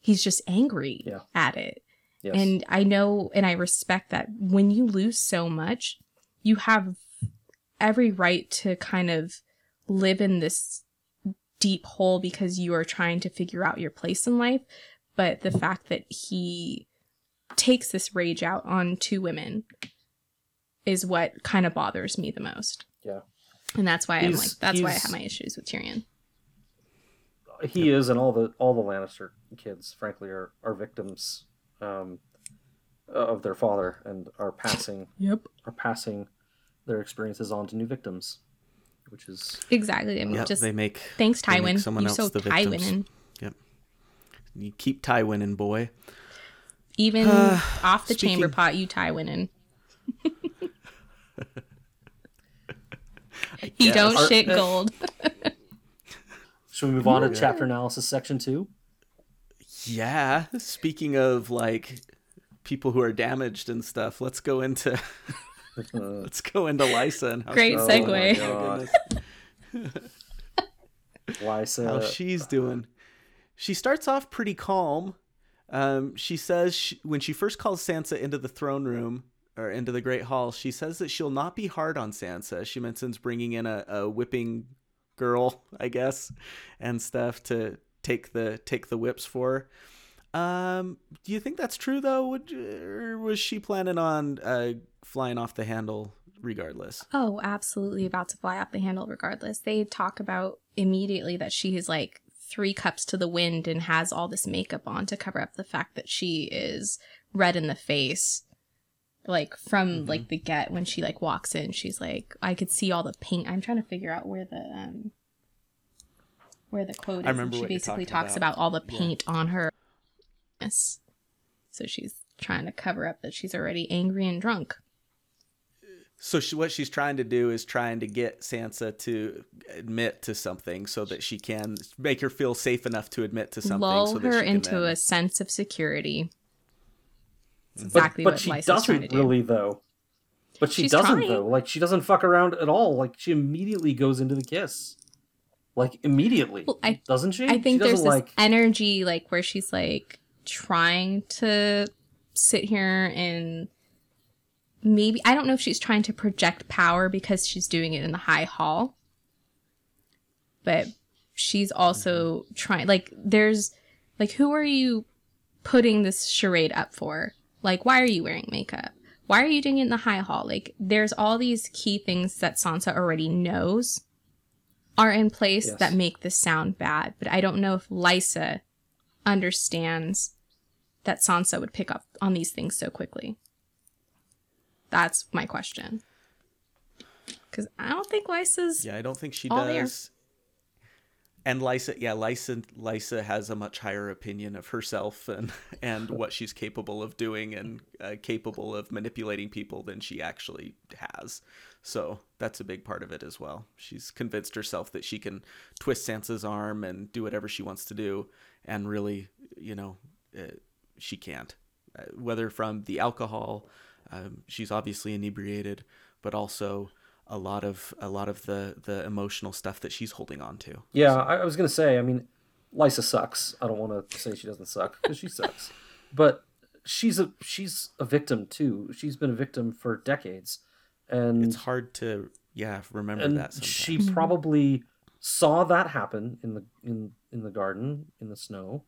He's just angry Yeah. at it. yes. And I know and I respect that when you lose so much, you have every right to kind of live in this deep hole because you are trying to figure out your place in life. But the fact that he takes this rage out on two women is what kind of bothers me the most. Yeah. And that's why I'm like that's why I have my issues with Tyrion. he is, and all the all the Lannister kids, frankly, are are victims um, of their father and are passing Yep. are passing their experiences on to new victims, which is Exactly. I mean Yep. just they make thanks they make Tywin. someone You're else so the victims. Tywin. You keep tie winning, boy. Even Uh, off the chamber pot, you Tywin winning. You don't guess. Are- shit gold. should we move on to chapter analysis section two? Yeah. Speaking of like people who are damaged and stuff, let's go into Uh, let's go into Lysa and how Great Oh she's- segue. God. goodness. Lysa, how she's doing. She starts off pretty calm. Um, she says she, when she first calls Sansa into the throne room or into the Great Hall, she says that she'll not be hard on Sansa. She mentions bringing in a, a whipping girl, I guess, and stuff to take the take the whips for. Um, do you think that's true though? Would or was she planning on uh, flying off the handle regardless? Oh, absolutely about to fly off the handle regardless. They talk about immediately that she is like three cups to the wind and has all this makeup on to cover up the fact that she is red in the face. Like from Mhm. like the get when she like walks in, she's like, I could see all the paint. I'm trying to figure out where the um where the quote is. I remember she basically talks about. about all the Yeah. paint on her. Yes. So she's trying to cover up that she's already angry and drunk. So she, what she's trying to do is trying to get Sansa to admit to something so that she can make her feel safe enough to admit to something. lull so that her she can into then- a sense of security. It's but, exactly but what she Lysa's trying to doesn't do. really though. But she She's doesn't trying. though. Like she doesn't fuck around at all. Like she immediately goes into the kiss. Like immediately, Well, I- doesn't she? I think she there's this like. energy like where she's like trying to sit here and maybe I don't know if she's trying to project power because she's doing it in the high hall. But she's also trying like there's like who are you putting this charade up for? Like why are you wearing makeup? Why are you doing it in the high hall? Like there's all these key things that Sansa already knows are in place Yes. that make this sound bad, but I don't know if Lysa understands that Sansa would pick up on these things so quickly. That's my question. Because I don't think Lysa's. Yeah, I don't think she all there. does. And Lysa, yeah, Lysa, Lysa has a much higher opinion of herself and and what she's capable of doing and uh, capable of manipulating people than she actually has. So that's a big part of it as well. She's convinced herself that she can twist Sansa's arm and do whatever she wants to do, and really, you know, uh, she can't. Uh, whether from the alcohol, um, she's obviously inebriated, but also a lot of a lot of the the emotional stuff that she's holding on to. Yeah, I, I was gonna say. I mean, Lysa sucks. I don't want to say she doesn't suck because she sucks, but she's a she's a victim too. She's been a victim for decades, and It's hard to yeah remember and that. Sometimes. she Mhm. probably saw that happen in the in in the garden in the snow.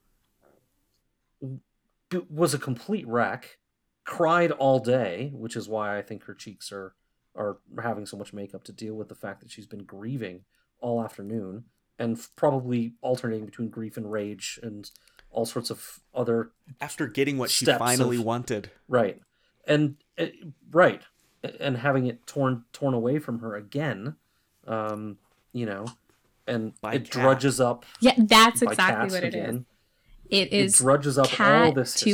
b- Was a complete wreck, cried all day, which is why I think her cheeks are are having so much makeup to deal with the fact that she's been grieving all afternoon and f- probably alternating between grief and rage and all sorts of other After getting what she finally of- wanted. right and uh, right and having it torn torn away from her again um you know and By it Cat. drudges up Yeah, that's exactly what it is. again. It It is drudges up all Cat this history.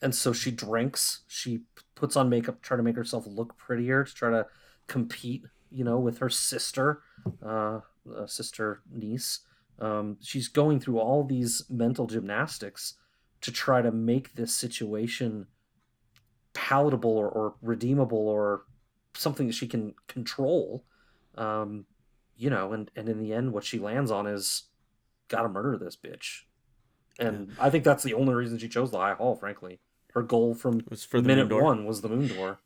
2.0. and so she drinks. She puts on makeup try to make herself look prettier to try to compete you know with her sister uh, uh sister niece. Um she's going through all these mental gymnastics to try to make this situation palatable or, or redeemable or something that she can control. Um you know and and in the end what she lands on is gotta murder this bitch. And i think that's the only reason she chose the high hall frankly her goal from It was for the minute moon one was the moon door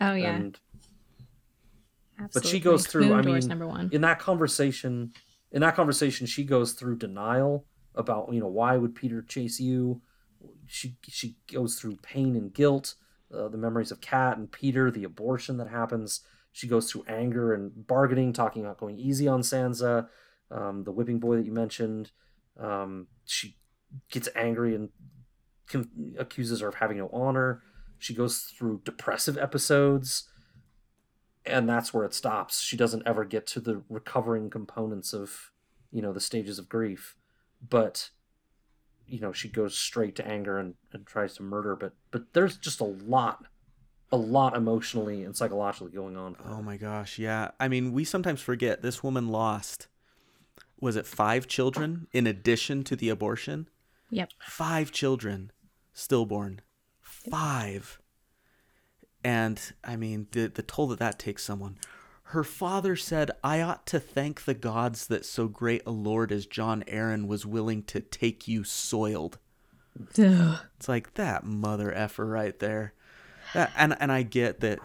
Oh yeah, and absolutely. she goes through, Moon I mean, number one. in that conversation in that conversation she goes through denial about you know why would Petyr chase you? She she goes through pain and guilt uh, the memories of Cat and Petyr the abortion that happens. She goes through anger and bargaining talking about going easy on sansa um, the whipping boy that you mentioned. Um, she gets angry and com- accuses her of having no honor she goes through depressive episodes and that's where it stops. She doesn't ever get to the recovering components of, you know, the stages of grief. But, you know, she goes straight to anger and, and tries to murder. But but there's just a lot, a lot emotionally and psychologically going on. Oh my gosh, yeah. I mean, we sometimes forget this woman lost was it 5 children in addition to the abortion? Yep. 5 children stillborn. 5. And I mean, the the toll that that takes someone. Her father said, "I ought to thank the gods that so great a lord as Jon Arryn was willing to take you soiled." Ugh. It's like that mother effer right there. That, and and I get that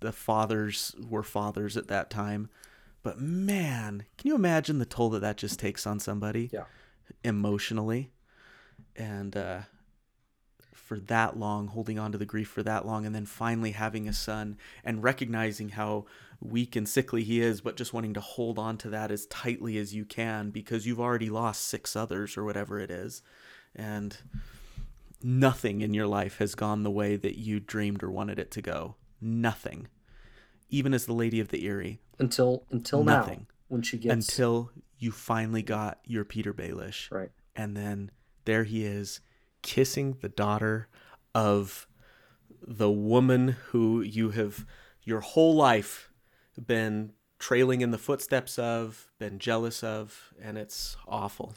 the fathers were fathers at that time, but man, can you imagine the toll that that just takes on somebody Yeah. emotionally, and uh, for that long, holding on to the grief for that long, and then finally having a son and recognizing how weak and sickly he is, but just wanting to hold on to that as tightly as you can because you've already lost six others or whatever it is, and nothing in your life has gone the way that you dreamed or wanted it to go. Nothing. Even as the Lady of the Eyrie, Until until now, when she gets until you finally got your Petyr Baelish. right. And then there he is, kissing the daughter of the woman who you have your whole life been trailing in the footsteps of, been jealous of, and it's awful.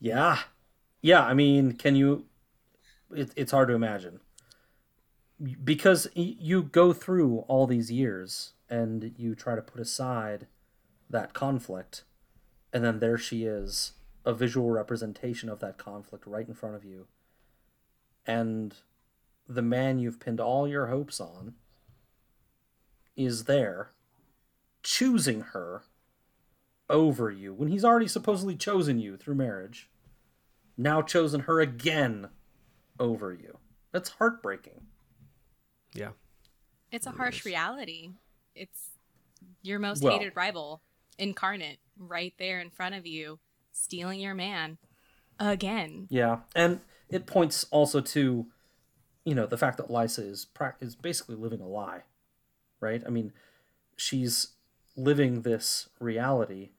Yeah, yeah. I mean, can you? It, it's hard to imagine because you go through all these years and you try to put aside that conflict, and then there she is, a visual representation of that conflict right in front of you, and the man you've pinned all your hopes on is there, choosing her over you when he's already supposedly chosen you through marriage, now chosen her again over you. That's heartbreaking. Yeah. It's a harsh reality. It's your most Well- hated rival incarnate right there in front of you, stealing your man again. Yeah, and it points also to, you know, the fact that Lysa is prac- is basically living a lie, right? I mean, she's living this reality,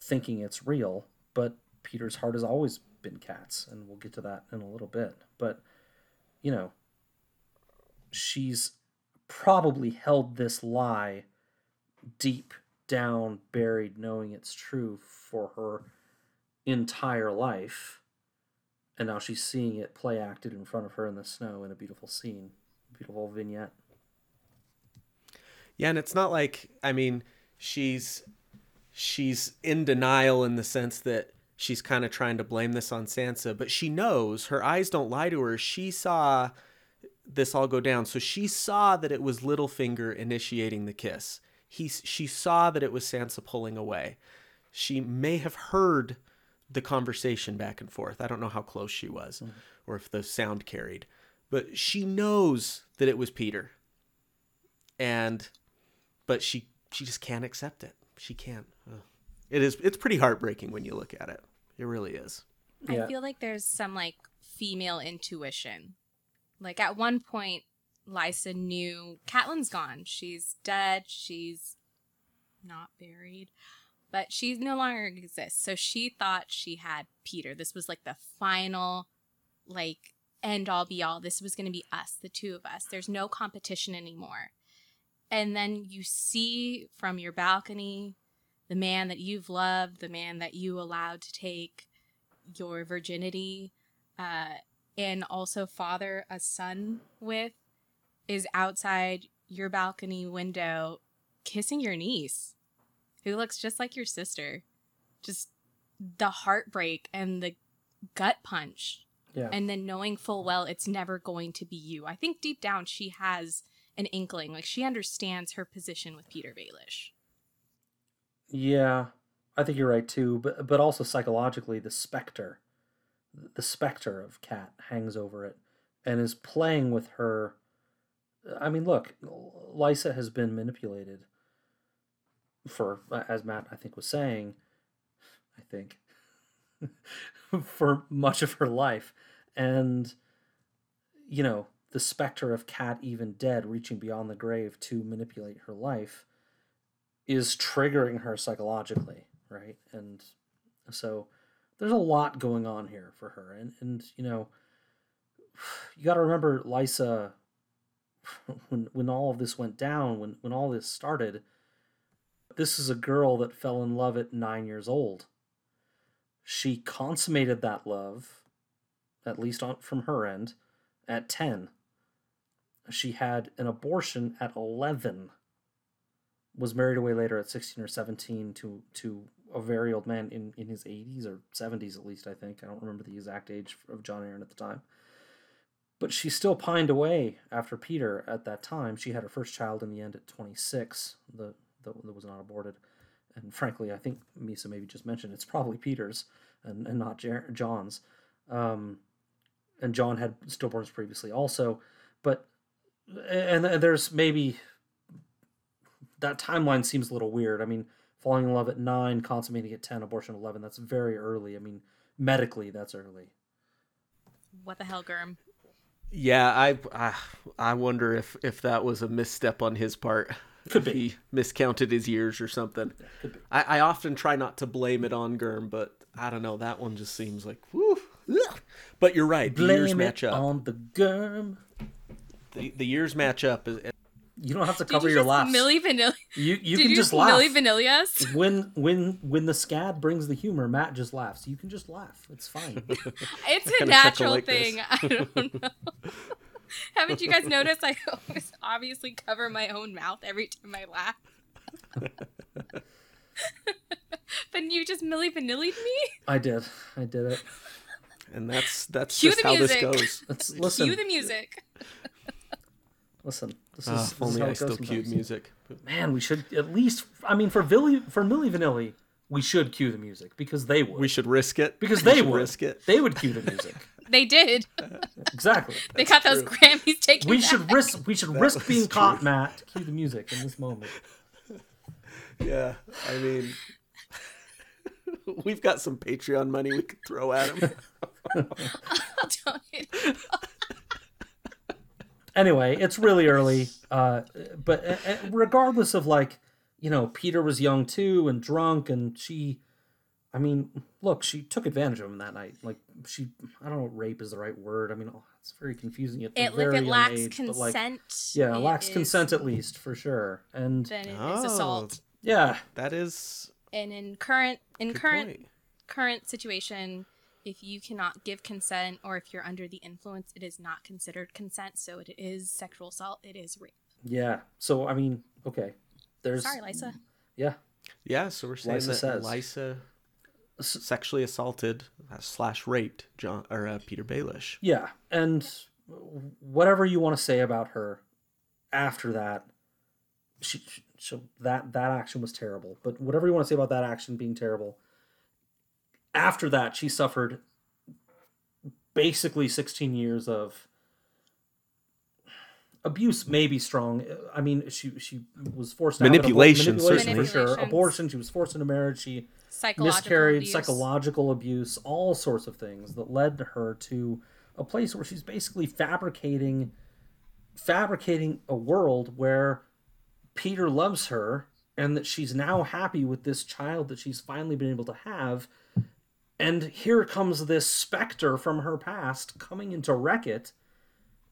thinking it's real, but Petyr's heart has always been Cat's, and we'll get to that in a little bit. But, you know, she's probably held this lie deep down, buried, knowing it's true for her entire life and now she's seeing it play acted in front of her in the snow in a beautiful scene beautiful vignette Yeah, and it's not like I mean, she's she's in denial in the sense that she's kind of trying to blame this on Sansa, but she knows her eyes don't lie to her. She saw this all go down. So she saw that it was Littlefinger initiating the kiss. He she saw that it was Sansa pulling away. She may have heard the conversation back and forth. I don't know how close she was or if the sound carried, but she knows that it was Petyr. And but she she just can't accept it. she can't. Uh, it is. It's pretty heartbreaking when you look at it. It really is. Yeah. I feel like there's some like female intuition. Like at one point, Lysa knew Catelyn's gone. She's dead. She's not buried, but she no longer exists. So she thought she had Petyr. This was like the final, like end all be all. This was going to be us, the two of us. There's no competition anymore. And then you see from your balcony the man that you've loved, the man that you allowed to take your virginity uh, and also father a son with is outside your balcony window kissing your niece who looks just like your sister just the heartbreak and the gut punch Yeah. and then knowing full well it's never going to be you i think deep down she has an inkling like she understands her position with petyr baelish Yeah, I think you're right too. But but also psychologically, the specter, the specter of Cat hangs over it, and is playing with her. I mean, look, Lysa has been manipulated. For as Matt I think was saying, I think, for much of her life, and you know the specter of Cat even dead reaching beyond the grave to manipulate her life is triggering her psychologically, right? And so there's a lot going on here for her. And and you know, you got to remember Lysa when when all of this went down, when when all this started, this is a girl that fell in love at 9 years old. She consummated that love at least on from her end at 10. She had an abortion at 11 was married away later at 16 or 17 to to a very old man in, in his 80s or 70s at least i think i don't remember the exact age of jon arryn at the time but she still pined away after petyr at that time she had her first child in the end at 26 the, the that was not aborted and frankly i think misa maybe just mentioned it's probably petyr's and, and not Jer- jon's um, and jon had stillborns previously also but and, and there's maybe that timeline seems a little weird. I mean, falling in love at nine, consummating at ten, abortion at eleven. That's very early. I mean, medically, that's early. what the hell Gurm Yeah, I, I I wonder if if that was a misstep on his part. Could be. He miscounted his years or something. Could be. I, I often try not to blame it on Gurm, but I don't know. That one just seems like whew. But you're right. The years match it up. on the Gurm. The, the years match up. You don't have to Did cover you your just laughs. Milli Vanilli? you you Did can you just laugh. Milli Vanilli us? when when when the scad brings the humor, Matt just laughs. You can just laugh. It's fine. It's a natural like this. thing. I don't know. Haven't you guys noticed? I always obviously cover my own mouth every time I laugh. but you just Milli Vanilli'd me? I did. I did it. and that's that's Cue just the how this music. goes. Let's listen. Cue the music. Listen. This is, Ah, this if is only how I it goes still cued music. Man, we should at least. I mean, for Billy, for Milli Vanilli, we should cue the music because they would. We should risk it because We they would risk it. They would cue the music. They did. Exactly. They got those. Grammys taken. We back. should risk. We should That risk being true. caught, Matt. To cue the music in this moment. Yeah, I mean, we've got some Patreon money we could throw at him. I'll donate. Anyway, it's really early. Uh, but uh, uh, regardless of like, you know, Petyr was young too and drunk, and she. I mean, look, she took advantage of him that night. Like she, I don't know, what rape is the right word. I mean, oh, it's very confusing at a It, very if it young lacks age. But like, consent, yeah, it lacks is- consent at least for sure. And Then it is Oh. assault. yeah, That is And in current in good current point. current situation, if you cannot give consent or if you're under the influence, it is not considered consent. So it is sexual assault. It is rape. yeah. So I mean, okay, there's Sorry, Lysa. yeah, Yeah, so we're saying Lysa that says. Lysa sexually assaulted uh, slash raped John or uh, Petyr Baelish. Yeah, and whatever you want to say about her, after that, she, she that that action was terrible. But whatever you want to say about that action being terrible, after that she suffered basically sixteen years of abuse may be strong. I mean, she she was forced to have an abor- Manipulation, manipulation for sure. Abortion. She was forced into marriage. She Psychological miscarried, abuse. psychological abuse, all sorts of things that led her to a place where she's basically fabricating fabricating a world where Petyr loves her and that she's now happy with this child that she's finally been able to have. And here comes this specter from her past coming in to wreck it.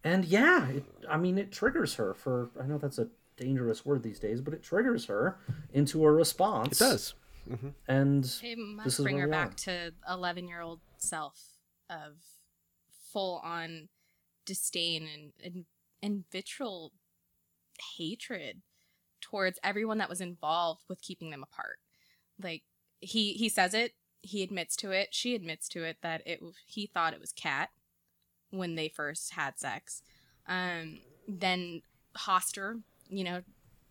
And yeah, it, I mean, it triggers her for, I know that's a dangerous word these days, but it triggers her into a response. It does. Mm-hmm. And It must This is bring her back are. to 11 year old self of full on disdain and, and, and vitriol hatred towards everyone that was involved with keeping them apart. Like, he, he says it, he admits to it, she admits to it that it he thought it was Cat when they first had sex. Um, then Hoster, you know,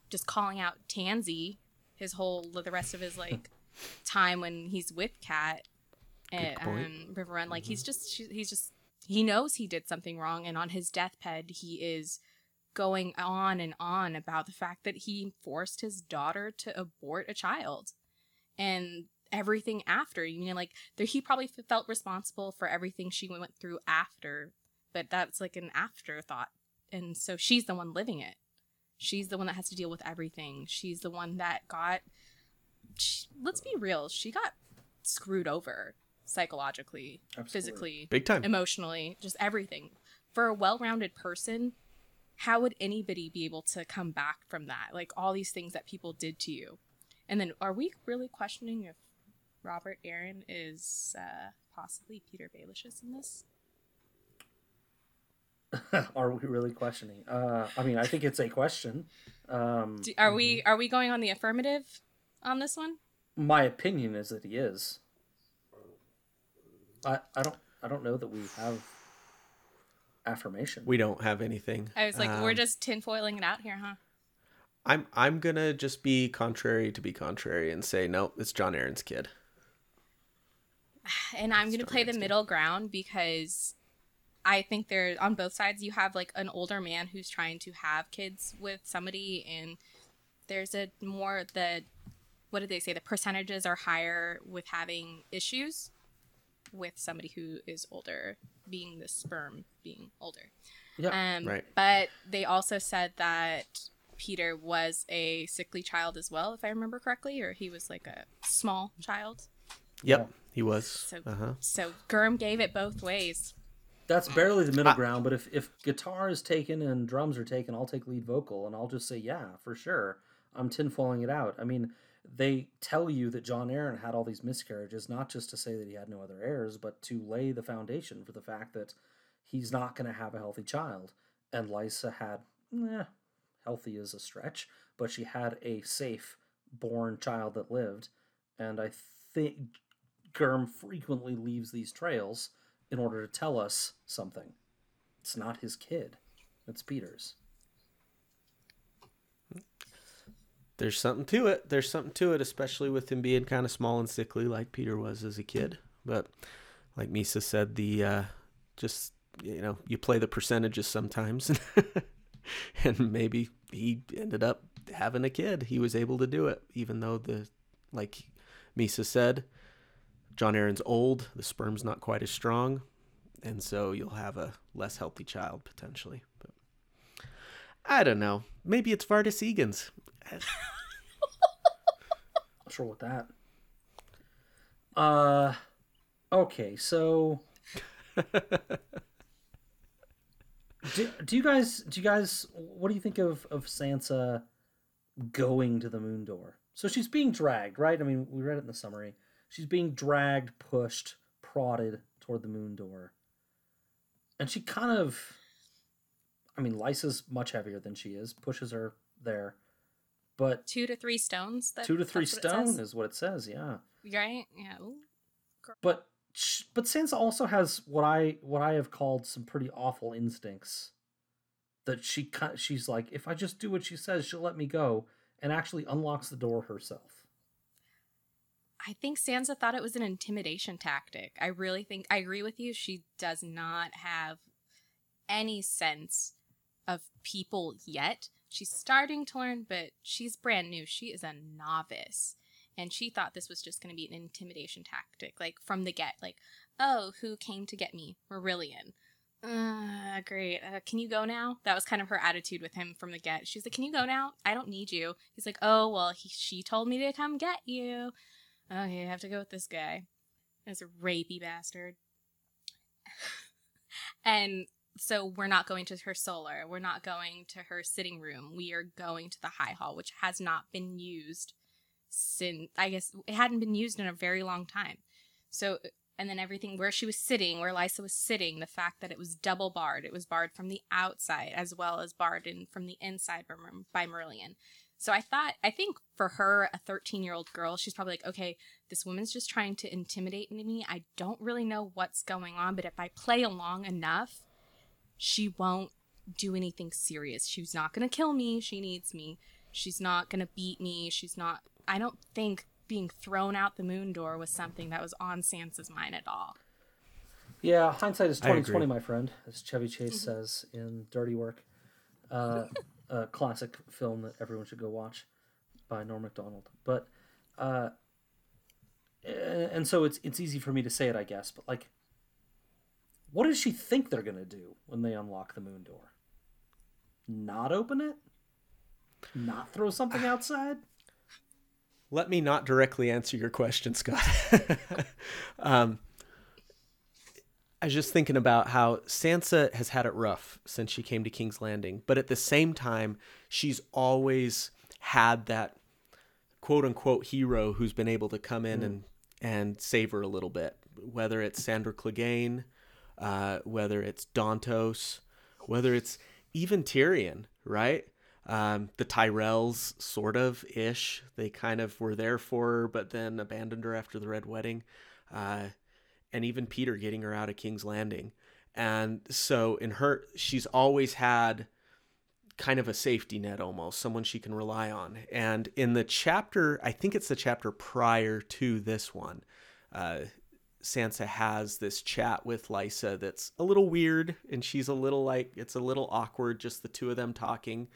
just calling out Tansy his whole the rest of his like time when he's with Cat at um, Riverrun. Like he's just he's just he knows he did something wrong, and on his deathbed he is going on and on about the fact that he forced his daughter to abort a child, and everything after. You know, like there, he probably f- felt responsible for everything she went through after, but that's like an afterthought, and so she's the one living it. She's the one that has to deal with everything. She's the one that got. She, let's be real. She got screwed over psychologically, Absolutely. physically, Big time. emotionally, just everything. For a well-rounded person, how would anybody be able to come back from that? Like all these things that people did to you, and then are we really questioning if Robert Arryn is uh, possibly Petyr Baelish's in this? are we really questioning? Uh, I mean, I think it's a question. Um, Do, are we are we going on the affirmative on this one? my opinion is that he is. I I don't I don't know that we have affirmation. We don't have anything. I was like, we're Um, just tinfoiling it out here, huh? I'm I'm gonna just be contrary to be contrary and say no. It's Jon Arryn's kid. and I'm going to play the middle ground because I think there on both sides you have like an older man who's trying to have kids with somebody and there's a more the what did they say the percentages are higher with having issues with somebody who is older being the sperm being older. Yeah. Um, Right. But they also said that Petyr was a sickly child as well, if I remember correctly, or he was like a small child. Yep, he was. So Uh huh. so Gurm gave it both ways. That's barely the middle I- ground, but if, if guitar is taken and drums are taken, I'll take lead vocal and I'll just say, yeah, for sure. I'm tinfoiling it out. I mean, they tell you that Jon Arryn had all these miscarriages, not just to say that he had no other heirs, but to lay the foundation for the fact that he's not going to have a healthy child. And Lysa had, eh, healthy is a stretch, but she had a safe born child that lived. And I think Gurm frequently leaves these trails in order to tell us something. It's not his kid, it's Petyr's. There's something to it. There's something to it, especially with him being kind of small and sickly like Petyr was as a kid. But like Misa said, the uh, just you know you play the percentages sometimes, and maybe he ended up having a kid. He was able to do it, even though the like Misa said, Jon Arryn's old. The sperm's not quite as strong, and so you'll have a less healthy child potentially. But I don't know. Maybe it's Vardis Egen's. Not sure with that. Uh, okay, so do, do you guys do you guys what do you think of of Sansa going to the moon door? So she's being dragged, right? I mean, we read it in the summary. She's being dragged, pushed, prodded toward the moon door. And she kind of I mean, Lysa's much heavier than she is, pushes her there. But Two to three stones. That, two to three stone is what it says, yeah. right. Yeah. But but Sansa also has what I what I have called some pretty awful instincts. That she she's like, if I just do what she says, she'll let me go, and actually unlocks the door herself. I think Sansa thought it was an intimidation tactic. I really think I agree with you. She does not have any sense of people yet. She's starting to learn, but she's brand new. She is a novice. And she thought this was just going to be an intimidation tactic, like from the get, like, oh, who came to get me? Marillion. Uh, great. Uh, can you go now? That was kind of her attitude with him from the get. She's like, "Can you go now? I don't need you." He's like, "Oh well, he, she told me to come get you." Oh, okay, I have to go with this guy. This rapey bastard. and so we're not going to her solar. We're not going to her sitting room. We are going to the high hall, which has not been used since I guess it hadn't been used in a very long time. So and then everything where she was sitting, where Lysa was sitting, the fact that it was double barred, it was barred from the outside as well as barred in from the inside by, by Marillion. So I thought, I think for her, a 13 year old girl, she's probably like, okay, this woman's just trying to intimidate me. I don't really know what's going on, but if I play along enough, she won't do anything serious. She's not going to kill me. She needs me. She's not going to beat me. She's not, I don't think being thrown out the moon door was something that was on Sansa's mind at all. Yeah, hindsight is I twenty agree. twenty, my friend, as Chevy Chase says in Dirty Work, uh, a classic film that everyone should go watch by Norm Macdonald. But uh, and so it's it's easy for me to say it, I guess. But like, what does she think they're gonna do when they unlock the moon door? Not open it? Not throw something outside? Let me not directly answer your question, Scott. um, I was just thinking about how Sansa has had it rough since she came to King's Landing, but at the same time, she's always had that quote unquote hero who's been able to come in and and save her a little bit. Whether it's Sandor Clegane, uh, whether it's Dontos, whether it's even Tyrion, right? Um, the Tyrells, sort of ish. They kind of were there for her, but then abandoned her after the Red Wedding. Uh, and even Petyr getting her out of King's Landing. And so in her, she's always had kind of a safety net almost, someone she can rely on. And in the chapter, I think it's the chapter prior to this one, uh, Sansa has this chat with Lysa that's a little weird and she's a little like, it's a little awkward, just the two of them talking.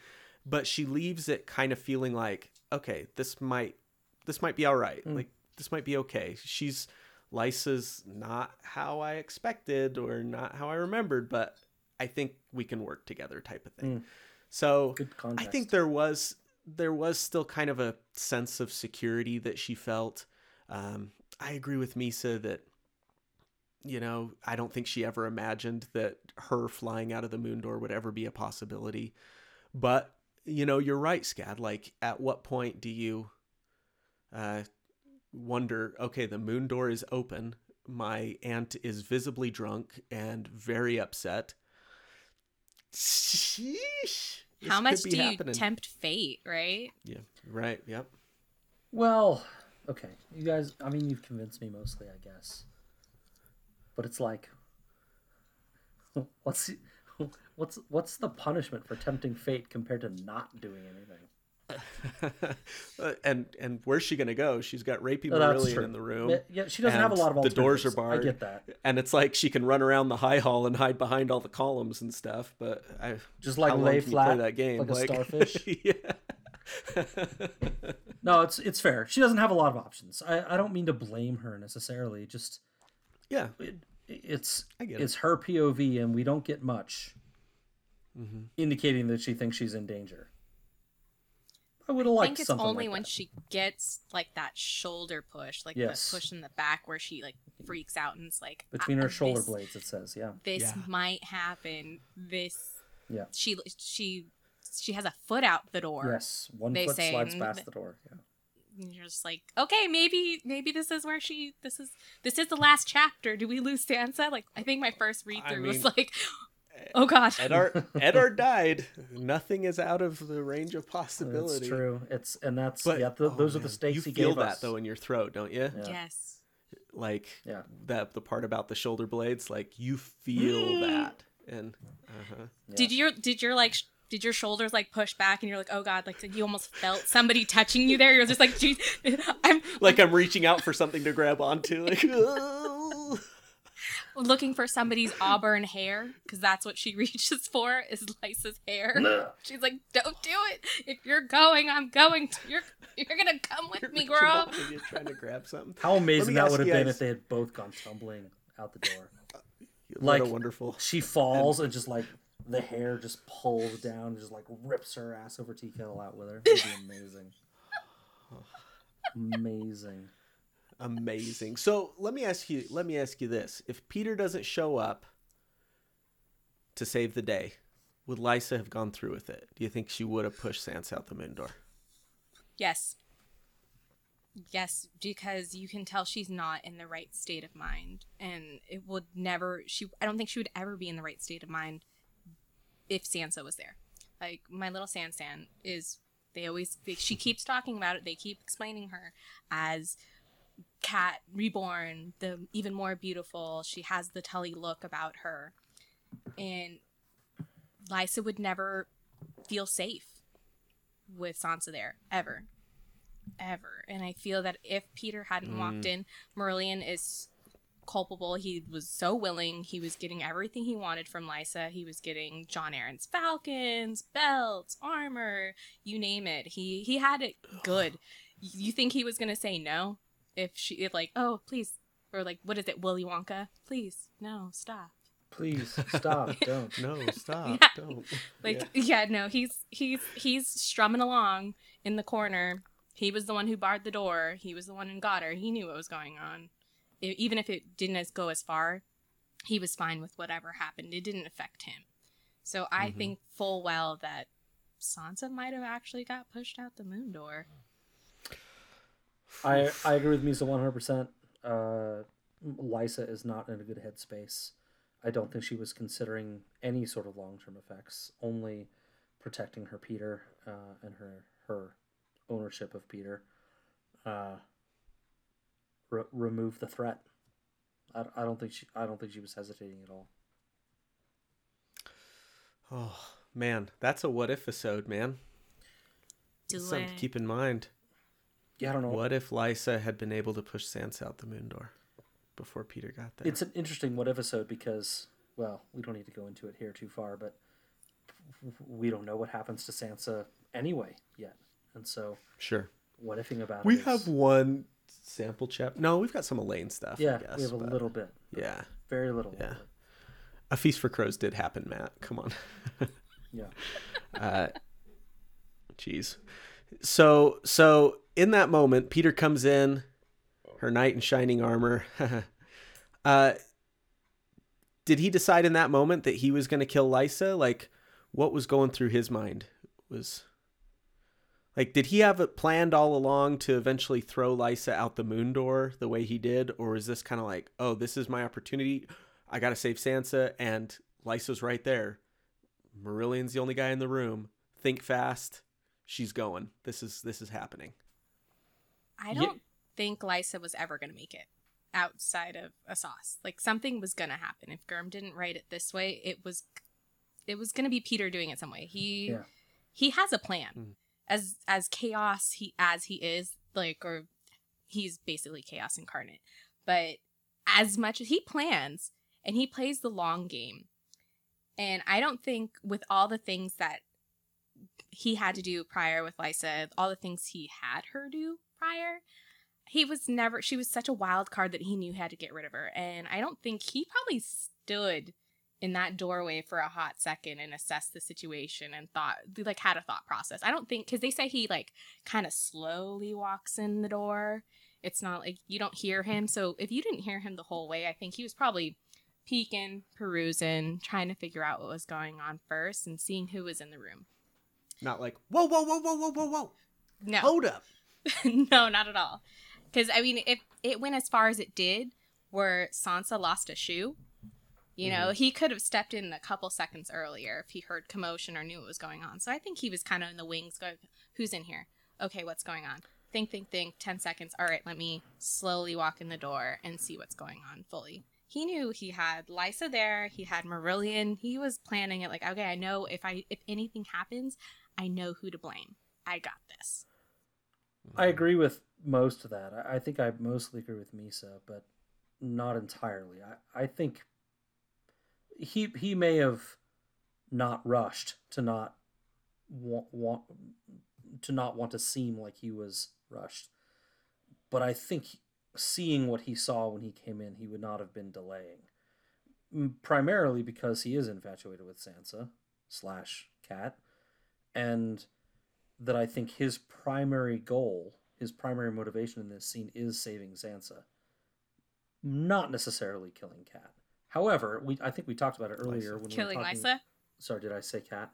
But she leaves it kind of feeling like, okay, this might, this might be all right. Like, this might be okay. She's, Lysa's not how I expected or not how I remembered, but I think we can work together type of thing. So I think there was there was still kind of a sense of security that she felt. Um, I agree with Misa that you know I don't think she ever imagined that her flying out of the moon door would ever be a possibility. But you know you're right, Scad. Like at what point do you uh, wonder? Okay, the moon door is open. My aunt is visibly drunk and very upset. Sheesh. This How much be do you happening. tempt fate, right? Yeah. Right. Yep. Well, okay. You guys, I mean, you've convinced me mostly, I guess. But it's like, what's what's what's the punishment for tempting fate compared to not doing anything? And and where's she gonna go? She's got Rapey Oh, Marillion in the room. Yeah, she doesn't have a lot of The doors are alternatives. I barred. get that. And it's like she can run around the high hall and hide behind all the columns and stuff. But I Just like lay can you play flat, that game like a starfish. yeah. No, it's it's fair. She doesn't have a lot of options. I, I don't mean to blame her necessarily. Just yeah. it, it's I get it. it's her POV, and we don't get much Mm-hmm. indicating that she thinks she's in danger. I would have I think it's something only like when that. she gets like that shoulder push, like Yes. the push in the back where she like freaks out and it's like between "Ah, her shoulder this- blades. It says, yeah, This Yeah. might happen. This yeah, she she she has a foot out the door. yes. One they foot say slides n- past the door. Yeah. And you're just like, okay, maybe maybe this is where she this is this is the last chapter. Do we lose Sansa? Like I think my first read through was mean- like, oh god. Eddard Eddard died. Nothing is out of the range of possibility. That's true. It's and that's But yeah. Th- oh, those are the stakes You he feel gave that us. though in your throat, don't you? Yeah. Yes. Like Yeah. that the part about the shoulder blades. Like you feel that, and uh-huh. Did your did your like sh- did your shoulders like push back and you're like, oh god, like you almost felt somebody touching you there? You're just like, geez, I'm like I'm reaching out for something to grab onto. Like, "Oh." looking for somebody's auburn hair because that's what she reaches for is Lysa's hair. Ugh. She's like, "Don't do it. If you're going, I'm going. To, you're you're gonna come with me, girl." You're trying to grab something. How amazing that would have been guys- if they had both gone tumbling out the door. What a Like- wonderful. She falls and just like the hair just pulls down, and just like rips her ass over tea kettle out with her. It'd be amazing. amazing. Amazing. So let me ask you. Let me ask you this: If Petyr doesn't show up to save the day, would Lysa have gone through with it? Do you think she would have pushed Sansa out the moon door? Yes. Yes, because you can tell she's not in the right state of mind, and it would never. She, I don't think she would ever be in the right state of mind if Sansa was there. Like my little Sansan is. They always. They, she keeps talking about it. They keep explaining her as cat reborn, the even more beautiful. She has the Tully look about her, and Lysa would never feel safe with Sansa there ever, ever. And I feel that if Petyr hadn't walked mm. in, Marillion is culpable. He was so willing. He was getting everything he wanted from Lysa. He was getting Jon Arryn's falcons, belts, armor, you name it. He he had it good. You think he was gonna say no if she if like oh please or like what is it Willy Wonka please no stop Please stop. Don't. No, stop. Yeah. Don't. like yeah. no he's he's he's strumming along in the corner he was the one who barred the door he was the one who got her he knew what was going on E- even if it didn't as go as far he was fine with whatever happened it didn't affect him so i Mhm. think full well that sansa might have actually got pushed out the moon door I I agree with Misa one hundred percent. Uh, Lysa is not in a good headspace. I don't think she was considering any sort of long term effects. Only protecting her Petyr uh, and her her ownership of Petyr. Uh, re- remove the threat. I, I don't think she I don't think she was hesitating at all. Oh man, that's a what if episode, man. Do Something to keep in mind. Yeah, I don't know. What if Lysa had been able to push Sansa out the moon door before Petyr got there? It's an interesting what episode because, well, we don't need to go into it here too far, but we don't know what happens to Sansa anyway yet, and so sure. what ifing about it? We is- have one sample chap. No, we've got some Alayne stuff. yeah, I guess, we have a but- little bit, Yeah, very little. Yeah. a feast for crows did happen, Matt. Come on. yeah. Uh, jeez. So so in that moment, Petyr comes in, her knight in shining armor. uh, did he decide in that moment that he was going to kill Lysa? Like, what was going through his mind? Was like, did he have it planned all along to eventually throw Lysa out the moon door the way he did, or is this kind of like, oh, this is my opportunity? I got to save Sansa, and Lysa's right there. Marillion's the only guy in the room. Think fast. She's going. This is this is happening. I don't think Lysa was ever going to make it outside of ASOS. Like something was going to happen. If Gurm didn't write it this way, it was it was going to be Petyr doing it some way. He Yeah. he has a plan. Mm. As as chaos he as he is like or he's basically chaos incarnate. But as much as he plans and he plays the long game. And I don't think with all the things that he had to do prior with Lysa, all the things he had her do prior, he was never she was such a wild card that he knew he had to get rid of her. And I don't think he probably stood in that doorway for a hot second and assessed the situation and thought like had a thought process. I don't think because they say he like kind of slowly walks in the door. It's not like you don't hear him. So if you didn't hear him the whole way, I think he was probably peeking, perusing, trying to figure out what was going on first and seeing who was in the room. Not like whoa whoa whoa whoa whoa whoa whoa. No. Hold up. no, not at all. Because I mean, if it went as far as it did, where Sansa lost a shoe, you know, mm-hmm. he could have stepped in a couple seconds earlier if he heard commotion or knew what was going on. So I think he was kind of in the wings, going, "Who's in here? Okay, what's going on? Think, think, think. Ten seconds. All right, let me slowly walk in the door and see what's going on fully." He knew he had Lysa there. He had Marillion. He was planning it like, okay, I know if I if anything happens, I know who to blame. I got this. I agree with most of that. I, think I mostly agree with Misa, but not entirely. I, I think he he may have not rushed to not want, want to not want to seem like he was rushed, but I think seeing what he saw when he came in, he would not have been delaying. Primarily because he is infatuated with Sansa slash Cat, and that I think his primary goal, his primary motivation in this scene is saving Sansa, not necessarily killing Cat. However, we I think we talked about it earlier when Killing we were talking, Lysa? Sorry, did I say Cat?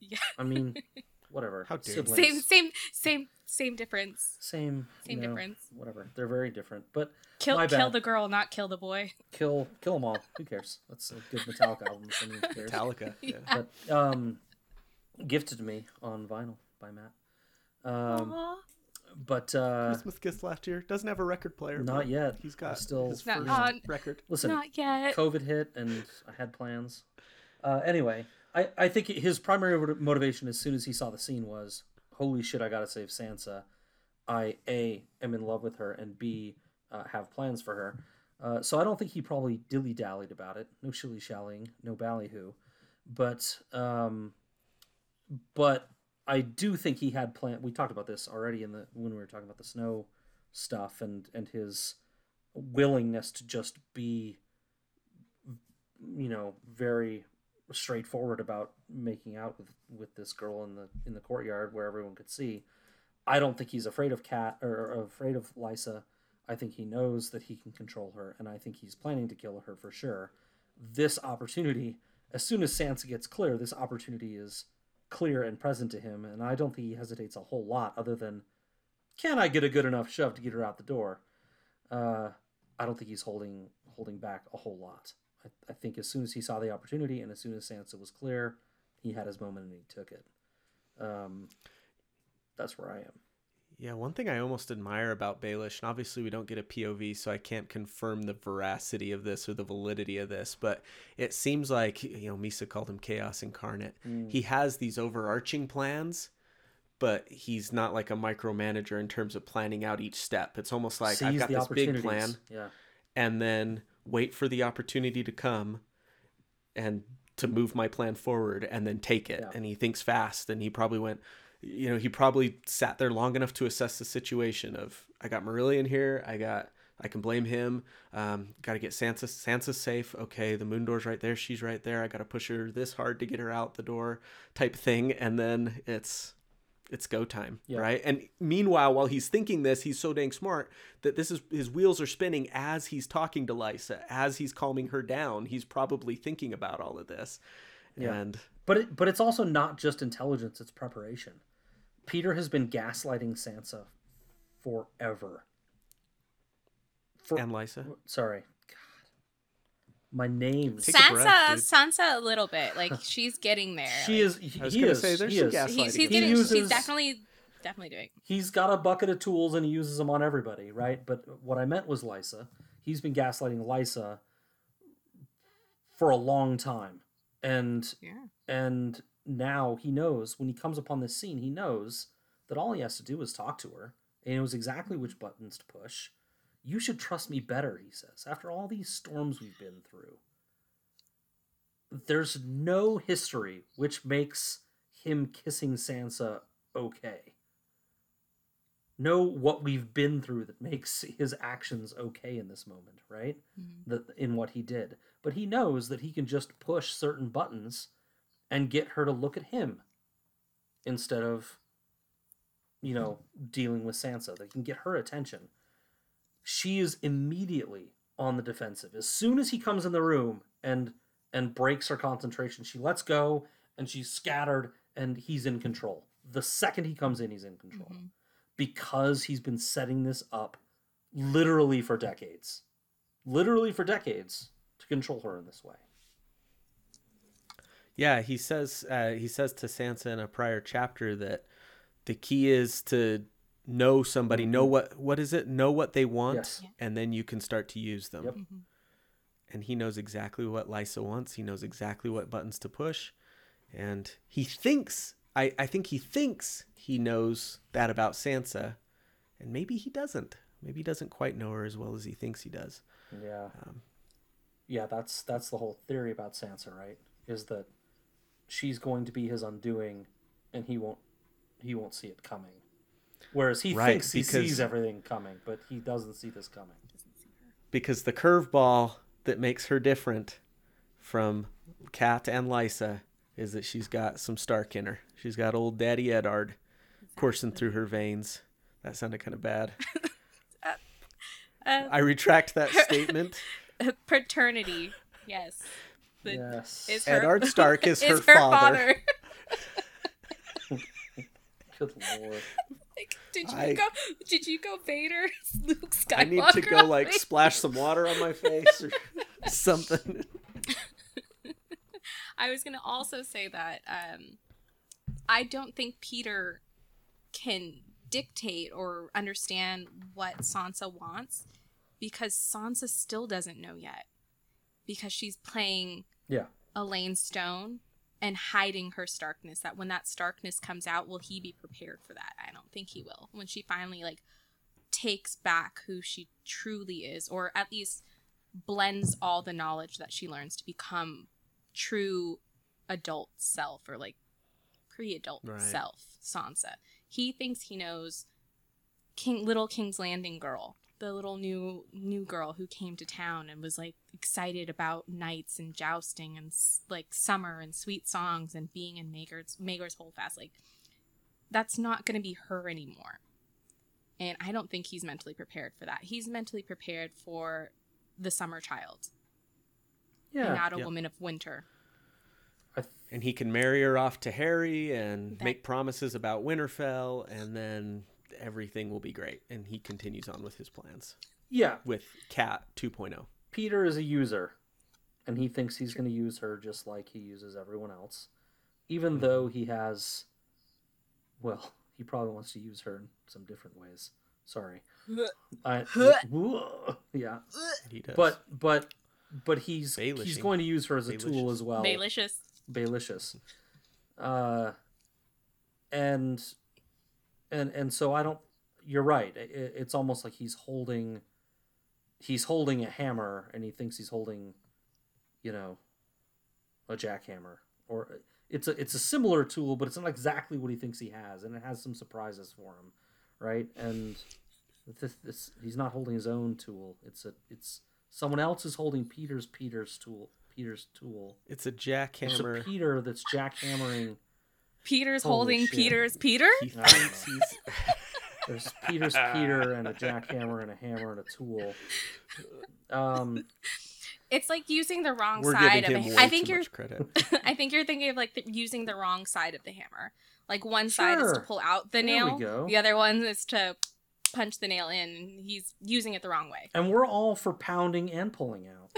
Yeah. I mean, whatever. How dare you. Siblings. Same, same, same, same difference. Same. Same you know, difference. Whatever. They're very different. But Kill, My kill the girl, not kill the boy. kill kill them all. Who cares? That's a good Metallica album. if anyone cares. Metallica. Yeah. But um, gifted to me on vinyl by Matt. Um, but uh, Christmas Kiss last year doesn't have a record player. Not but yet. He's I got still- his Not first on- record. listen, Not yet. COVID hit and I had plans. Uh, anyway, I, I think his primary motivation as soon as he saw the scene was, holy shit, I gotta save Sansa. I A am in love with her and B uh, have plans for her. Uh, so I don't think he probably dilly dallied about it. No shilly shallying, no ballyhoo. But um, but I do think he had plan. We talked about this already in the when we were talking about the snow stuff and and his willingness to just be you know very straightforward about making out with with this girl in the in the courtyard where everyone could see i don't think he's afraid of cat or, afraid of lysa i think he knows that he can control her and i think he's planning to kill her for sure this opportunity as soon as sansa gets clear this opportunity is clear and present to him and i don't think he hesitates a whole lot other than can i get a good enough shove to get her out the door uh, I don't think he's holding holding back a whole lot. I, I think as soon as he saw the opportunity and as soon as Sansa was clear, he had his moment and he took it. Um, that's where I am. Yeah, one thing I almost admire about Baelish, and obviously we don't get a POV, so I can't confirm the veracity of this or the validity of this, but it seems like, you know, Misa called him Chaos Incarnate. Mm. He has these overarching plans, but he's not like a micromanager in terms of planning out each step. It's almost like I've got this big plan, Yeah, and then wait for the opportunity to come and to move my plan forward and then take it Yeah. and he thinks fast and he probably went you know he probably sat there long enough to assess the situation of i got marillion here i got i can blame him um, got to get sansa sansa safe okay the moon door's right there she's right there i got to push her this hard to get her out the door type thing and then it's it's go time Yeah. right and meanwhile while he's thinking this he's so dang smart that this is his wheels are spinning as he's talking to Lysa as he's calming her down he's probably thinking about all of this Yeah. and but it, but it's also not just intelligence; it's preparation. Petyr has been gaslighting Sansa forever. For, and Lysa sorry, God, my name's Take a breath, Sansa. Sansa, a little bit. Like she's getting there. she like, is. He, I was he gonna is. say, there's he some is. gaslighting. He's, he's He getting. uses- She's definitely, definitely doing. he's got a bucket of tools and he uses them on everybody, right? But what I meant was Lysa. He's been gaslighting Lysa for a long time. And Yeah. and now he knows when he comes upon this scene, he knows that all he has to do is talk to her. And knows exactly which buttons to push. You should trust me better, he says, after all these storms we've been through. There's no history which makes him kissing Sansa okay know what we've been through that makes his actions okay in this moment, right? Mm-hmm. That in what he did. But he knows that he can just push certain buttons and get her to look at him instead of you know, dealing with Sansa. They can get her attention. She is immediately on the defensive. As soon as he comes in the room and and breaks her concentration, she lets go and she's scattered and he's in control. The second he comes in, he's in control Mhm. because he's been setting this up literally for decades. Literally for decades to control her in this way. Yeah, he says uh, he says to Sansa in a prior chapter that the key is to know somebody, know what what is it, know what they want, Yes. And then you can start to use them. Yep. Mhm. And he knows exactly what Lysa wants. He knows exactly what buttons to push, and he thinks I I think he thinks he knows that about Sansa, and maybe he doesn't. Maybe he doesn't quite know her as well as he thinks he does. Yeah. Um, Yeah, that's that's the whole theory about Sansa, right? Is that she's going to be his undoing and he won't he won't see it coming. Whereas he Right, thinks he because- sees everything coming, but he doesn't see this coming. because the curveball that makes her different from Cat and Lysa is that she's got some Stark in her. She's got old Daddy Eddard coursing through her veins. That sounded kind of bad. Uh, I retract that statement. paternity. Yes. The- yes. Is her, Eddard Stark is, is her, father. Good lord. Like, did you I- go? Did you go Vader? Luke Skywalker. I need to go like me? splash some water on my face or something. I was gonna also say that um, I don't think Petyr can dictate or understand what Sansa wants because Sansa still doesn't know yet because she's playing Yeah. Alayne Stone and hiding her starkness. That when that starkness comes out, will he be prepared for that? I don't think he will. When she finally like takes back who she truly is, or at least blends all the knowledge that she learns to become true adult self or like pre-adult Right. self, Sansa. He thinks he knows King Little King's Landing girl, the little new new girl who came to town and was like excited about knights and jousting and like summer and sweet songs and being in Maegor's Maegor's Holdfast. Like that's not going to be her anymore. And I don't think he's mentally prepared for that. He's mentally prepared for the summer child, and Yeah. not a Yep. woman of winter. And he can marry her off to Harry and That- make promises about Winterfell, and then everything will be great. And he continues on with his plans yeah. with Cat oh. 2.0. Petyr is a user, and he thinks he's going to use her just like he uses everyone else, even though he has. Well, he probably wants to use her in some different ways. Sorry. I, yeah, He does. but but but he's he's going to use her as a tool as well. Baelicious. Baelicious. Uh, and and and so I don't. You're right. It, it's almost like he's holding. He's holding a hammer, and he thinks he's holding, you know, a jackhammer, or it's a it's a similar tool, but it's not exactly what he thinks he has, and it has some surprises for him, right? And this, this he's not holding his own tool. It's a it's someone else is holding Petyr's Petyr's tool. Petyr's tool. it's a It's jackhammer. a Petyr that's jackhammering. Petyr's Holy holding shit. Petyr's Petyr. He thinks he's. There's Petyr's Petyr and a jackhammer and a hammer and a tool. Um, It's like using the wrong We're side giving of him a way I think too you're much credit. I think you're thinking of like the, using the wrong side of the hammer. Like one side is to pull out the There we nail, go. the other one is to punch the nail in. and He's using it the wrong way. and we're all for pounding and pulling out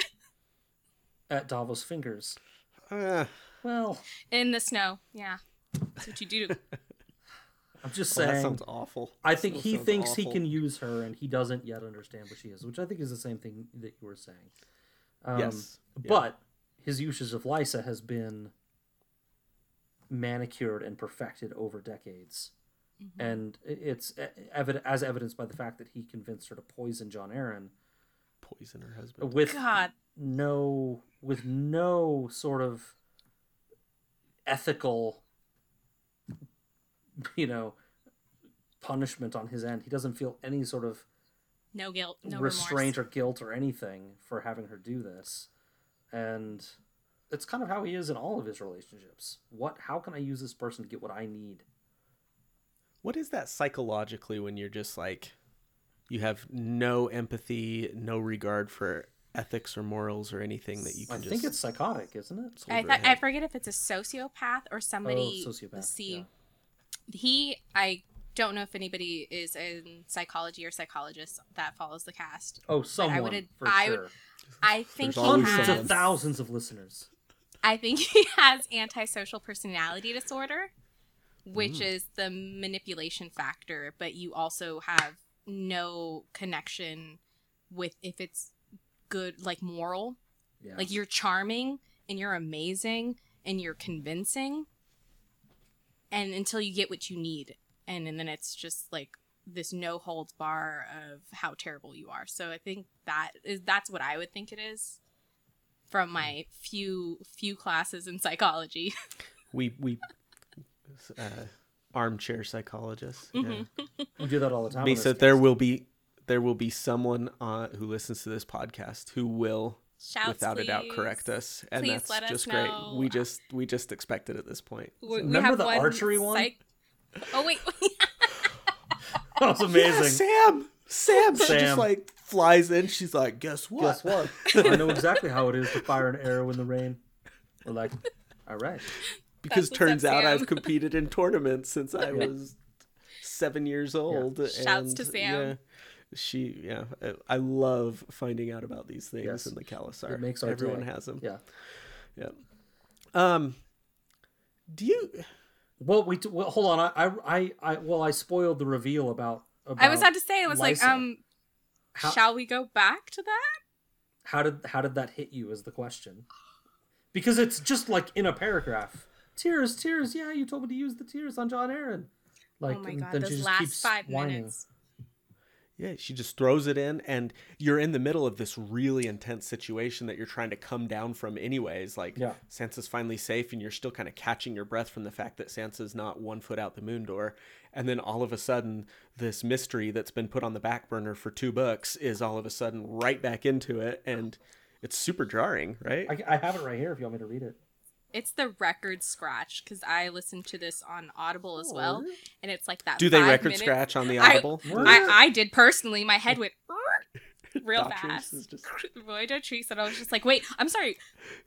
at Davos fingers. Uh, Well, In the snow. Yeah. That's what you do. I'm just well, saying. that sounds awful. I think he sounds thinks he can use her, and he doesn't yet understand what she is, which I think is the same thing that you were saying. Um, Yes. Yeah. But his usage of Lysa has been manicured and perfected over decades. Mm-hmm. And it's evident, as evidenced by the fact that he convinced her to poison Jon Arryn poison her husband. with God. no with no sort of ethical you know punishment on his end he doesn't feel any sort of No guilt. No restraint remorse. or guilt or anything for having her do this and it's kind of how he is in all of his relationships what how can i use this person to get what i need What is that psychologically when you're just like, you have no empathy, no regard for ethics or morals or anything that you i can just. think it's psychotic isn't it I, th- I forget if it's a sociopath or somebody. Oh, sociopath, See, yeah. He. I don't know if anybody is in psychology or psychologist that follows the cast. oh someone would- for I would- sure I think There's he hundreds has. of thousands of listeners I think he has antisocial personality disorder, which Mm. is the manipulation factor, but you also have no connection with if it's good, like moral. yeah Like you're charming and you're amazing and you're convincing. And until you get what you need. And, and then it's just like this no holds bar of how terrible you are. So I think that is that's what I would think it is from my few few classes in psychology. We we uh, armchair psychologists. Mhm. Yeah. We do that all the time. on Me this said there will be there will be someone uh, who listens to this podcast who will Shouts, without a doubt correct us, and Please that's let us just great. know. We just we just expect it at this point. We, we Remember have the one archery one? psych- Oh wait, That was amazing. Yeah, Sam. Sam. She Sam. just like flies in. She's like, guess what? Guess what? I know exactly how it is to fire an arrow in the rain. We're like, all right. Because That's turns out Sam. I've competed in tournaments since I was seven years old. Shouts and, to Sam. Yeah, she, yeah, I- I love finding out about these things Yes. in the Khalasar. It makes our Everyone day. has them. Yeah. Yeah. Um, do you? Well, we t- well, hold on. I, I, I, I, well, I spoiled the reveal about. about I was about to say, I was like, um, How- shall we go back to that? How did how did that hit you? Is the question. Because it's just like in a paragraph. Tears, tears. Yeah, you told me to use the tears on Jon Arryn. Like, oh my and god, then she those just last keeps five whining. minutes. Yeah, she just throws it in, and you're in the middle of this really intense situation that you're trying to come down from, anyways. Like, Yeah. Sansa's finally safe, and you're still kind of catching your breath from the fact that Sansa's not one foot out the moon door. And then all of a sudden, this mystery that's been put on the back burner for two books is all of a sudden right back into it, and it's super jarring, right? I, I have it right here if you want me to read it. It's the record scratch because I listened to this on Audible as well, and it's like that. Do they record minutes- scratch on the Audible? I, I did personally. My head went real fast. is just- Roy Dotrice, and I was just like, "Wait, I'm sorry.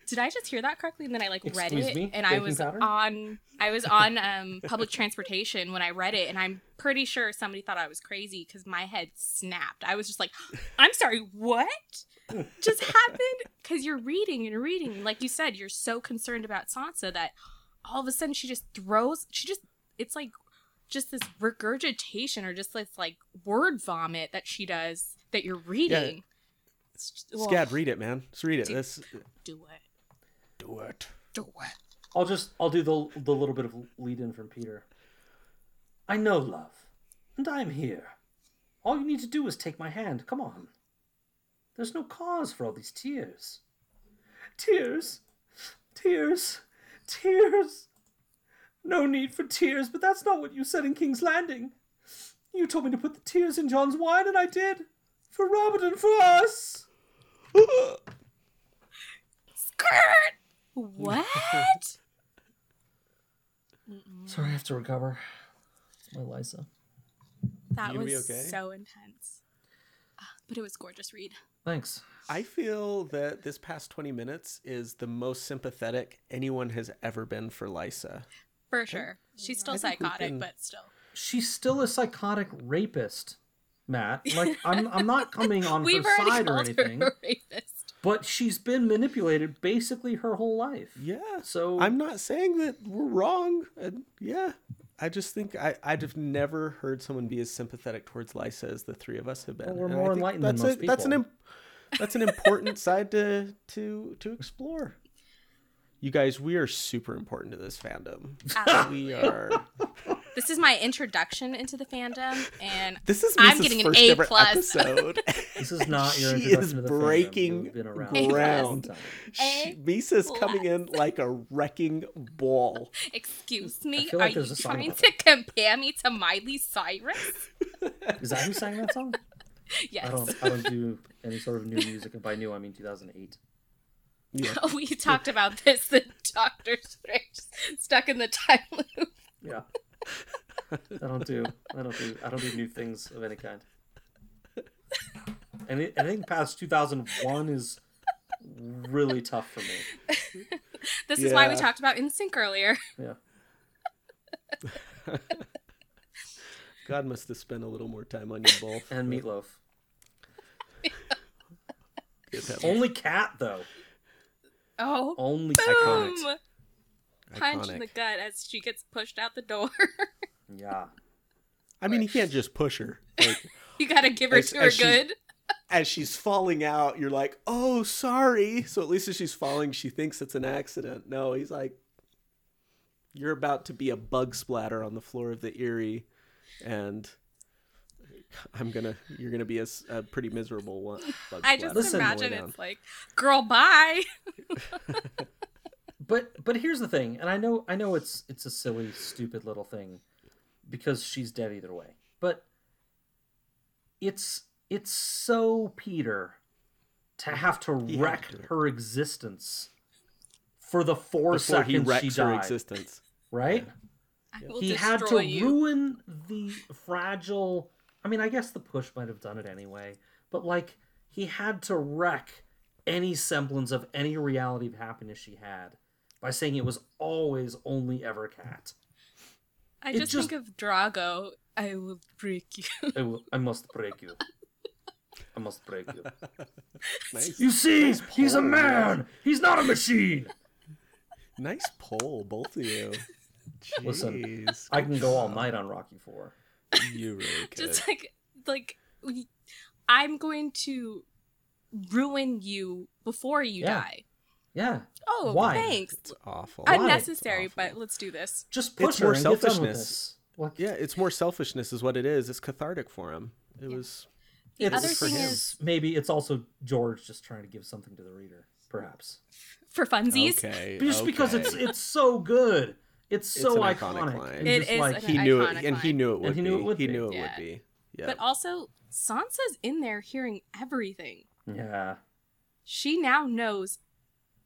Did I just hear that correctly?" And then I like read it, me? and I was powder? on I was on um, public transportation when I read it, and I'm pretty sure somebody thought I was crazy because my head snapped. I was just like, "I'm sorry, what?" Just happened because you're reading and reading like you said you're so concerned about sansa that all of a sudden she just throws she just it's like just this regurgitation or just this like word vomit that she does that you're reading It's just- Scad, read it, man. Just read it. Do- This do it do it. do it I'll just I'll do the the little bit of lead in from Petyr. I know love, and I'm here. All you need to do is take my hand. Come on. There's no cause for all these tears. Tears, tears, tears. No need for tears, but that's not what you said in King's Landing. You told me to put the tears in Jon's wine, and I did. For Robert and for us. skirt what Sorry, I have to recover. It's my Lysa. that You gonna was be okay? so intense Ah, but it was gorgeous read Thanks. I feel that this past 20 minutes is the most sympathetic anyone has ever been for Lysa. for sure she's still I think we've psychotic been- but still she's still a psychotic rapist, Matt. Like I'm I'm not coming on we've her already side or called anything, her a rapist but she's been manipulated basically her whole life. Yeah. So I'm not saying that we're wrong. And yeah. I just think I, I'd have never heard someone be as sympathetic towards Lysa as the three of us have been. Well, we're And more think enlightened than that's most a, That's an imp- that's an important side to to to explore. You guys, we are super important to this fandom. Absolutely. We are. This is my introduction into the fandom, and This is I'm getting an A plus. episode. this is not your She introduction is to the breaking been around for a long ground. time. She- Misa's coming in like a wrecking ball. excuse me, feel are you there's a song trying about to compare me to Miley Cyrus? Is that who sang that song? Yes. I don't I don't do any sort of new music, and by new I mean 2008. Yeah. we talked about this the Doctor Strange stuck in the time loop. Yeah. I don't do I don't do I don't do new things of any kind. And it, anything past 2001 is really tough for me. This is why we talked about NSYNC earlier. Yeah. God must have spent a little more time on you both. And Meatloaf. Good. Only cat though. Oh, Only boom! cat. Punch in the gut as she gets pushed out the door. Yeah. I mean, he can't just push her. Like, you gotta give her As- to her as she's- good. As she's falling out, you're like, "Oh, sorry." So at least as she's falling, she thinks it's an accident. No, he's like, "You're about to be a bug splatter on the floor of the Eyrie," and I'm gonna. You're gonna be a pretty miserable one. Bug I just Listen. on imagine it's like, girl, bye. But but here's the thing, and I know I know it's it's a silly, stupid little thing, because she's dead either way. But it's it's so Petyr to have to He wreck to her existence for the four before he seconds wrecks she her died, existence. right? I he had to you. ruin the fragile i mean i guess the push might have done it anyway but like he had to wreck any semblance of any reality of happiness she had by saying it was always only ever cat I just, just- think of Drago. I will break you. I, will, I must break you i must break you Nice, you see Nice he's a pull, man he's not a machine nice poll, both of you. Listen, i can go all night on rocky 4 You really could. just like, like, we- I'm going to ruin you before you Yeah. die. yeah Oh, Why? thanks. It's awful. Unnecessary, It's but let's do this. just push It's her more and get done with selfishness. this Like, Yeah, it's more selfishness, is what it is. It's cathartic for him. It Yeah. was. The it's other for thing him. is, maybe it's also george just trying to give something to the reader perhaps for funsies, Okay. just because it's it's so good it's It's so an iconic, iconic line. and It just like an he knew it, iconic and he knew it would he knew be. it would he be. knew it Yeah. would be. Yeah. but also Sansa's in there hearing everything. yeah She now knows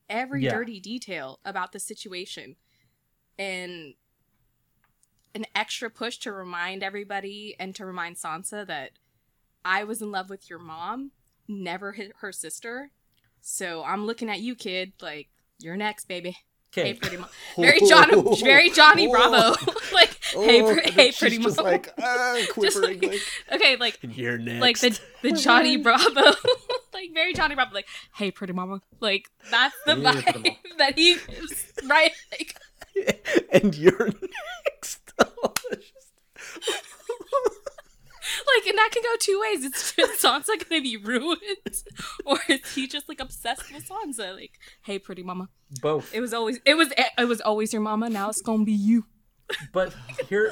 every Yeah. dirty detail about the situation, and an extra push to remind everybody and to remind Sansa that I was in love with your mom, never hit her sister. So I'm looking at you, kid. Like you're next, baby. Hey, okay pretty mom. Very John, very Johnny Bravo. like, hey, Oh, pre- hey, pretty she's just like ah, quivering. like- like, okay, like, you're next. like the the Johnny Bravo, like very Johnny Bravo. Like, hey, pretty mama. Like that's the Hey, vibe that he gives, right? Like, and you're next. Like, and that can go two ways. It's just Sansa gonna be ruined, or is he just like obsessed with Sansa? Like, hey, pretty mama. both It was always, it was, it was always your mama. Now it's gonna be you. but here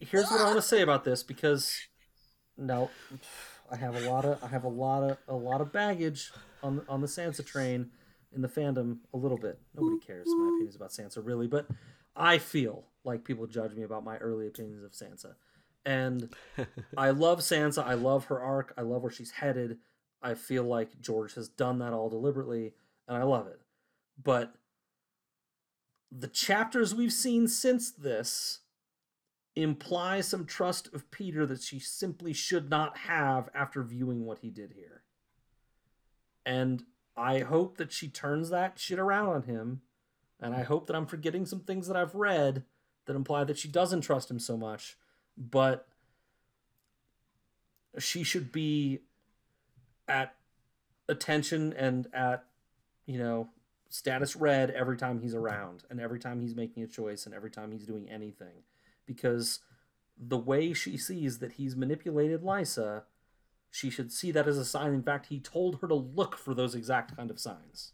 here's what i want to say about this because now i have a lot of i have a lot of a lot of baggage on on the sansa train in the fandom a little bit nobody cares my opinions about sansa really but i feel like people judge me about my early opinions of sansa and I love Sansa. I love her arc. I love where she's headed. I feel like George has done that all deliberately, and I love it. But the chapters we've seen since this imply some trust of Petyr that she simply should not have after viewing what he did here. And I hope that she turns that shit around on him. And I hope that I'm forgetting some things that I've read that imply that she doesn't trust him so much. But she should be at attention and at, you know, status red every time he's around and every time he's making a choice and every time he's doing anything. Because the way she sees that he's manipulated Lysa, she should see that as a sign. In fact, he told her to look for those exact kind of signs.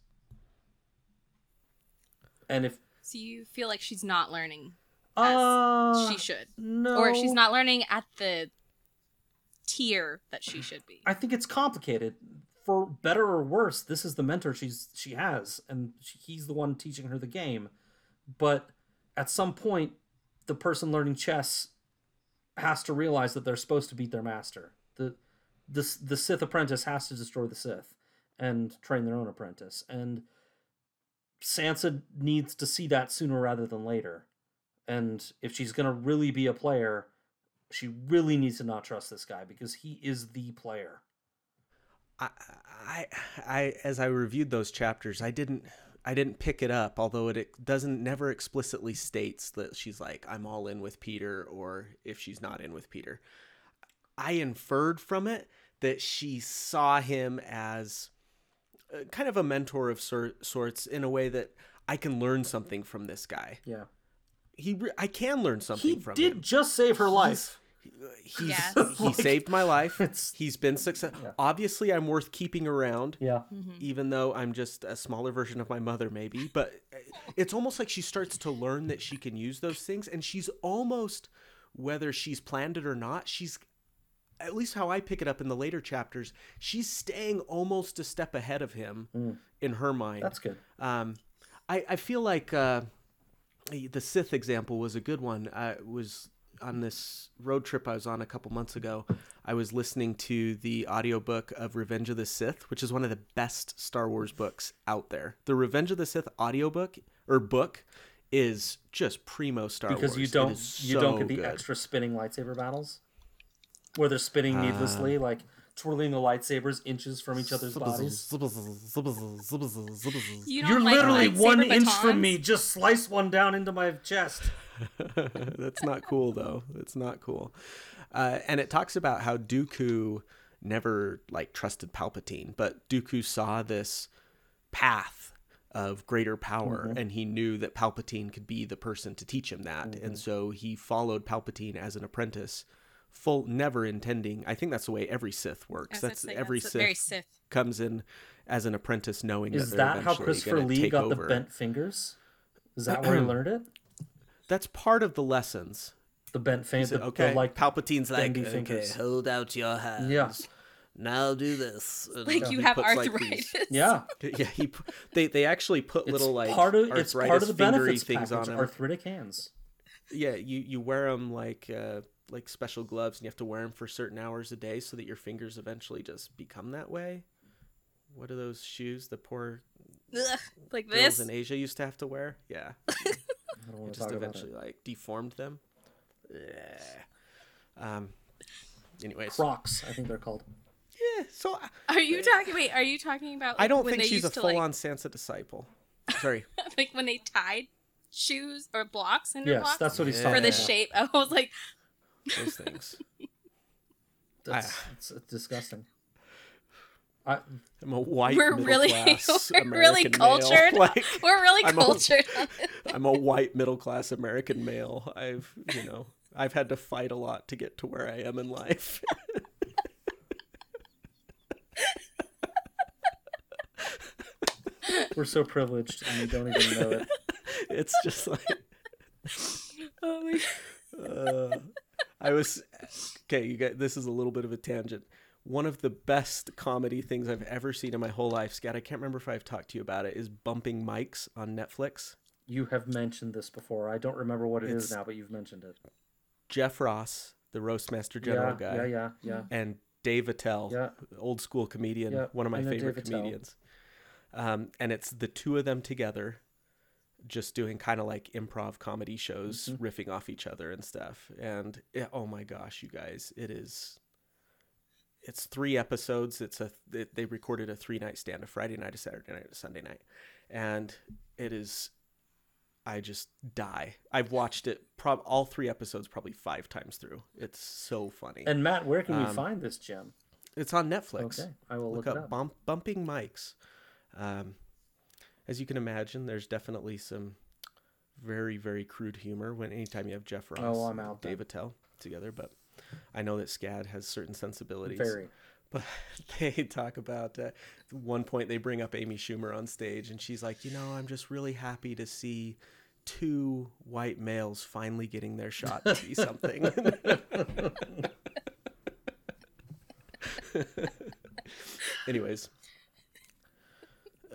And if So you feel like she's not learning uh, she should, no, or she's not learning at the tier that she should be. I think it's complicated. For better or worse, this is the mentor she's she has, and she, he's the one teaching her the game. But at some point, the person learning chess has to realize that they're supposed to beat their master. the the The Sith apprentice has to destroy the Sith and train their own apprentice. And Sansa needs to see that sooner rather than later. And if she's gonna really be a player, she really needs to not trust this guy because he is the player. I, I, I, as I reviewed those chapters, I didn't, I didn't pick it up. Although it, doesn't never explicitly states that she's like, I'm all in with Petyr, or if she's not in with Petyr. I inferred from it that she saw him as uh, kind of a mentor of sor- sorts in a way that I can learn something from this guy. Yeah. He, re- I can learn something from it. He from did him. just save her life. He's, Yes. he Like, saved my life. it's- He's been successful. Yeah. Obviously, I'm worth keeping around Yeah. even though I'm just a smaller version of my mother, maybe. But it's almost like she starts to learn that she can use those things, and she's almost, whether she's planned it or not, she's at least how I pick it up in the later chapters, she's staying almost a step ahead of him in her mind. That's good. Um, I, I feel like uh, the Sith example was a good one. I was on this road trip I was on a couple months ago. I was listening to the audiobook of Revenge of the Sith, which is one of the best Star Wars books out there. The Revenge of the Sith audiobook or book is just primo Star because Wars. Because you don't you don't get the good. extra spinning lightsaber battles where they're spinning needlessly, Uh. like twirling the lightsabers inches from each other's bodies. You don't You're like literally lightsaber one inch from me. Just slice one down into my chest. That's not cool, though. It's not cool. Uh, and it talks about how Dooku never like trusted Palpatine, but Dooku saw this path of greater power, and he knew that Palpatine could be the person to teach him that, and so he followed Palpatine as an apprentice, full never intending. I think that's the way every Sith works. That's that's- every that's Sith, very Sith. comes in as an apprentice, knowing Is that that how Christopher Lee take got the bent fingers? Is that where he learned it? That's part of the lessons. The bent fingers, okay, the, like Palpatine's like, bendy okay, fingers." hold out your hands. Yeah. Now do this. And Like you have puts, like, arthritis. these- yeah. yeah, he. They they actually put It's little like part of it's part of the fingery benefits things package. on them. Arthritic hands. Yeah, you you wear them like uh, like special gloves, and you have to wear them for certain hours a day so that your fingers eventually just become that way. What are those shoes the poor Ugh, like girls this. in Asia used to have to wear? Yeah, I it just eventually it. like deformed them. Yeah. Um. Anyways, Crocs, I think they're called. yeah. So Are you talking? Wait, are you talking about? I don't when think they she's a full-on Sansa disciple. Sorry. like, like when they tied shoes or blocks into Yes, blocks that's what he's Yeah. talking for the about. shape. I was like, Those things. That's, Ah. it's, it's disgusting. I, I'm a white we're really, we're really cultured. Like, we're really I'm cultured. on this. I'm a white middle class American male. I've you know I've had to fight a lot to get to where I am in life. we're so privileged and we don't even know it. it's just like oh my uh, I was okay. You got this is a little bit of a tangent. One of the best comedy things I've ever seen in my whole life, Scott. I can't remember if I've talked to you about it. Is bumping mics on Netflix. You have mentioned this before. I don't remember what it is It's- now, but you've mentioned it. Jeff Ross, the Roastmaster General yeah, guy, yeah, yeah, yeah. and Dave Attell, Yeah. old school comedian, Yeah, one of my favorite comedians. Um, and it's the two of them together, just doing kind of like improv comedy shows, Mm-hmm. riffing off each other and stuff. And yeah, oh my gosh, you guys, it is. It's three episodes. It's a it, they recorded a three night stand, a Friday night, a Saturday night, a Sunday night, and it is. I just die. I've watched it prob all three episodes probably five times through. It's so funny. And Matt, where can we Um, find this gem? It's on Netflix. Okay, I will look, look, up, up. Bump, bumping mics. Um, as you can imagine, there's definitely some very very crude humor when anytime you have Jeff Ross, Oh, I'm and out Dave. Attell together. But I know that Scad has certain sensibilities. Very. But they talk about uh, one point they bring up Amy Schumer on stage, and she's like, you know, I'm just really happy to see two white males finally getting their shot to be something. Anyways,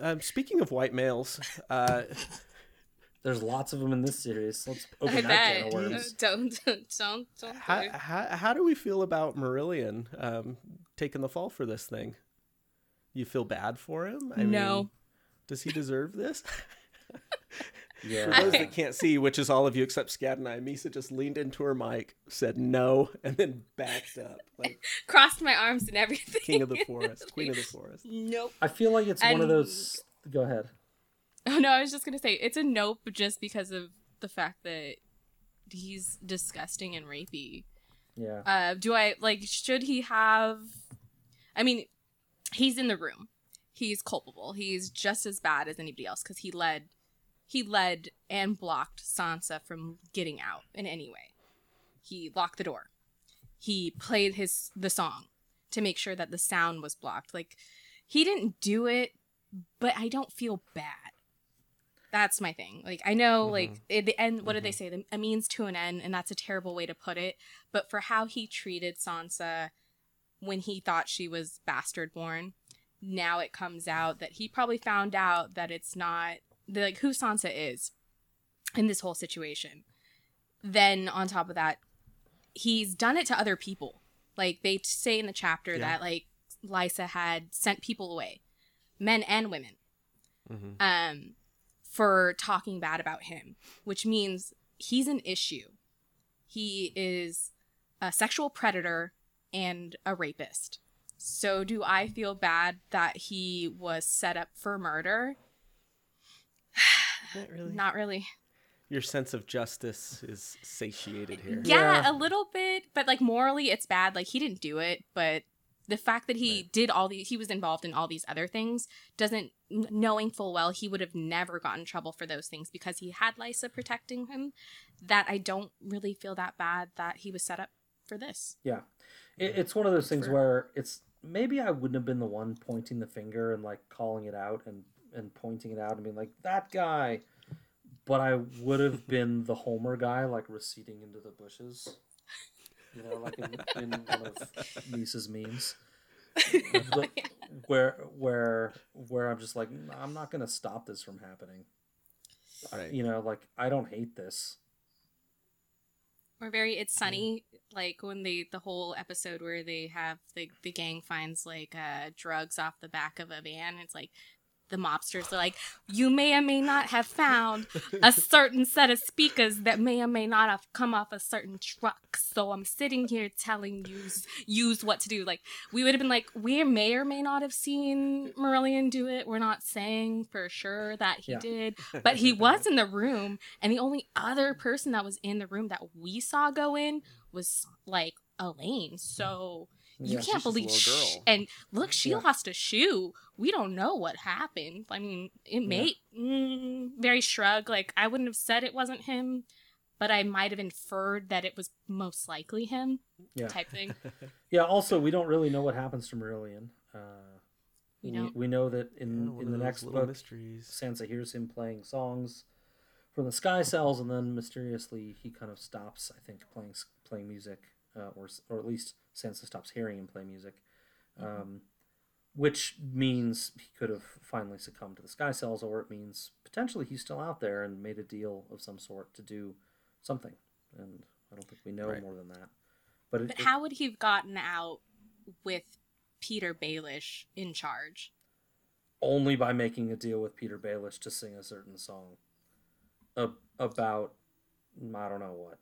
um, speaking of white males, uh, There's lots of them in this series. Let's open I that bet. can of worms. Don't don't don't don't. how, do how, how do we feel about Marillion um, taking the fall for this thing? You feel bad for him? I No. Mean, does he deserve this? Yeah. For those that can't see, which is all of you except Scad and I, Misa just leaned into her mic, said no, and then backed up like Crossed my arms and everything. king of the forest, queen of the forest. Nope. I feel like it's one of those. Go ahead. Oh no, I was just gonna say it's a nope just because of the fact that he's disgusting and rapey. Yeah. Uh, do I like? Should he have? I mean, he's in the room. He's culpable. He's just as bad as anybody else because he led, he led and blocked Sansa from getting out in any way. He locked the door. He played his the song to make sure that the sound was blocked. Like he didn't do it, but I don't feel bad. That's my thing. Like I know, mm-hmm. like it, the end. What did they mm-hmm. say? The, a means to an end, and that's a terrible way to put it. But for how he treated Sansa, when he thought she was bastard born. Now it comes out that he probably found out that it's not the, like who Sansa is in this whole situation. Then on top of that, he's done it to other people. Like they say in the chapter Yeah. that like Lysa had sent people away, men and women, mm-hmm. um, for talking bad about him, which means he's an issue. He is a sexual predator and a rapist. So do I feel bad that he was set up for murder? Not really. Not really. Your sense of justice is satiated here. Yeah, Yeah. a little bit, but like morally it's bad. Like he didn't do it, but the fact that he did all these he was involved in all these other things doesn't knowing full well he would have never gotten in trouble for those things because he had Lysa protecting him that I don't really feel that bad that he was set up for this. Yeah, it, it's one of those things For- where it's maybe I wouldn't have been the one pointing the finger and like calling it out and and pointing it out and being like that guy, but I would have been the Homer guy like receding into the bushes. You know, like in, in one of Lisa's memes, The- where where where I'm just like I'm not gonna stop this from happening. Right. You know, like I don't hate this. Or very it's sunny like when they the whole episode where they have the the gang finds like uh drugs off the back of a van it's like the mobsters. Are like you may or may not have found a certain set of speakers that may or may not have come off a certain truck. So i'm sitting here telling you use what to do. Like we would have been like we may or may not have seen marillion do it. We're not saying for sure that he Yeah. did but he was in the room and the only other person that was in the room that we saw go in was like Alayne. So you Yeah. can't she's a believe little sh- and look she Yeah. lost a shoe we don't know what happened i mean it may mm, very shrug like i wouldn't have said it wasn't him but i might have inferred that it was most likely him Yeah. type thing Yeah. Also, we don't really know what happens to Marillion. Uh, We we, we know that in, Yeah, in the next book, mysteries. Sansa hears him playing songs from the Sky Cells, and then mysteriously he kind of stops. I think playing playing music, uh, or or at least Sansa stops hearing him play music, um, which means he could have finally succumbed to the Sky Cells, or it means potentially he's still out there and made a deal of some sort to do something. And I don't think we know Right. more than that. But, it, but it- how would he have gotten out with petyr baelish in charge only by making a deal with Petyr Baelish to sing a certain song ab- about I don't know what.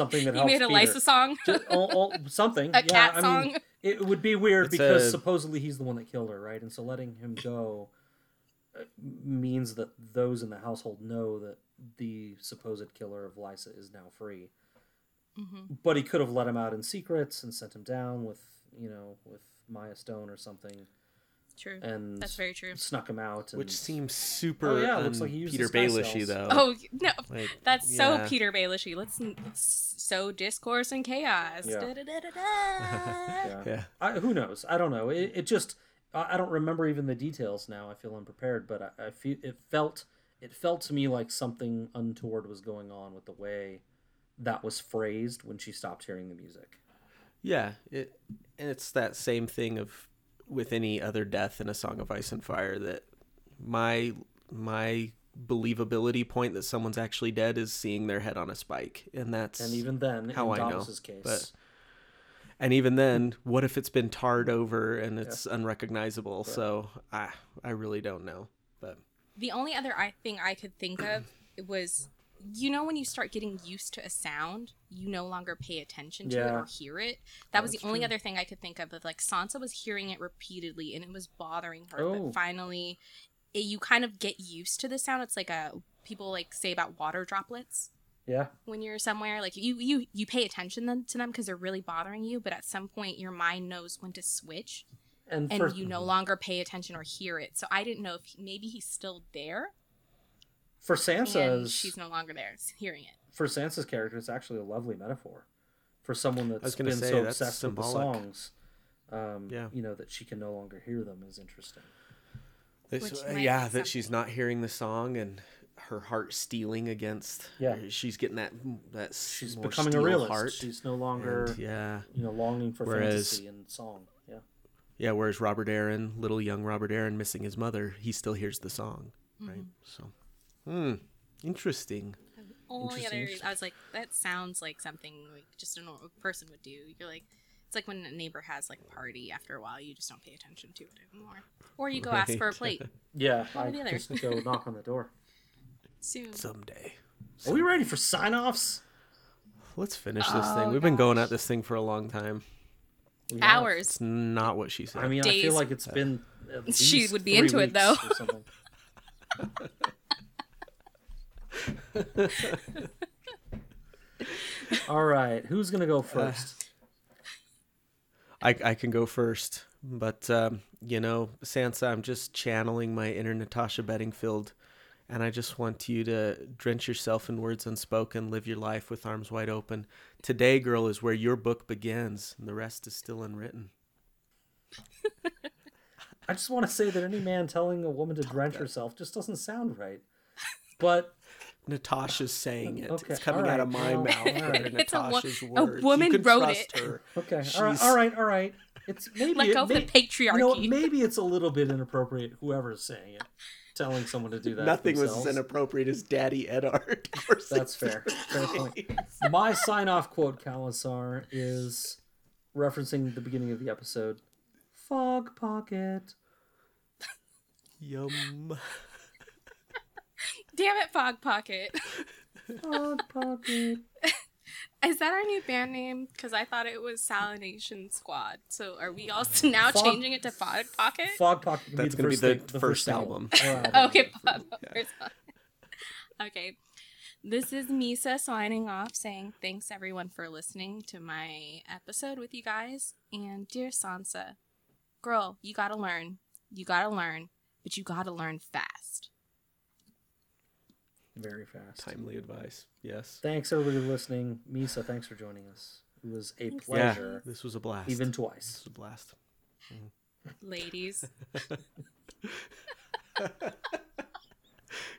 Something that he helps made a Petyr. lysa song Ju- oh, oh, something. a yeah, cat I song mean, it would be weird It's because a- supposedly he's the one that killed her, right? And so letting him go uh, means that those in the household know that the supposed killer of Lysa is now free. Mhm. But he could have let him out in secrets and sent him down with, you know, with Mya Stone or something, true and that's very true snuck him out. And, Which seems super Oh, yeah, looks like he used Petyr the sky Baelishy cells. though. oh no Like, That's so. Petyr Baelishy. Let's, let's sow discourse and chaos. Yeah. Yeah. Yeah. I, who knows? I don't know. It, it just I I don't remember even the details now. I feel unprepared, but I, I feel it felt it felt to me like something untoward was going on with the way that was phrased when she stopped hearing the music. Yeah, it and it's that same thing of with any other death in a Song of Ice and Fire that my my believability point that someone's actually dead is seeing their head on a spike, and that's And even then, how in I know, Davos's case, but- and even then, what if it's been tarred over and it's unrecognizable? So I I really don't know, but The only other I thing I could think of was, you know, when you start getting used to a sound, you no longer pay attention to it or hear it. That was the That's only true. other thing I could think of. Of like Sansa was hearing it repeatedly and it was bothering her. Oh. But finally, it, you kind of get used to the sound. It's like a people like say about water droplets. yeah, when you're somewhere like you you you pay attention then to them because they're really bothering you but at some point your mind knows when to switch and, and for you no longer pay attention or hear it so i didn't know if he, maybe he's still there for and Sansa's she's no longer there s- hearing it for Sansa's character, it's actually a lovely metaphor for someone that's been say, so that's obsessed with the songs. Um, Yeah. you know that she can no longer hear them is interesting. This, uh, yeah, that she's not hearing the song and her heart stealing against. Yeah. she's getting that that She's more becoming a steel realist. Heart. She's no longer, And, yeah, you know, longing for Whereas- fantasy and song. Yeah. yeah. Whereas Robert Arryn, little young Robert Arryn, missing his mother, he still hears the song, right? So, hmm, interesting. Only other reason I was like, that sounds like something like just a normal person would do. You're like, it's like when a neighbor has like a party. After a while, you just don't pay attention to it anymore, or you go ask for a plate Yeah. One or I the just go knock on the door. soon. Someday. Are we ready for sign offs? Let's finish this Oh, thing. We've been going at this thing for a long time. Hours. It's not what she said. I mean, I feel like it's been. At She would be three into it, though. Weeks or something. All right, who's gonna go first? I, I can go first, but um, you know, Sansa, I'm just channeling my inner Natasha Bedingfield, and I just want you to drench yourself in words unspoken, live your life with arms wide open. Today, girl, is where your book begins, and the rest is still unwritten. I just want to say that any man telling a woman to drench herself just doesn't sound right. But Natasha's saying it. Okay, It's coming out of my well, mouth. alright. They're It's a wo- Natasha's a words. woman you wrote trust it. Her. okay, all right, She's- all right, all right. It's maybe Let it go of the may- You know, maybe it's a little bit inappropriate. Whoever's saying it, telling someone to do that. Nothing was as inappropriate as Daddy Eddard. Or That's fair. Fair point. My sign off quote, Khalasar, is referencing the beginning of the episode. Fog pocket. Yum. Damn it, Fog Pocket. Fog pocket. Is that our new band name? Because I thought it was Salination Squad. So are we all now Fog- changing it to Fog Pocket? Fog pocket. That's gonna the be first the thing- first single. album. Oh, album. okay, Fog first one. Okay. This is Misa signing off saying thanks everyone for listening to my episode with you guys. And dear Sansa, girl, you gotta learn. You gotta learn, but you gotta learn fast. Very fast. Timely advice. Yes. Thanks everybody listening. Misa, thanks for joining us. It was a Yeah, pleasure, this was a blast. even This twice. was a blast. Ladies.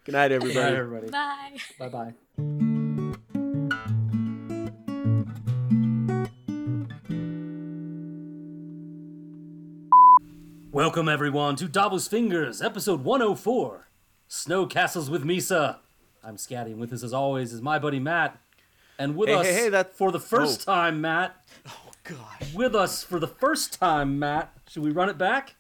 Good night, Good everybody. night, everybody. Bye. Bye bye. Welcome everyone to Davos' Fingers, episode 104. Snow Castles with Misa. I'm Scatty, and with us as always is my buddy Matt. And with Hey, us hey, hey, that- for the first oh. time, Matt. Oh gosh. With us for the first time, Matt. Should we run it back?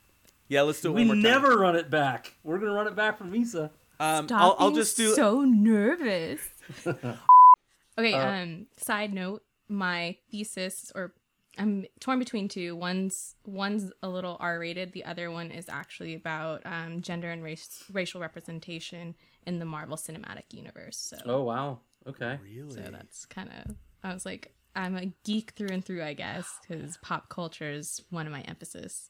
Yeah, let's do it We one more time. never run it back. We're gonna run it back for Misa. Um, Stop I'll, I'll being just do. so nervous. okay. Uh, um. Side note: my thesis, or I'm torn between two. One's one's a little R-rated. The other one is actually about um, gender and race racial representation in the Marvel Cinematic Universe. So, Oh wow. Okay. Really? so that's kind of. I was like, I'm a geek through and through, I guess, because pop culture is one of my emphasis.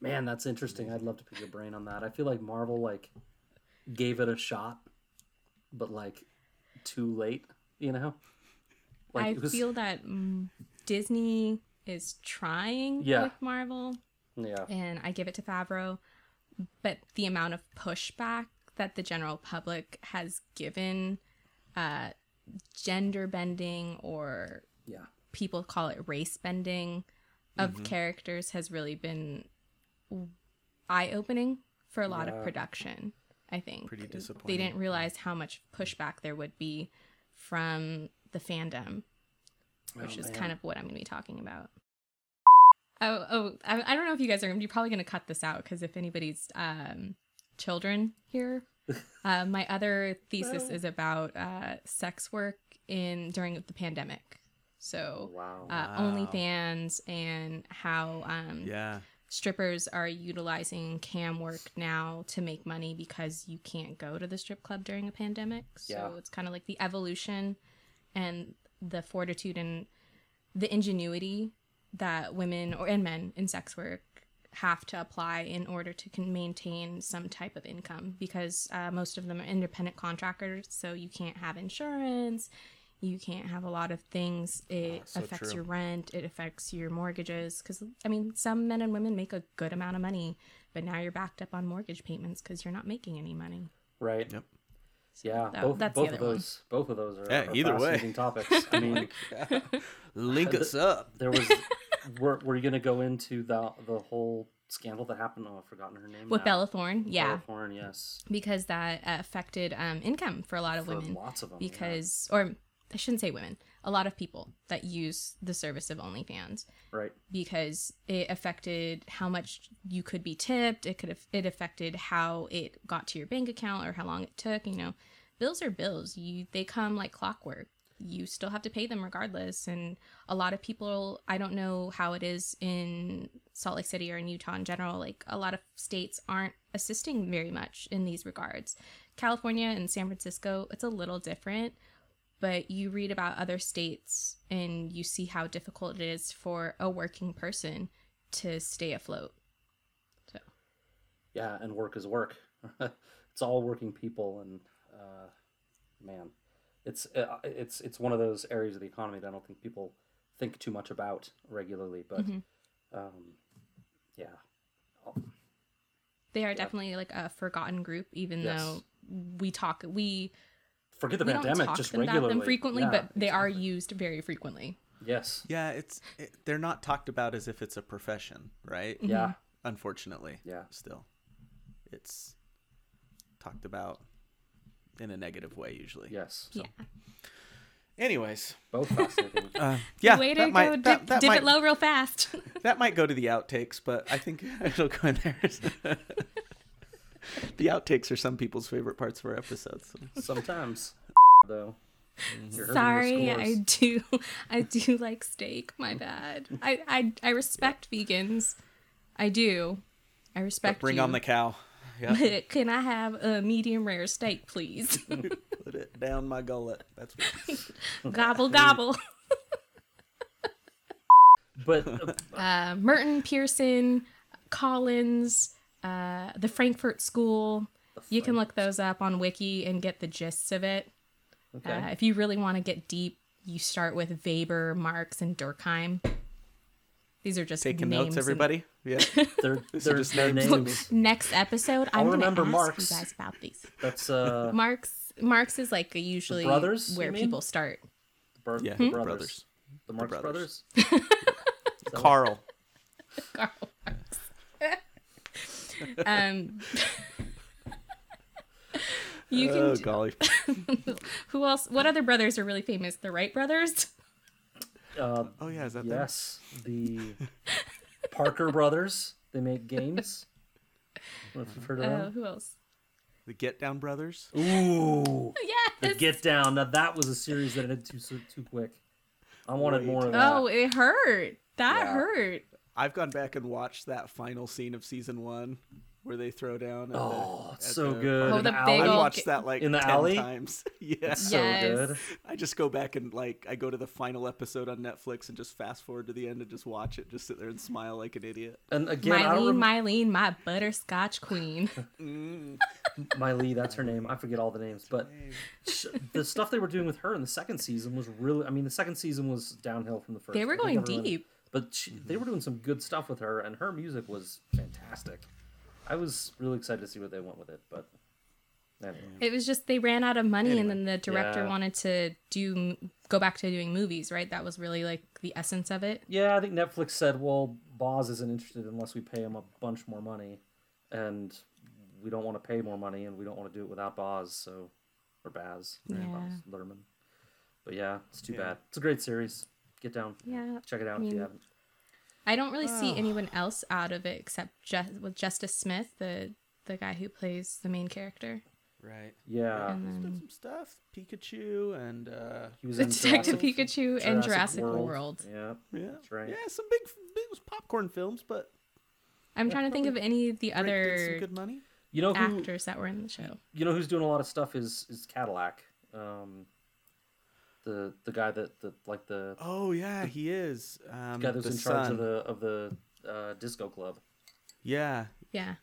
Man, that's interesting. I'd love to pick your brain on that. I feel like Marvel like gave it a shot, but like too late. You know, like I was- feel that mm, Disney is trying Yeah. with Marvel. yeah, and I give it to Favreau. But the amount of pushback that the general public has given uh, gender bending or yeah. people call it race bending of Mm-hmm. characters has really been eye opening for a lot Yeah. of production. I think Pretty disappointing. They didn't realize how much pushback there would be from the fandom which Oh, is man. kind of what I'm going to be talking about. Oh, oh, I, I don't know if you guys are going to be probably going to cut this out because if anybody's um, children here, uh, my other thesis is about uh, sex work in during the pandemic. So, wow. uh, Wow. OnlyFans and how um, Yeah. strippers are utilizing cam work now to make money because you can't go to the strip club during a pandemic. So Yeah. it's kind of like the evolution and the fortitude and the ingenuity that women or and men in sex work have to apply in order to can maintain some type of income because uh, most of them are independent contractors so you can't have insurance you can't have a lot of things it so affects true. your rent it affects your mortgages because i mean some men and women make a good amount of money but now you're backed up on mortgage payments because you're not making any money right. Yep. So Yeah, that- both that's both the of other one. those both of those are, Yeah, are either way. fascinating topics. I mean, Link us up. there was were, were you gonna go into the the whole scandal that happened? Oh, I've forgotten her name. With now. Bella Thorne, yeah, Bella Thorne, yes. because that uh, affected um, income for a lot of For women. lots of them. yeah. Because, or I shouldn't say women, a lot of people that use the service of OnlyFans right, because it affected how much you could be tipped. It could have it affected how it got to your bank account or how long it took. You know, bills are bills. You they come like clockwork. You still have to pay them regardless. And a lot of people, I don't know how it is in Salt Lake City or in Utah in general. Like a lot of states aren't assisting very much in these regards. California and San Francisco, it's a little different but you read about other states and you see how difficult it is for a working person to stay afloat. So yeah, and work is work. it's all working people, and uh, man, it's uh, it's it's one of those areas of the economy that I don't think people think too much about regularly. But Mhm. um, yeah, they are definitely like a forgotten group, even Yes. though we talk we forget the we don't pandemic talk just about regularly. them frequently, Yeah, but they are used very frequently. Yes. Yeah, it's it, they're not talked about as if it's a profession, right? Yeah. Unfortunately. Yeah. Still, it's talked about in a negative way usually. Yes. So Yeah. Anyways, Both fascinating. uh, yeah, Way to that go might, dip, that, that dip might, it low real fast. that might go to the outtakes, but I think it'll go in there. the outtakes are some people's favorite parts of our episodes. Sometimes, though. You're hurting your Sorry. I do I do like steak, my bad. I I, I respect vegans. I do. I respect Bring you. on the cow. Yeah, can I have a medium rare steak, please? put it down my gullet. That's what. gobble gobble. But uh, Uh, Merton, Pearson, Collins, uh, the Frankfurt School. You can look those up on Wiki and get the gists of it. okay. Uh, if you really want to get deep, you start with Weber, Marx, and Durkheim. These are just Taking names notes, and- everybody. Yeah. they're they're, just they're names. names. Next episode, I'll I'm going to ask Marx. you guys about these. That's uh, Marx, Marx is like usually brothers, where people start. Bro- Yeah, the brothers. brothers. The Marx brothers. brothers. Carl. Karl Marx. Um, you can. oh t- golly. who else? What other brothers are really famous? The Wright brothers. Uh, Oh yeah, is that them? yes, the Parker brothers. They make games. I don't know if you've heard of Uh, them. who else? The Get Down Brothers. Ooh, Yes. the Get Down. Now that was a series that ended too too quick. I wanted Way more of that. Oh, it hurt. That Yeah. hurt. I've gone back and watched that final scene of season one where they throw down. At Oh, the, it's at so the- good. Oh, In the alley. big I watched that like In the 10 alley? times. Yeah. so Yes. good. I just go back and like I go to the final episode on Netflix and just fast forward to the end and just watch it, just sit there and smile like an idiot. And again, I don't Mylene, rem- Mylene, my butterscotch queen. Mm. Miley, that's her name. I forget all the names, but sh- the stuff they were doing with her in the second season was really. I mean, the second season was downhill from the first. They were going everyone- deep. But she, they were mm-hmm. doing some good stuff with her, and her music was fantastic. I was really excited to see what they went with it, but anyway. It was just they ran out of money, and then the director Yeah. wanted to do go back to doing movies. Right? That was really like the essence of it. Yeah, I think Netflix said, "Well, Boz isn't interested unless we pay him a bunch more money, and we don't want to pay more money, and we don't want to do it without Boz, so or Baz, right? Yeah. Baz Luhrmann. But yeah, it's too Yeah. bad. It's a great series. Get down, Yeah. check it out I if you haven't. I don't really Ah. see anyone else out of it except just with Justice Smith, the the guy who plays the main character. Right. Yeah, And There's been then some stuff. Pikachu and uh he was in Detective Jurassic- Pikachu and Jurassic World. Yeah, yeah. That's right. Yeah, some big big popcorn films, but I'm trying to think of any of the Drake did some other good money. You know who? actors that were in the show. You know who's doing a lot of stuff is is Cadillac. Um, the the guy that the like the Oh yeah, he is. Um guy that was the in charge son. of the of the uh, disco club. Yeah. Yeah.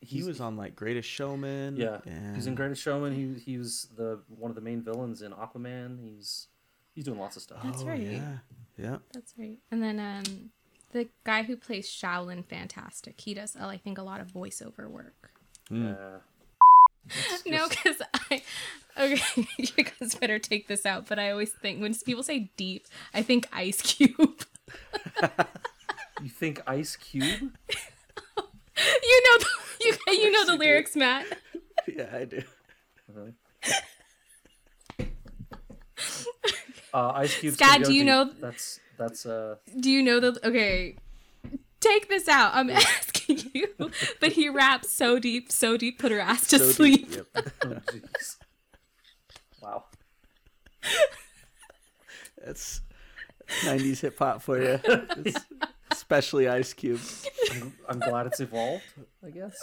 He He's- was on like Greatest Showman. Yeah, he's in Greatest Showman. He he was the one of the main villains in Aquaman. He's he's doing lots of stuff. That's Oh, right. Yeah. Yeah. That's right. And then um the guy who plays Shaolin Fantastic, he does uh, I think a lot of voiceover work. Mm. Uh, No, because I Okay, you guys better take this out. But I always think when people say deep, I think Ice Cube. You think Ice Cube? you know, the, you you know the you do. lyrics, Matt. yeah, I do. Uh, Ice Cube. Scott, do you know- That's that's uh. Do you know the? Okay, take this out. I'm asking you. But he raps so deep, so deep, put her ass to So deep, sleep. yep. Oh, jeez. wow. That's 90s hip hop for you. Especially Ice Cube. I'm, I'm glad it's evolved. I guess.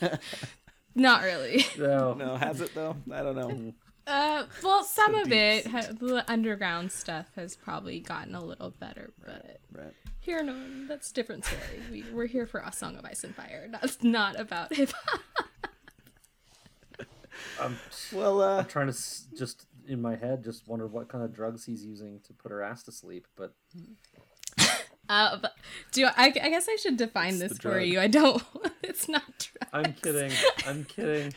Not really. No. No, has it though? I don't know. Mm. Uh, well, some So of it, ha- the underground stuff has probably gotten a little better, but Right. here, no, that's a different story. We, we're here for a song of ice and fire. That's not about hip hop. I'm, Well, uh, I'm trying to s- just in my head just wonder what kind of drugs he's using to put her ass to sleep. But Uh, but do I, I guess I should define It's this for drug. you. I don't. It's not drugs. I'm kidding. I'm kidding.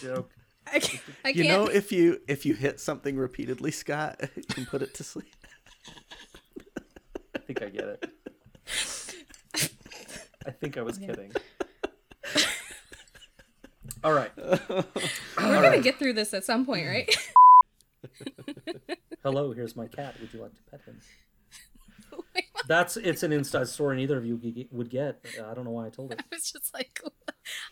Joke. I can't. I you can't know, if you if you hit something repeatedly, Scott, you can put it to sleep. I think I get it. I think I was kidding. All right. We're gonna get through this at some point, right? Hello, here's my cat. Would you like to pet him? That's it's an inside story neither of you would get. I don't know why I told it. I was just like,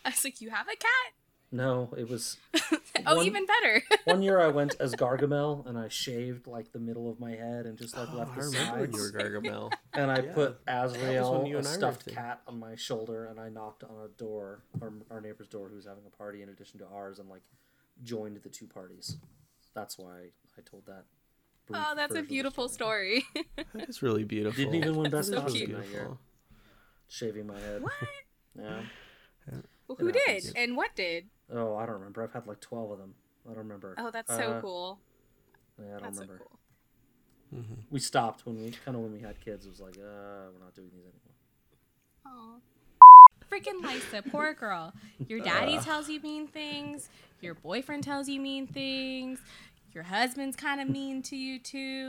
I was like, you have a cat? No, it was Oh, One- even better. one year I went as Gargamel and I shaved like the middle of my head and just like Oh, left I the remember when you were. Gargamel. And I Yeah. put Azrael, a and I were stuffed cat, on my shoulder, and I knocked on a door, our, our neighbor's door, who was having a party in addition to ours, and like joined the two parties. That's why I told that. Oh, that's a version of the beautiful story. That is really beautiful. Didn't even win best So costume cute. that year. Shaving my head. what? Yeah. Well, who did? And what did? Oh, I don't remember. I've had like twelve of them. I don't remember. Oh, that's so Uh, cool. Yeah, I don't That's so remember. cool. We stopped when we kind of when we had kids. It was like, uh, we're not doing these anymore. Oh. Freaking Lysa, poor girl. Your daddy tells you mean things. Your boyfriend tells you mean things. Your husband's kind of mean to you too.